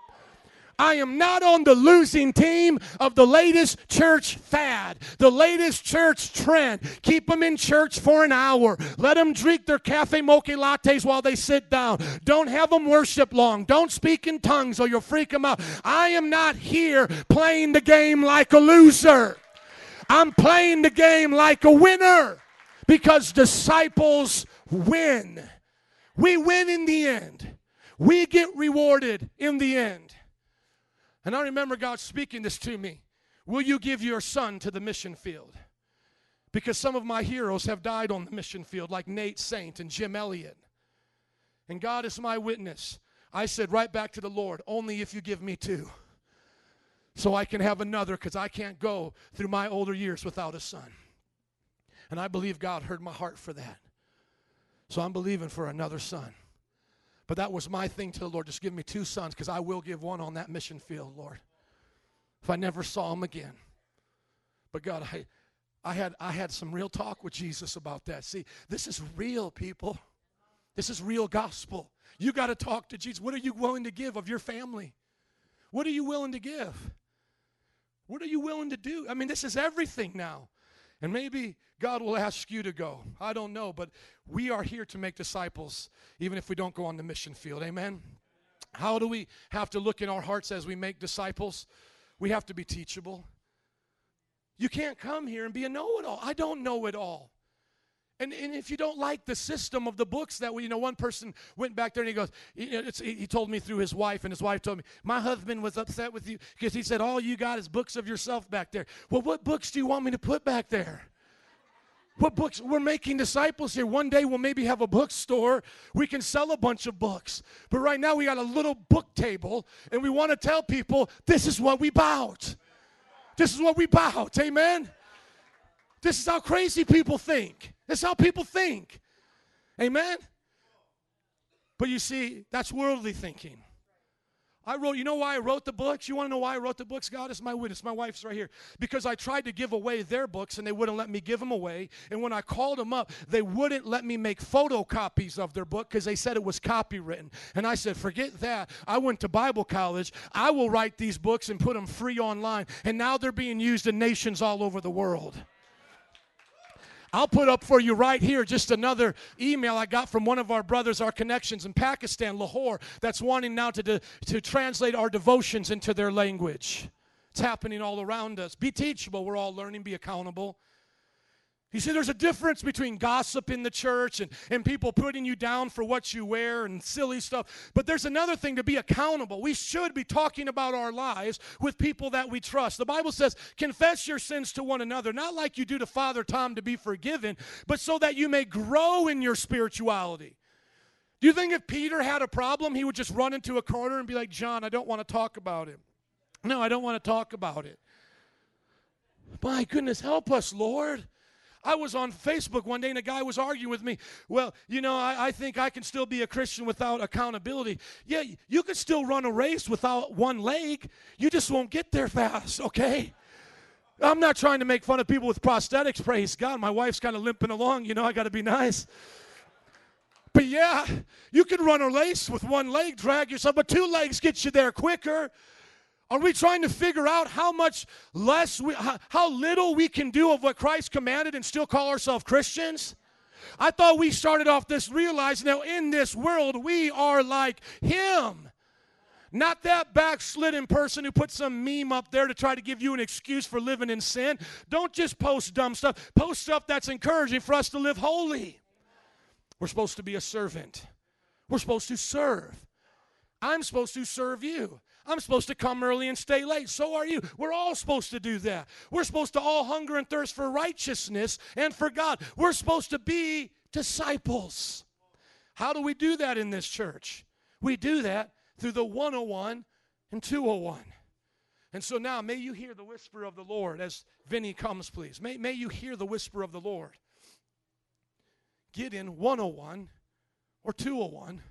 I am not on the losing team of the latest church fad, the latest church trend. Keep them in church for an hour. Let them drink their cafe mocha lattes while they sit down. Don't have them worship long. Don't speak in tongues or you'll freak them out. I am not here playing the game like a loser. I'm playing the game like a winner because disciples win. We win in the end. We get rewarded in the end. And I remember God speaking this to me. Will you give your son to the mission field? Because some of my heroes have died on the mission field, like Nate Saint and Jim Elliot. And God is my witness. I said right back to the Lord, only if you give me two. So I can have another, because I can't go through my older years without a son. And I believe God heard my heart for that. So I'm believing for another son. But that was my thing to the Lord. Just give me two sons because I will give one on that mission field, Lord. If I never saw him again. But God, I, I, had, I had some real talk with Jesus about that. See, this is real, people. This is real gospel. You got to talk to Jesus. What are you willing to give of your family? What are you willing to give? What are you willing to do? I mean, this is everything now. And maybe God will ask you to go. I don't know, but we are here to make disciples, even if we don't go on the mission field. Amen? How do we have to look in our hearts as we make disciples? We have to be teachable. You can't come here and be a know it all. I don't know it all. And, and if you don't like the system of the books that we, you know, one person went back there and he goes, you know, he told me through his wife, and his wife told me, my husband was upset with you because he said, all you got is books of yourself back there. Well, what books do you want me to put back there? What books? We're making disciples here. One day we'll maybe have a bookstore. We can sell a bunch of books. But right now we got a little book table and we want to tell people this is what we bout. This is what we bout. Amen. This is how crazy people think. This is how people think. Amen. But you see, that's worldly thinking. I wrote, you know why I wrote the books? You want to know why I wrote the books? God is my witness. My wife's right here. Because I tried to give away their books and they wouldn't let me give them away. And when I called them up, they wouldn't let me make photocopies of their book because they said it was copywritten. And I said, forget that. I went to Bible college. I will write these books and put them free online. And now they're being used in nations all over the world. I'll put up for you right here just another email I got from one of our brothers, our connections in Pakistan, Lahore, that's wanting now to, de- to translate our devotions into their language. It's happening all around us. Be teachable. We're all learning, be accountable. You see, there's a difference between gossip in the church and, and people putting you down for what you wear and silly stuff. But there's another thing to be accountable. We should be talking about our lives with people that we trust. The Bible says, confess your sins to one another, not like you do to Father Tom to be forgiven, but so that you may grow in your spirituality. Do you think if Peter had a problem, he would just run into a corner and be like, John, I don't want to talk about it? No, I don't want to talk about it. My goodness, help us, Lord. I was on Facebook one day and a guy was arguing with me. Well, you know, I, I, think I can still be a Christian without accountability. Yeah, you can still run a race without one leg. You just won't get there fast, okay? I'm not trying to make fun of people with prosthetics, praise God. My wife's kind of limping along, you know, I got to be nice. But yeah, you can run a race with one leg, drag yourself, but two legs get you there quicker. Are we trying to figure out how much less, we, how, little we can do of what Christ commanded and still call ourselves Christians? I thought we started off this realizing that in this world we are like Him. Not that backslidden person who put some meme up there to try to give you an excuse for living in sin. Don't just post dumb stuff, post stuff that's encouraging for us to live holy. We're supposed to be a servant, we're supposed to serve. I'm supposed to serve you. I'm supposed to come early and stay late. So are you. We're all supposed to do that. We're supposed to all hunger and thirst for righteousness and for God. We're supposed to be disciples. How do we do that in this church? We do that through the 101 and 201. And so now, may you hear the whisper of the Lord as Vinny comes, please. May, may you hear the whisper of the Lord. Get in 101 or 201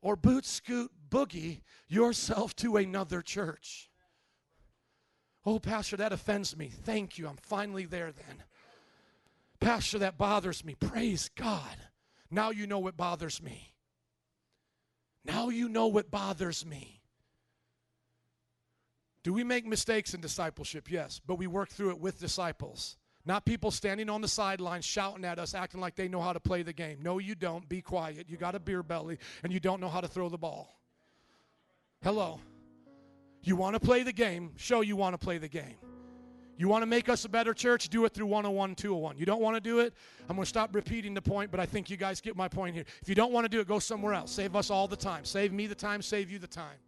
or boot scoot boogie yourself to another church. Oh, Pastor, that offends me. Thank you. I'm finally there then. Pastor, that bothers me. Praise God. Now you know what bothers me. Now you know what bothers me. Do we make mistakes in discipleship? Yes, but we work through it with disciples. Not people standing on the sidelines shouting at us, acting like they know how to play the game. No, you don't. Be quiet. You got a beer belly and you don't know how to throw the ball. Hello. You want to play the game? Show you want to play the game. You want to make us a better church? Do it through 101, 201. You don't want to do it? I'm going to stop repeating the point, but I think you guys get my point here. If you don't want to do it, go somewhere else. Save us all the time. Save me the time, save you the time.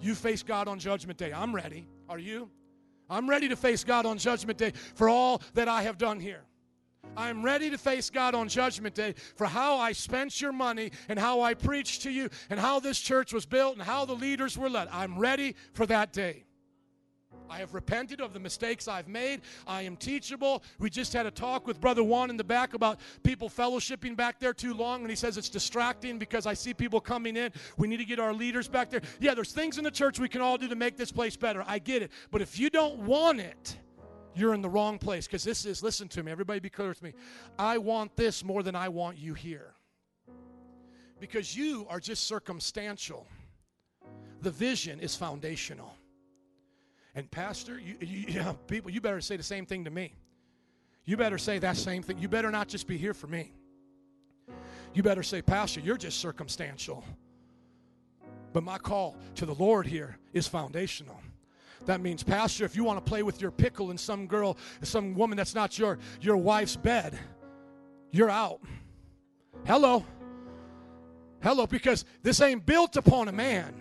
You face God on Judgment Day. I'm ready. Are you? I'm ready to face God on Judgment Day for all that I have done here. I'm ready to face God on Judgment Day for how I spent your money and how I preached to you and how this church was built and how the leaders were led. I'm ready for that day. I have repented of the mistakes I've made. I am teachable. We just had a talk with Brother Juan in the back about people fellowshipping back there too long, and he says it's distracting because I see people coming in. We need to get our leaders back there. Yeah, there's things in the church we can all do to make this place better. I get it. But if you don't want it, you're in the wrong place because this is, listen to me, everybody be clear with me. I want this more than I want you here. Because you are just circumstantial, the vision is foundational. And pastor, you, you, yeah, people, you better say the same thing to me. You better say that same thing. You better not just be here for me. You better say, Pastor, you're just circumstantial. But my call to the Lord here is foundational. That means, Pastor, if you want to play with your pickle in some girl, some woman that's not your, your wife's bed, you're out. Hello. Hello, because this ain't built upon a man.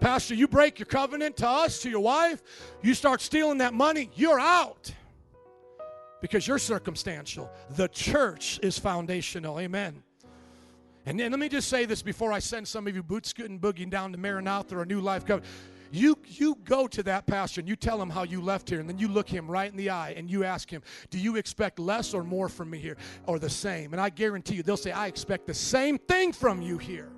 Pastor, you break your covenant to us, to your wife, you start stealing that money, you're out. Because you're circumstantial. The church is foundational. Amen. And then let me just say this before I send some of you boot scooting boogieing down to Maranatha or a New Life Covenant. You, you go to that pastor and you tell him how you left here, and then you look him right in the eye and you ask him, Do you expect less or more from me here, or the same? And I guarantee you, they'll say, I expect the same thing from you here.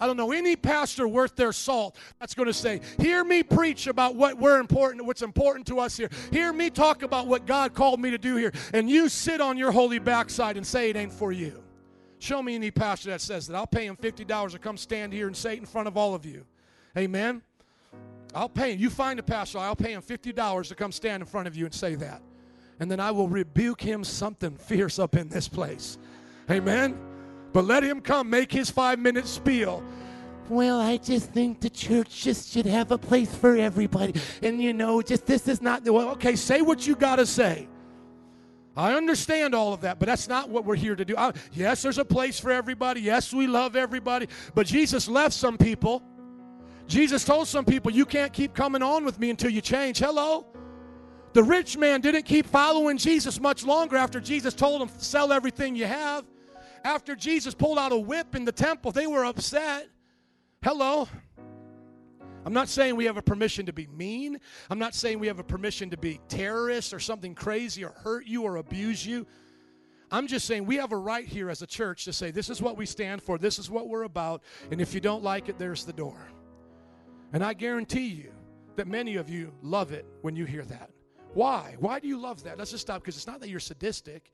I don't know any pastor worth their salt that's going to say, Hear me preach about what we're important, what's important to us here. Hear me talk about what God called me to do here. And you sit on your holy backside and say it ain't for you. Show me any pastor that says that. I'll pay him $50 to come stand here and say it in front of all of you. Amen. I'll pay him. You find a pastor, I'll pay him $50 to come stand in front of you and say that. And then I will rebuke him something fierce up in this place. Amen. But let him come make his five minute spiel. Well, I just think the church just should have a place for everybody. And you know, just this is not the well, okay, say what you gotta say. I understand all of that, but that's not what we're here to do. I- yes, there's a place for everybody. Yes, we love everybody. But Jesus left some people. Jesus told some people, You can't keep coming on with me until you change. Hello? The rich man didn't keep following Jesus much longer after Jesus told him, Sell everything you have. After Jesus pulled out a whip in the temple, they were upset. Hello? I'm not saying we have a permission to be mean. I'm not saying we have a permission to be terrorists or something crazy or hurt you or abuse you. I'm just saying we have a right here as a church to say, this is what we stand for, this is what we're about, and if you don't like it, there's the door. And I guarantee you that many of you love it when you hear that. Why? Why do you love that? Let's just stop because it's not that you're sadistic.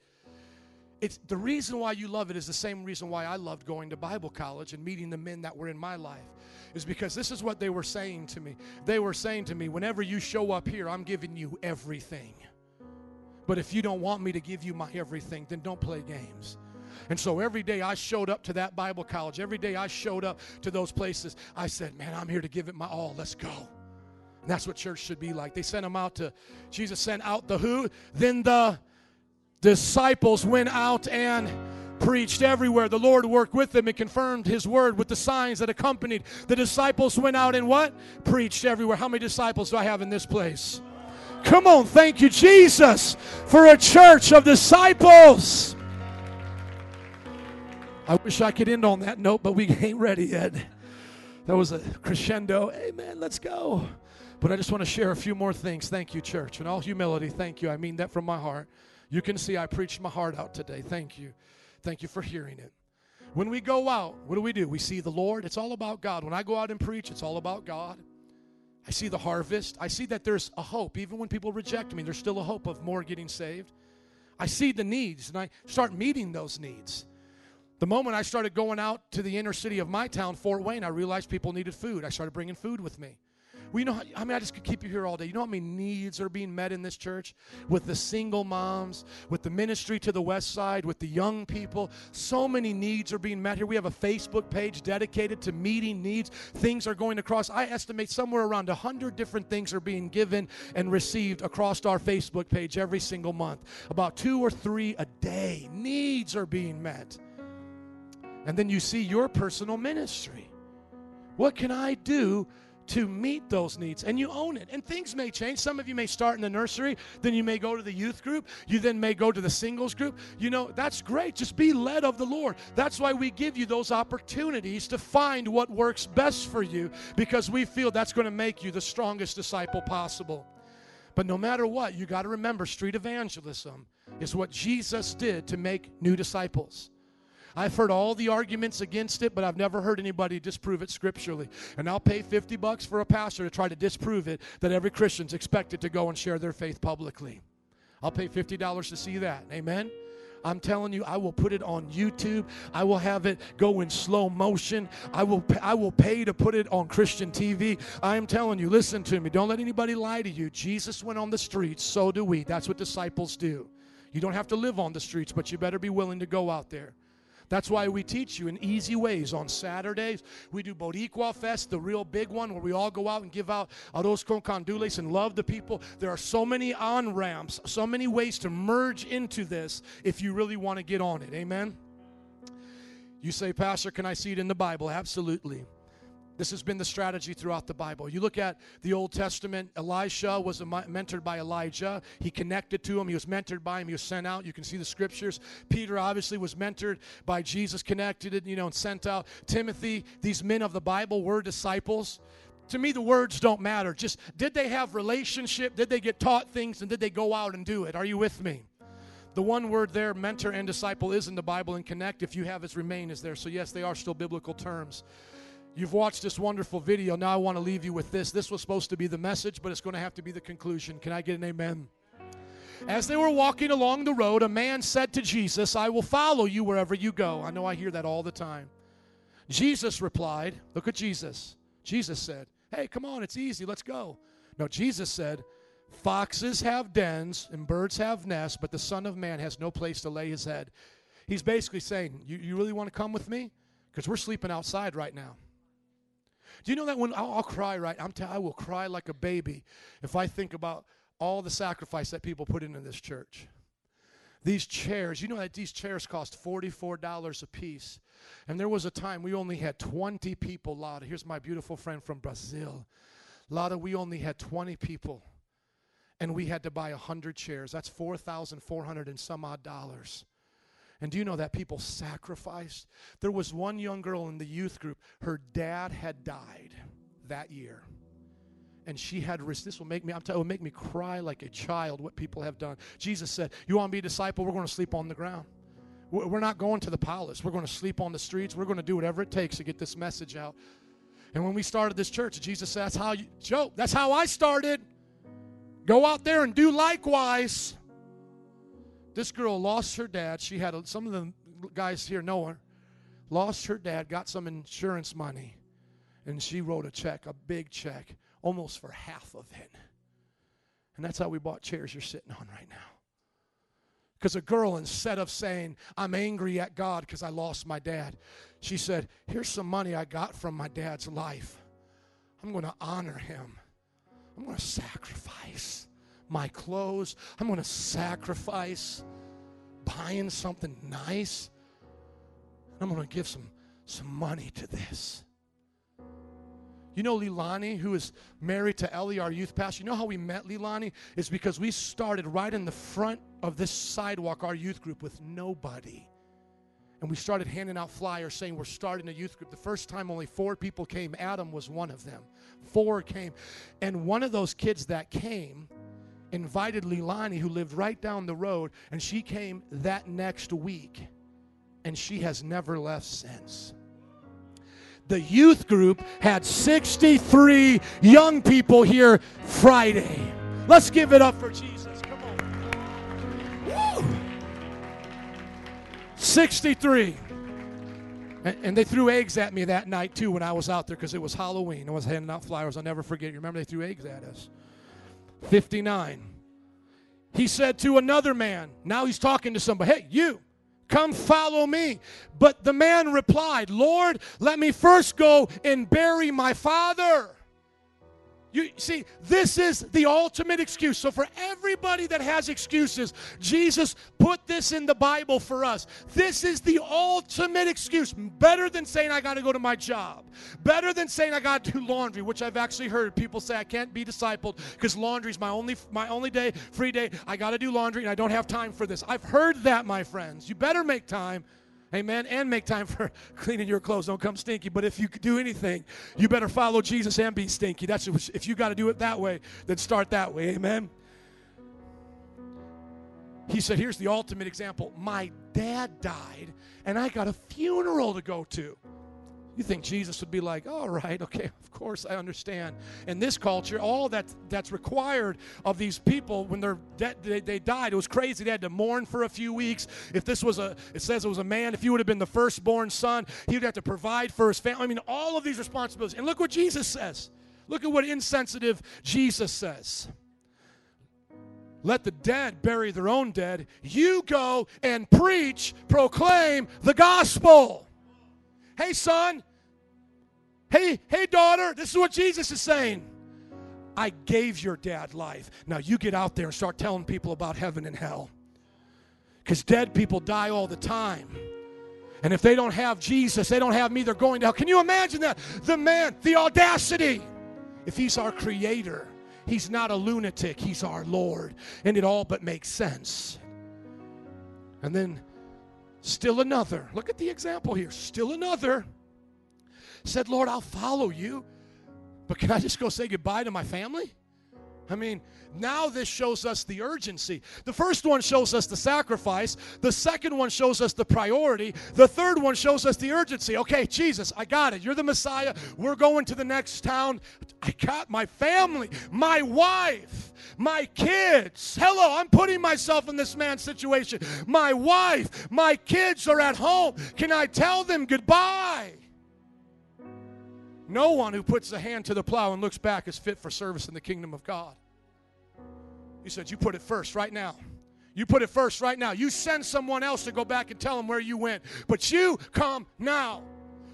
It's the reason why you love it is the same reason why I loved going to Bible college and meeting the men that were in my life. Is because this is what they were saying to me. They were saying to me, whenever you show up here, I'm giving you everything. But if you don't want me to give you my everything, then don't play games. And so every day I showed up to that Bible college, every day I showed up to those places, I said, Man, I'm here to give it my all. Let's go. And that's what church should be like. They sent them out to, Jesus sent out the who? Then the disciples went out and preached everywhere. The Lord worked with them and confirmed his word with the signs that accompanied. The disciples went out and what? Preached everywhere. How many disciples do I have in this place? Come on, thank you, Jesus, for a church of disciples. I wish I could end on that note, but we ain't ready yet. That was a crescendo. Amen. Let's go. But I just want to share a few more things. Thank you, church. In all humility, thank you. I mean that from my heart. You can see I preached my heart out today. Thank you. Thank you for hearing it. When we go out, what do we do? We see the Lord. It's all about God. When I go out and preach, it's all about God. I see the harvest. I see that there's a hope. Even when people reject me, there's still a hope of more getting saved. I see the needs and I start meeting those needs. The moment I started going out to the inner city of my town, Fort Wayne, I realized people needed food. I started bringing food with me. We know. I mean, I just could keep you here all day. You know how many needs are being met in this church with the single moms, with the ministry to the west side, with the young people. So many needs are being met here. We have a Facebook page dedicated to meeting needs. Things are going across. I estimate somewhere around hundred different things are being given and received across our Facebook page every single month. About two or three a day. Needs are being met. And then you see your personal ministry. What can I do to meet those needs? And you own it. And things may change. Some of you may start in the nursery, then you may go to the youth group, you then may go to the singles group. You know, that's great. Just be led of the Lord. That's why we give you those opportunities to find what works best for you because we feel that's going to make you the strongest disciple possible. But no matter what, you got to remember street evangelism is what Jesus did to make new disciples. I've heard all the arguments against it, but I've never heard anybody disprove it scripturally. And I'll pay 50 bucks for a pastor to try to disprove it that every Christian's expected to go and share their faith publicly. I'll pay $50 to see that. Amen. I'm telling you, I will put it on YouTube. I will have it go in slow motion. I will I will pay to put it on Christian TV. I am telling you, listen to me. Don't let anybody lie to you. Jesus went on the streets, so do we. That's what disciples do. You don't have to live on the streets, but you better be willing to go out there. That's why we teach you in easy ways. On Saturdays, we do Boricua Fest, the real big one, where we all go out and give out arroz con gandules and love the people. There are so many on ramps, so many ways to merge into this if you really want to get on it. Amen. You say, Pastor, can I see it in the Bible? Absolutely. This has been the strategy throughout the Bible. You look at the Old Testament, Elisha was mentored by Elijah. He connected to him, he was mentored by him, he was sent out. You can see the scriptures. Peter obviously was mentored by Jesus, connected, you know, and sent out. Timothy, these men of the Bible were disciples. To me, the words don't matter. Just did they have relationship? Did they get taught things? And did they go out and do it? Are you with me? The one word there, mentor and disciple, is in the Bible, and connect, if you have as remain, is there. So, yes, they are still biblical terms. You've watched this wonderful video. Now I want to leave you with this. This was supposed to be the message, but it's going to have to be the conclusion. Can I get an amen? As they were walking along the road, a man said to Jesus, I will follow you wherever you go. I know I hear that all the time. Jesus replied, Look at Jesus. Jesus said, Hey, come on, it's easy, let's go. No, Jesus said, Foxes have dens and birds have nests, but the Son of Man has no place to lay his head. He's basically saying, You, you really want to come with me? Because we're sleeping outside right now. Do you know that when I'll, I'll cry, right? I'm t- I will cry like a baby if I think about all the sacrifice that people put into this church. These chairs, you know that these chairs cost $44 a piece. And there was a time we only had 20 people, Lotta. Here's my beautiful friend from Brazil. Lotta, we only had 20 people. And we had to buy 100 chairs. That's 4,400 and some odd dollars. And do you know that people sacrificed? There was one young girl in the youth group, her dad had died that year. And she had risk. This will make me, I'm telling, will make me cry like a child what people have done. Jesus said, You want to be a disciple? We're going to sleep on the ground. We're we're not going to the palace. We're going to sleep on the streets. We're going to do whatever it takes to get this message out. And when we started this church, Jesus said, That's how you, Joe, that's how I started. Go out there and do likewise. This girl lost her dad. She had a, some of the guys here know her. Lost her dad, got some insurance money, and she wrote a check, a big check, almost for half of it. And that's how we bought chairs you're sitting on right now. Because a girl, instead of saying, I'm angry at God because I lost my dad, she said, Here's some money I got from my dad's life. I'm going to honor him. I'm going to sacrifice my clothes. I'm going to sacrifice buying something nice. I'm going to give some, some money to this. You know Lilani, who is married to Ellie, our youth pastor. You know how we met Lilani? Is because we started right in the front of this sidewalk, our youth group, with nobody. And we started handing out flyers saying we're starting a youth group. The first time only four people came. Adam was one of them. Four came. And one of those kids that came invited Lilani, who lived right down the road, and she came that next week. And she has never left since. The youth group had 63 young people here Friday. Let's give it up for Jesus. Come on. Woo! 63. And, they threw eggs at me that night too when I was out there because it was Halloween. I was handing out flowers. I'll never forget. You remember they threw eggs at us? 59. He said to another man, now he's talking to somebody, hey, you, come follow me. But the man replied, Lord, let me first go and bury my father. You see, this is the ultimate excuse. So, for everybody that has excuses, Jesus put this in the Bible for us. This is the ultimate excuse. Better than saying, I got to go to my job. Better than saying, I got to do laundry, which I've actually heard people say, I can't be discipled because laundry is my only, my only day, free day. I got to do laundry and I don't have time for this. I've heard that, my friends. You better make time. Amen. And make time for cleaning your clothes. Don't come stinky. But if you do anything, you better follow Jesus and be stinky. That's if you got to do it that way, then start that way. Amen. He said, Here's the ultimate example. My dad died, and I got a funeral to go to. You think Jesus would be like, all right, okay, of course I understand. In this culture, all that that's required of these people when they're de- they, they died, it was crazy. They had to mourn for a few weeks. If this was a, it says it was a man. If he would have been the firstborn son, he would have to provide for his family. I mean, all of these responsibilities. And look what Jesus says. Look at what insensitive Jesus says. Let the dead bury their own dead. You go and preach, proclaim the gospel. Hey, son. Hey, hey, daughter. This is what Jesus is saying. I gave your dad life. Now you get out there and start telling people about heaven and hell. Because dead people die all the time. And if they don't have Jesus, they don't have me, they're going to hell. Can you imagine that? The man, the audacity. If he's our creator, he's not a lunatic, he's our Lord. And it all but makes sense. And then Still another. Look at the example here. Still another said, Lord, I'll follow you, but can I just go say goodbye to my family? I mean, now this shows us the urgency. The first one shows us the sacrifice. The second one shows us the priority. The third one shows us the urgency. Okay, Jesus, I got it. You're the Messiah. We're going to the next town. I got my family, my wife, my kids. Hello, I'm putting myself in this man's situation. My wife, my kids are at home. Can I tell them goodbye? No one who puts a hand to the plow and looks back is fit for service in the kingdom of God. He said, You put it first right now. You put it first right now. You send someone else to go back and tell them where you went. But you come now.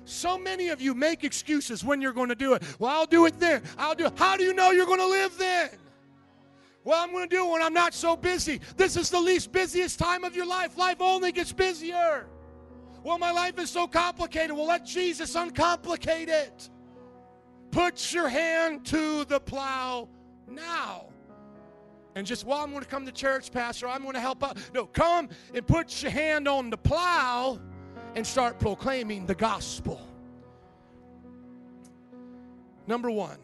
So many of you make excuses when you're going to do it. Well, I'll do it then. I'll do it. How do you know you're going to live then? Well, I'm going to do it when I'm not so busy. This is the least busiest time of your life. Life only gets busier. Well, my life is so complicated. Well, let Jesus uncomplicate it. Put your hand to the plow now. And just, well, I'm going to come to church, Pastor. I'm going to help out. No, come and put your hand on the plow and start proclaiming the gospel. Number one,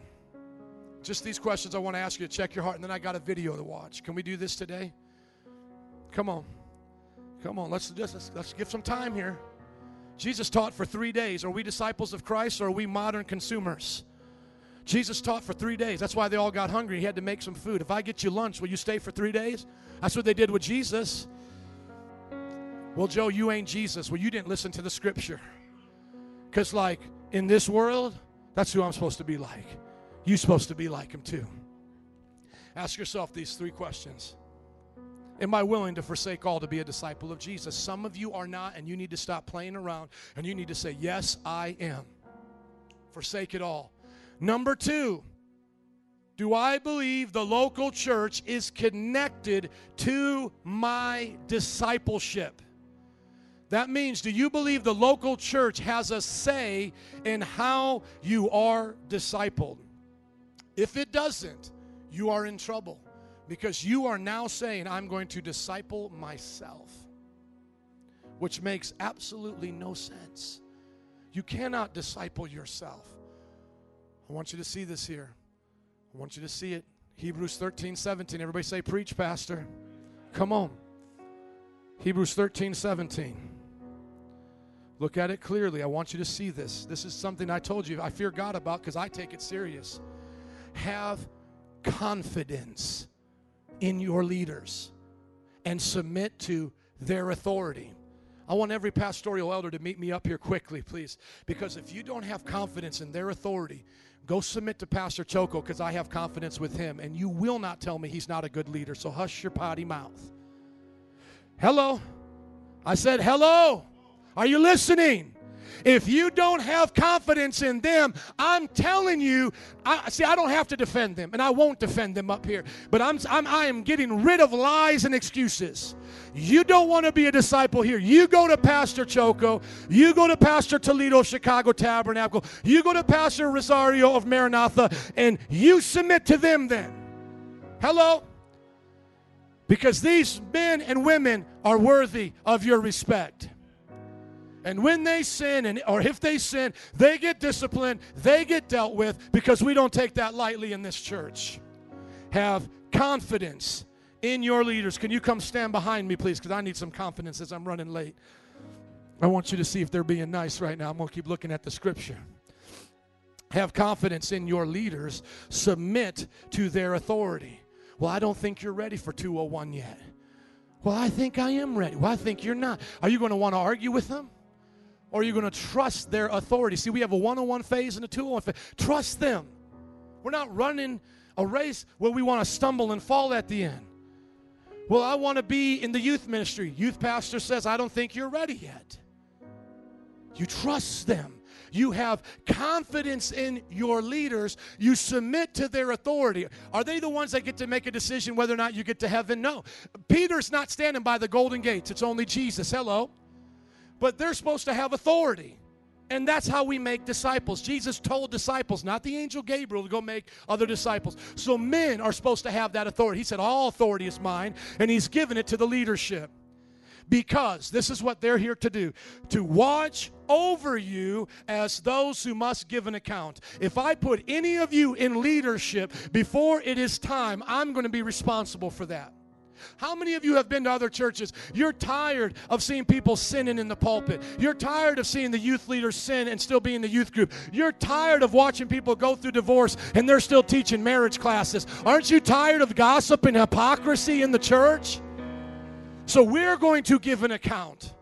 just these questions I want to ask you to check your heart, and then I got a video to watch. Can we do this today? Come on. Come on, let's, let's, let's give some time here. Jesus taught for three days. Are we disciples of Christ or are we modern consumers? Jesus taught for three days. That's why they all got hungry. He had to make some food. If I get you lunch, will you stay for three days? That's what they did with Jesus. Well, Joe, you ain't Jesus. Well, you didn't listen to the scripture. Because, like, in this world, that's who I'm supposed to be like. You're supposed to be like him too. Ask yourself these three questions Am I willing to forsake all to be a disciple of Jesus? Some of you are not, and you need to stop playing around and you need to say, Yes, I am. Forsake it all. Number two, do I believe the local church is connected to my discipleship? That means, do you believe the local church has a say in how you are discipled? If it doesn't, you are in trouble because you are now saying, I'm going to disciple myself, which makes absolutely no sense. You cannot disciple yourself. I want you to see this here. I want you to see it. Hebrews 13, 17. Everybody say, Preach, Pastor. Come on. Hebrews 13, 17. Look at it clearly. I want you to see this. This is something I told you I fear God about because I take it serious. Have confidence in your leaders and submit to their authority. I want every pastoral elder to meet me up here quickly, please. Because if you don't have confidence in their authority, go submit to Pastor Choco because I have confidence with him. And you will not tell me he's not a good leader. So hush your potty mouth. Hello? I said, hello. Are you listening? If you don't have confidence in them, I'm telling you, I see I don't have to defend them and I won't defend them up here. But I'm, I'm I am getting rid of lies and excuses. You don't want to be a disciple here. You go to Pastor Choco, you go to Pastor Toledo Chicago Tabernacle, you go to Pastor Rosario of Maranatha and you submit to them then. Hello? Because these men and women are worthy of your respect. And when they sin, and or if they sin, they get disciplined, they get dealt with because we don't take that lightly in this church. Have confidence in your leaders. Can you come stand behind me, please? Because I need some confidence as I'm running late. I want you to see if they're being nice right now. I'm going to keep looking at the scripture. Have confidence in your leaders, submit to their authority. Well, I don't think you're ready for 201 yet. Well, I think I am ready. Well, I think you're not. Are you going to want to argue with them? Or are you going to trust their authority? See, we have a 101 phase and a 201 phase. Trust them. We're not running a race where we want to stumble and fall at the end. Well, I want to be in the youth ministry. Youth pastor says, I don't think you're ready yet. You trust them. You have confidence in your leaders. You submit to their authority. Are they the ones that get to make a decision whether or not you get to heaven? No. Peter's not standing by the golden gates, it's only Jesus. Hello. But they're supposed to have authority. And that's how we make disciples. Jesus told disciples, not the angel Gabriel, to go make other disciples. So men are supposed to have that authority. He said, All authority is mine, and He's given it to the leadership because this is what they're here to do to watch over you as those who must give an account. If I put any of you in leadership before it is time, I'm going to be responsible for that. How many of you have been to other churches? You're tired of seeing people sinning in the pulpit. You're tired of seeing the youth leaders sin and still be in the youth group. You're tired of watching people go through divorce and they're still teaching marriage classes. Aren't you tired of gossip and hypocrisy in the church? So we're going to give an account.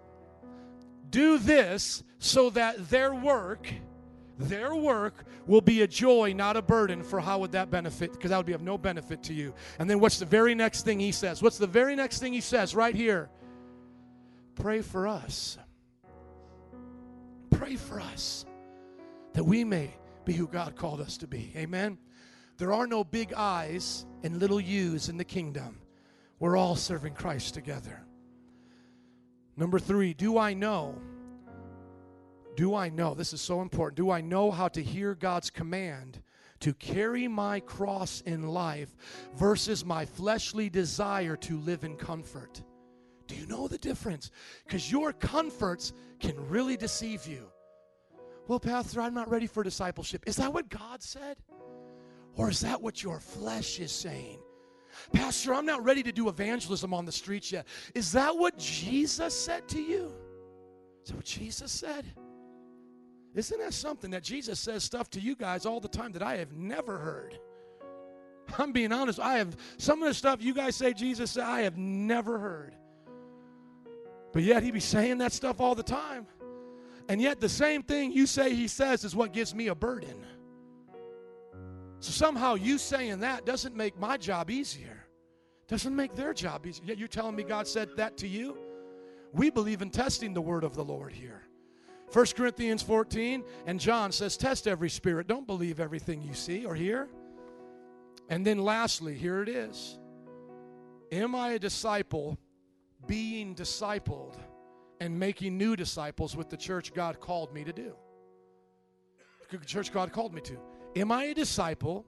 Do this so that their work, their work will be a joy, not a burden. For how would that benefit? Because that would be of no benefit to you. And then what's the very next thing he says? What's the very next thing he says right here? Pray for us. Pray for us that we may be who God called us to be. Amen. There are no big I's and little U's in the kingdom. We're all serving Christ together. Number three, do I know? Do I know? This is so important. Do I know how to hear God's command to carry my cross in life versus my fleshly desire to live in comfort? Do you know the difference? Because your comforts can really deceive you. Well, Pastor, I'm not ready for discipleship. Is that what God said? Or is that what your flesh is saying? Pastor, I'm not ready to do evangelism on the streets yet. Is that what Jesus said to you? Is that what Jesus said? Isn't that something that Jesus says stuff to you guys all the time that I have never heard? I'm being honest. I have some of the stuff you guys say Jesus said, I have never heard. But yet he be saying that stuff all the time. And yet the same thing you say he says is what gives me a burden. So somehow you saying that doesn't make my job easier. Doesn't make their job easier. Yet you're telling me God said that to you? We believe in testing the word of the Lord here. 1 Corinthians 14 and John says, Test every spirit. Don't believe everything you see or hear. And then lastly, here it is Am I a disciple being discipled and making new disciples with the church God called me to do? The church God called me to. Am I a disciple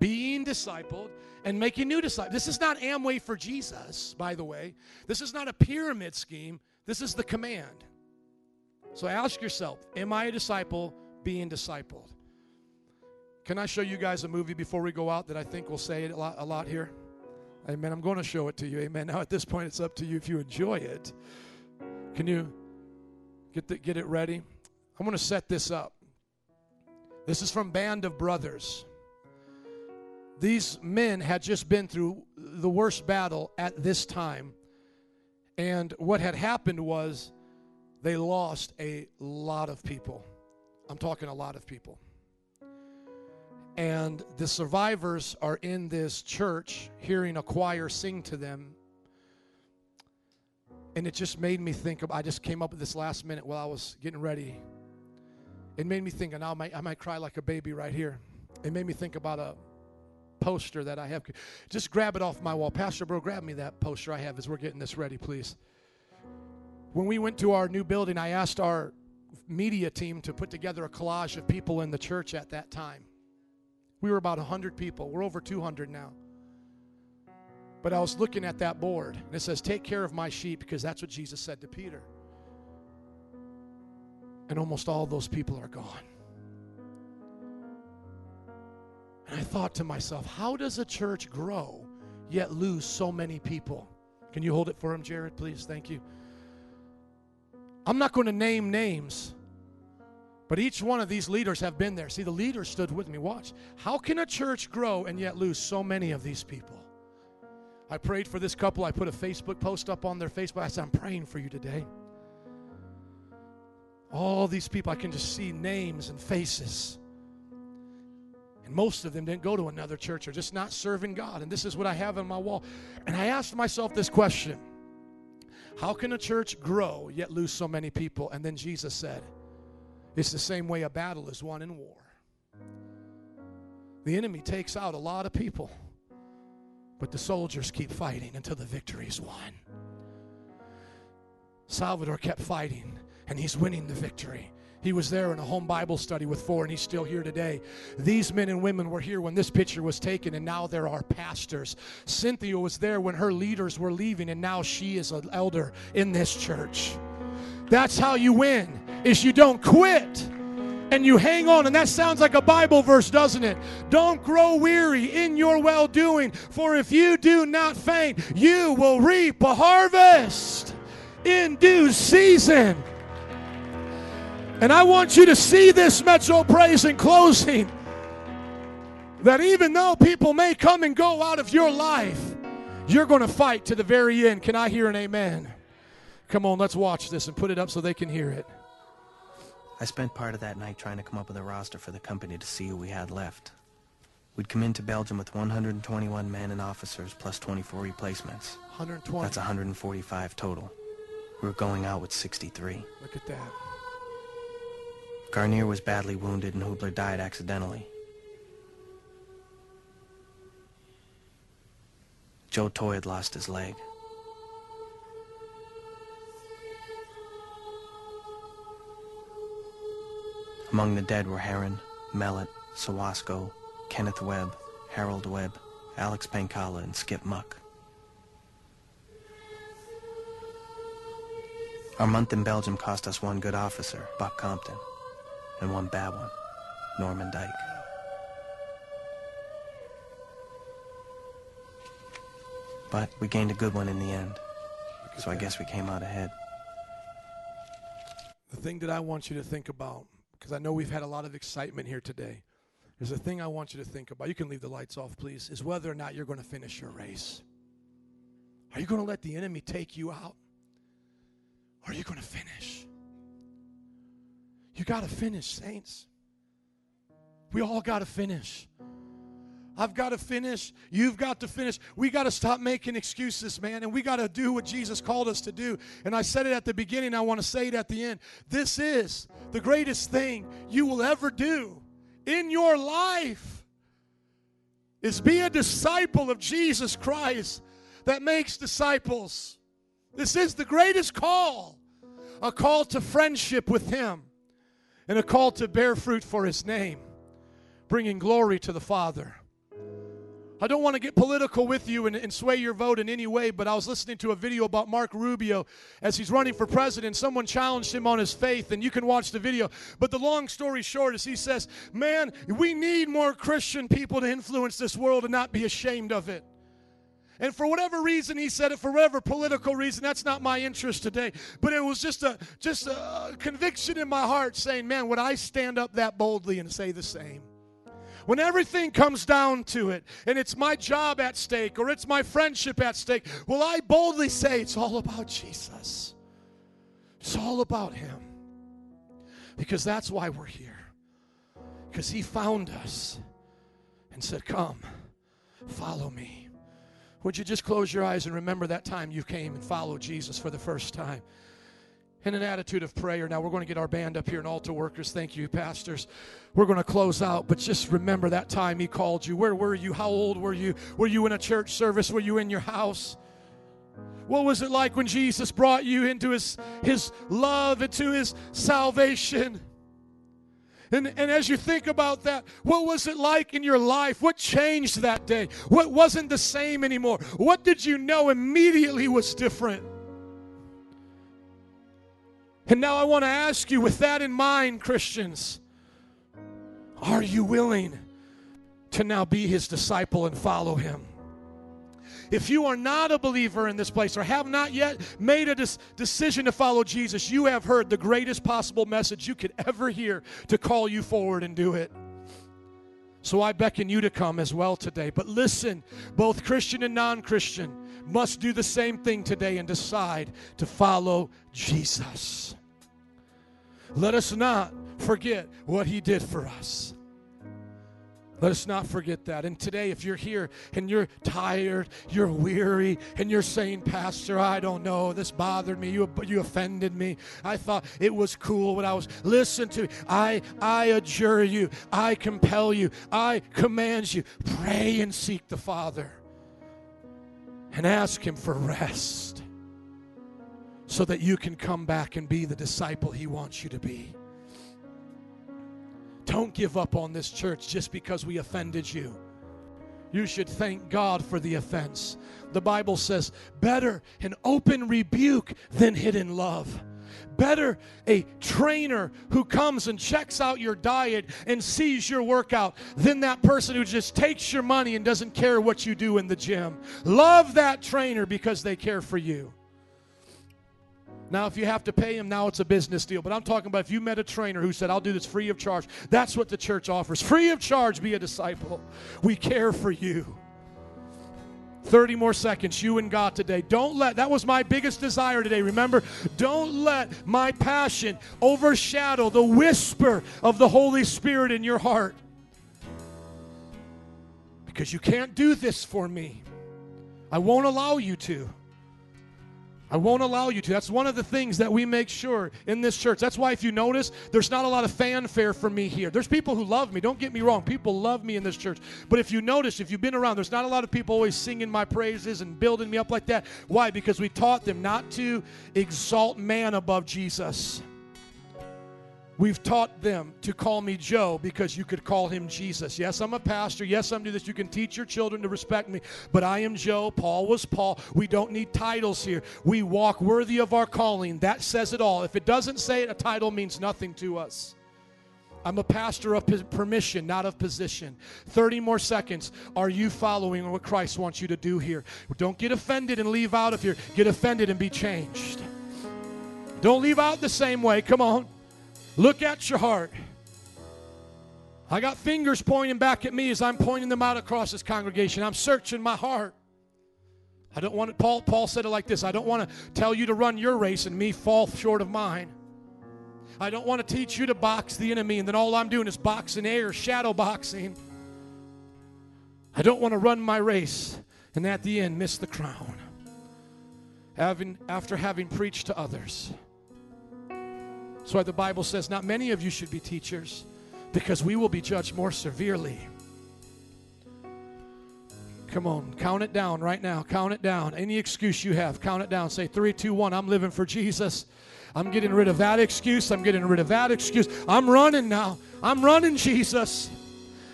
being discipled and making new disciples? This is not Amway for Jesus, by the way. This is not a pyramid scheme. This is the command. So ask yourself Am I a disciple being discipled? Can I show you guys a movie before we go out that I think will say it a lot, a lot here? Amen. I'm going to show it to you. Amen. Now, at this point, it's up to you if you enjoy it. Can you get, the, get it ready? I'm going to set this up. This is from Band of Brothers. These men had just been through the worst battle at this time. And what had happened was they lost a lot of people. I'm talking a lot of people. And the survivors are in this church hearing a choir sing to them. And it just made me think of, I just came up with this last minute while I was getting ready. It made me think, and I might, I might cry like a baby right here. It made me think about a poster that I have. Just grab it off my wall. Pastor Bro, grab me that poster I have as we're getting this ready, please. When we went to our new building, I asked our media team to put together a collage of people in the church at that time. We were about 100 people. We're over 200 now. But I was looking at that board, and it says, Take care of my sheep, because that's what Jesus said to Peter. And almost all those people are gone. And I thought to myself, how does a church grow yet lose so many people? Can you hold it for him, Jared, please? Thank you. I'm not going to name names, but each one of these leaders have been there. See, the leaders stood with me. Watch. How can a church grow and yet lose so many of these people? I prayed for this couple. I put a Facebook post up on their Facebook. I said, I'm praying for you today. All these people, I can just see names and faces. And most of them didn't go to another church or just not serving God. And this is what I have on my wall. And I asked myself this question How can a church grow yet lose so many people? And then Jesus said, It's the same way a battle is won in war. The enemy takes out a lot of people, but the soldiers keep fighting until the victory is won. Salvador kept fighting, and he's winning the victory. He was there in a home Bible study with four, and he's still here today. These men and women were here when this picture was taken, and now there are pastors. Cynthia was there when her leaders were leaving, and now she is an elder in this church. That's how you win, is you don't quit and you hang on. And that sounds like a Bible verse, doesn't it? Don't grow weary in your well doing, for if you do not faint, you will reap a harvest in due season. And I want you to see this Metro Praise in closing that even though people may come and go out of your life, you're going to fight to the very end. Can I hear an amen? Come on, let's watch this and put it up so they can hear it. I spent part of that night trying to come up with a roster for the company to see who we had left. We'd come into Belgium with 121 men and officers plus 24 replacements. 120. That's 145 total. We were going out with 63. Look at that. Guarnere was badly wounded and Hoobler died accidentally. Joe Toye had lost his leg. Among the dead were Herron, Mellett, Sowosko, Kenneth Webb, Harold Webb, Alex Penkala, and Skip Muck. Our month in Belgium cost us one good officer, Buck Compton, and one bad one, Norman Dike. But we gained a good one in the end, so I guess we came out ahead. The thing that I want you to think about, because I know we've had a lot of excitement here today, there's a thing I want you to think about. You can leave the lights off, please, is whether or not you're going to finish your race. Are you going to let the enemy take you out? Or are you going to finish? You got to finish, saints. We all got to finish. I've got to finish. You've got to finish. We got to stop making excuses, man, and we got to do what Jesus called us to do. And I said it at the beginning, I want to say it at the end. This is the greatest thing you will ever do in your life is be a disciple of Jesus Christ that makes disciples. This is the greatest call a call to friendship with Him and a call to bear fruit for His name, bringing glory to the Father. I don't want to get political with you and, and, sway your vote in any way, but I was listening to a video about Mark Rubio as he's running for president. Someone challenged him on his faith, and you can watch the video. But the long story short is he says, Man, we need more Christian people to influence this world and not be ashamed of it. And for whatever reason he said it, for whatever political reason, that's not my interest today. But it was just a just a conviction in my heart saying, man, would I stand up that boldly and say the same? when everything comes down to it and it's my job at stake or it's my friendship at stake, will I boldly say it's all about Jesus? It's all about Him. Because that's why we're here. Because He found us and said, Come, follow me. Would you just close your eyes and remember that time you came and followed Jesus for the first time? In an attitude of prayer. Now we're going to get our band up here and altar workers. Thank you, pastors. We're going to close out, but just remember that time he called you. Where were you? How old were you? Were you in a church service? Were you in your house? What was it like when Jesus brought you into his, his love, into his salvation? And, and as you think about that, what was it like in your life? What changed that day? What wasn't the same anymore? What did you know immediately was different? And now I want to ask you, with that in mind, Christians, are you willing to now be his disciple and follow him? If you are not a believer in this place or have not yet made a dis- decision to follow Jesus, you have heard the greatest possible message you could ever hear to call you forward and do it. So I beckon you to come as well today. But listen, both Christian and non Christian must do the same thing today and decide to follow Jesus. Let us not forget what he did for us. Let us not forget that. And today, if you're here and you're tired, you're weary, and you're saying, Pastor, I don't know, this bothered me, you, you offended me. I thought it was cool when I was, listen to me. I, I adjure you, I compel you, I command you, pray and seek the Father and ask Him for rest so that you can come back and be the disciple He wants you to be. Don't give up on this church just because we offended you. You should thank God for the offense. The Bible says, better an open rebuke than hidden love. Better a trainer who comes and checks out your diet and sees your workout than that person who just takes your money and doesn't care what you do in the gym. Love that trainer because they care for you. Now, if you have to pay him, now it's a business deal. But I'm talking about if you met a trainer who said, I'll do this free of charge, that's what the church offers. Free of charge, be a disciple. We care for you. 30 more seconds, you and God today. Don't let, that was my biggest desire today. Remember, don't let my passion overshadow the whisper of the Holy Spirit in your heart. Because you can't do this for me. I won't allow you to. I won't allow you to. That's one of the things that we make sure in this church. That's why, if you notice, there's not a lot of fanfare for me here. There's people who love me. Don't get me wrong. People love me in this church. But if you notice, if you've been around, there's not a lot of people always singing my praises and building me up like that. Why? Because we taught them not to exalt man above Jesus. We've taught them to call me Joe because you could call him Jesus. Yes, I'm a pastor. Yes, I'm doing this. You can teach your children to respect me, but I am Joe. Paul was Paul. We don't need titles here. We walk worthy of our calling. That says it all. If it doesn't say it, a title means nothing to us. I'm a pastor of permission, not of position. 30 more seconds. Are you following what Christ wants you to do here? Don't get offended and leave out of here. Get offended and be changed. Don't leave out the same way. Come on. Look at your heart. I got fingers pointing back at me as I'm pointing them out across this congregation. I'm searching my heart. I don't want it. Paul, Paul said it like this I don't want to tell you to run your race and me fall short of mine. I don't want to teach you to box the enemy and then all I'm doing is boxing air, shadow boxing. I don't want to run my race and at the end miss the crown. Having, after having preached to others. That's why the Bible says not many of you should be teachers because we will be judged more severely. Come on, count it down right now. Count it down. Any excuse you have, count it down. Say three, two, one. I'm living for Jesus. I'm getting rid of that excuse. I'm getting rid of that excuse. I'm running now. I'm running, Jesus.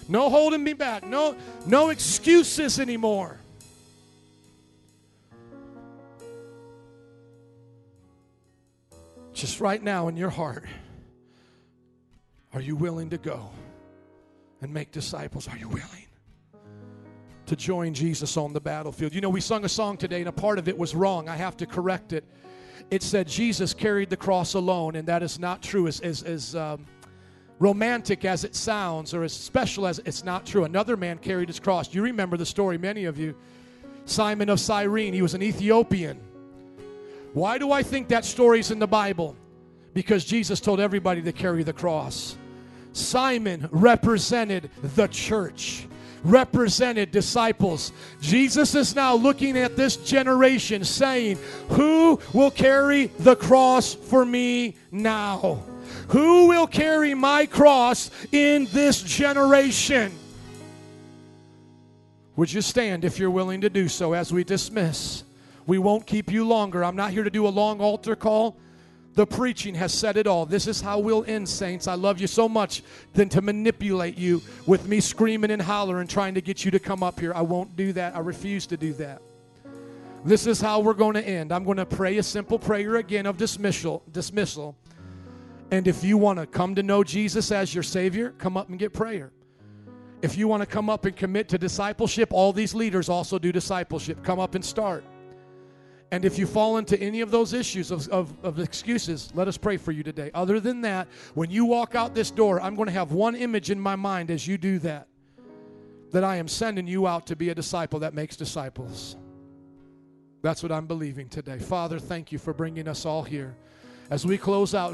No holding me back. No, no excuses anymore. Just right now in your heart, are you willing to go and make disciples? Are you willing to join Jesus on the battlefield? You know, we sung a song today, and a part of it was wrong. I have to correct it. It said Jesus carried the cross alone, and that is not true. As, as, as um, romantic as it sounds or as special as it's not true. Another man carried his cross. You remember the story, many of you. Simon of Cyrene, he was an Ethiopian. Why do I think that story's in the Bible? Because Jesus told everybody to carry the cross. Simon represented the church, represented disciples. Jesus is now looking at this generation saying, Who will carry the cross for me now? Who will carry my cross in this generation? Would you stand if you're willing to do so as we dismiss? We won't keep you longer. I'm not here to do a long altar call. The preaching has said it all. This is how we'll end, saints. I love you so much than to manipulate you with me screaming and hollering, trying to get you to come up here. I won't do that. I refuse to do that. This is how we're going to end. I'm going to pray a simple prayer again of dismissal. Dismissal. And if you want to come to know Jesus as your Savior, come up and get prayer. If you want to come up and commit to discipleship, all these leaders also do discipleship. Come up and start. And if you fall into any of those issues of, of, of excuses, let us pray for you today. Other than that, when you walk out this door, I'm going to have one image in my mind as you do that that I am sending you out to be a disciple that makes disciples. That's what I'm believing today. Father, thank you for bringing us all here. As we close out,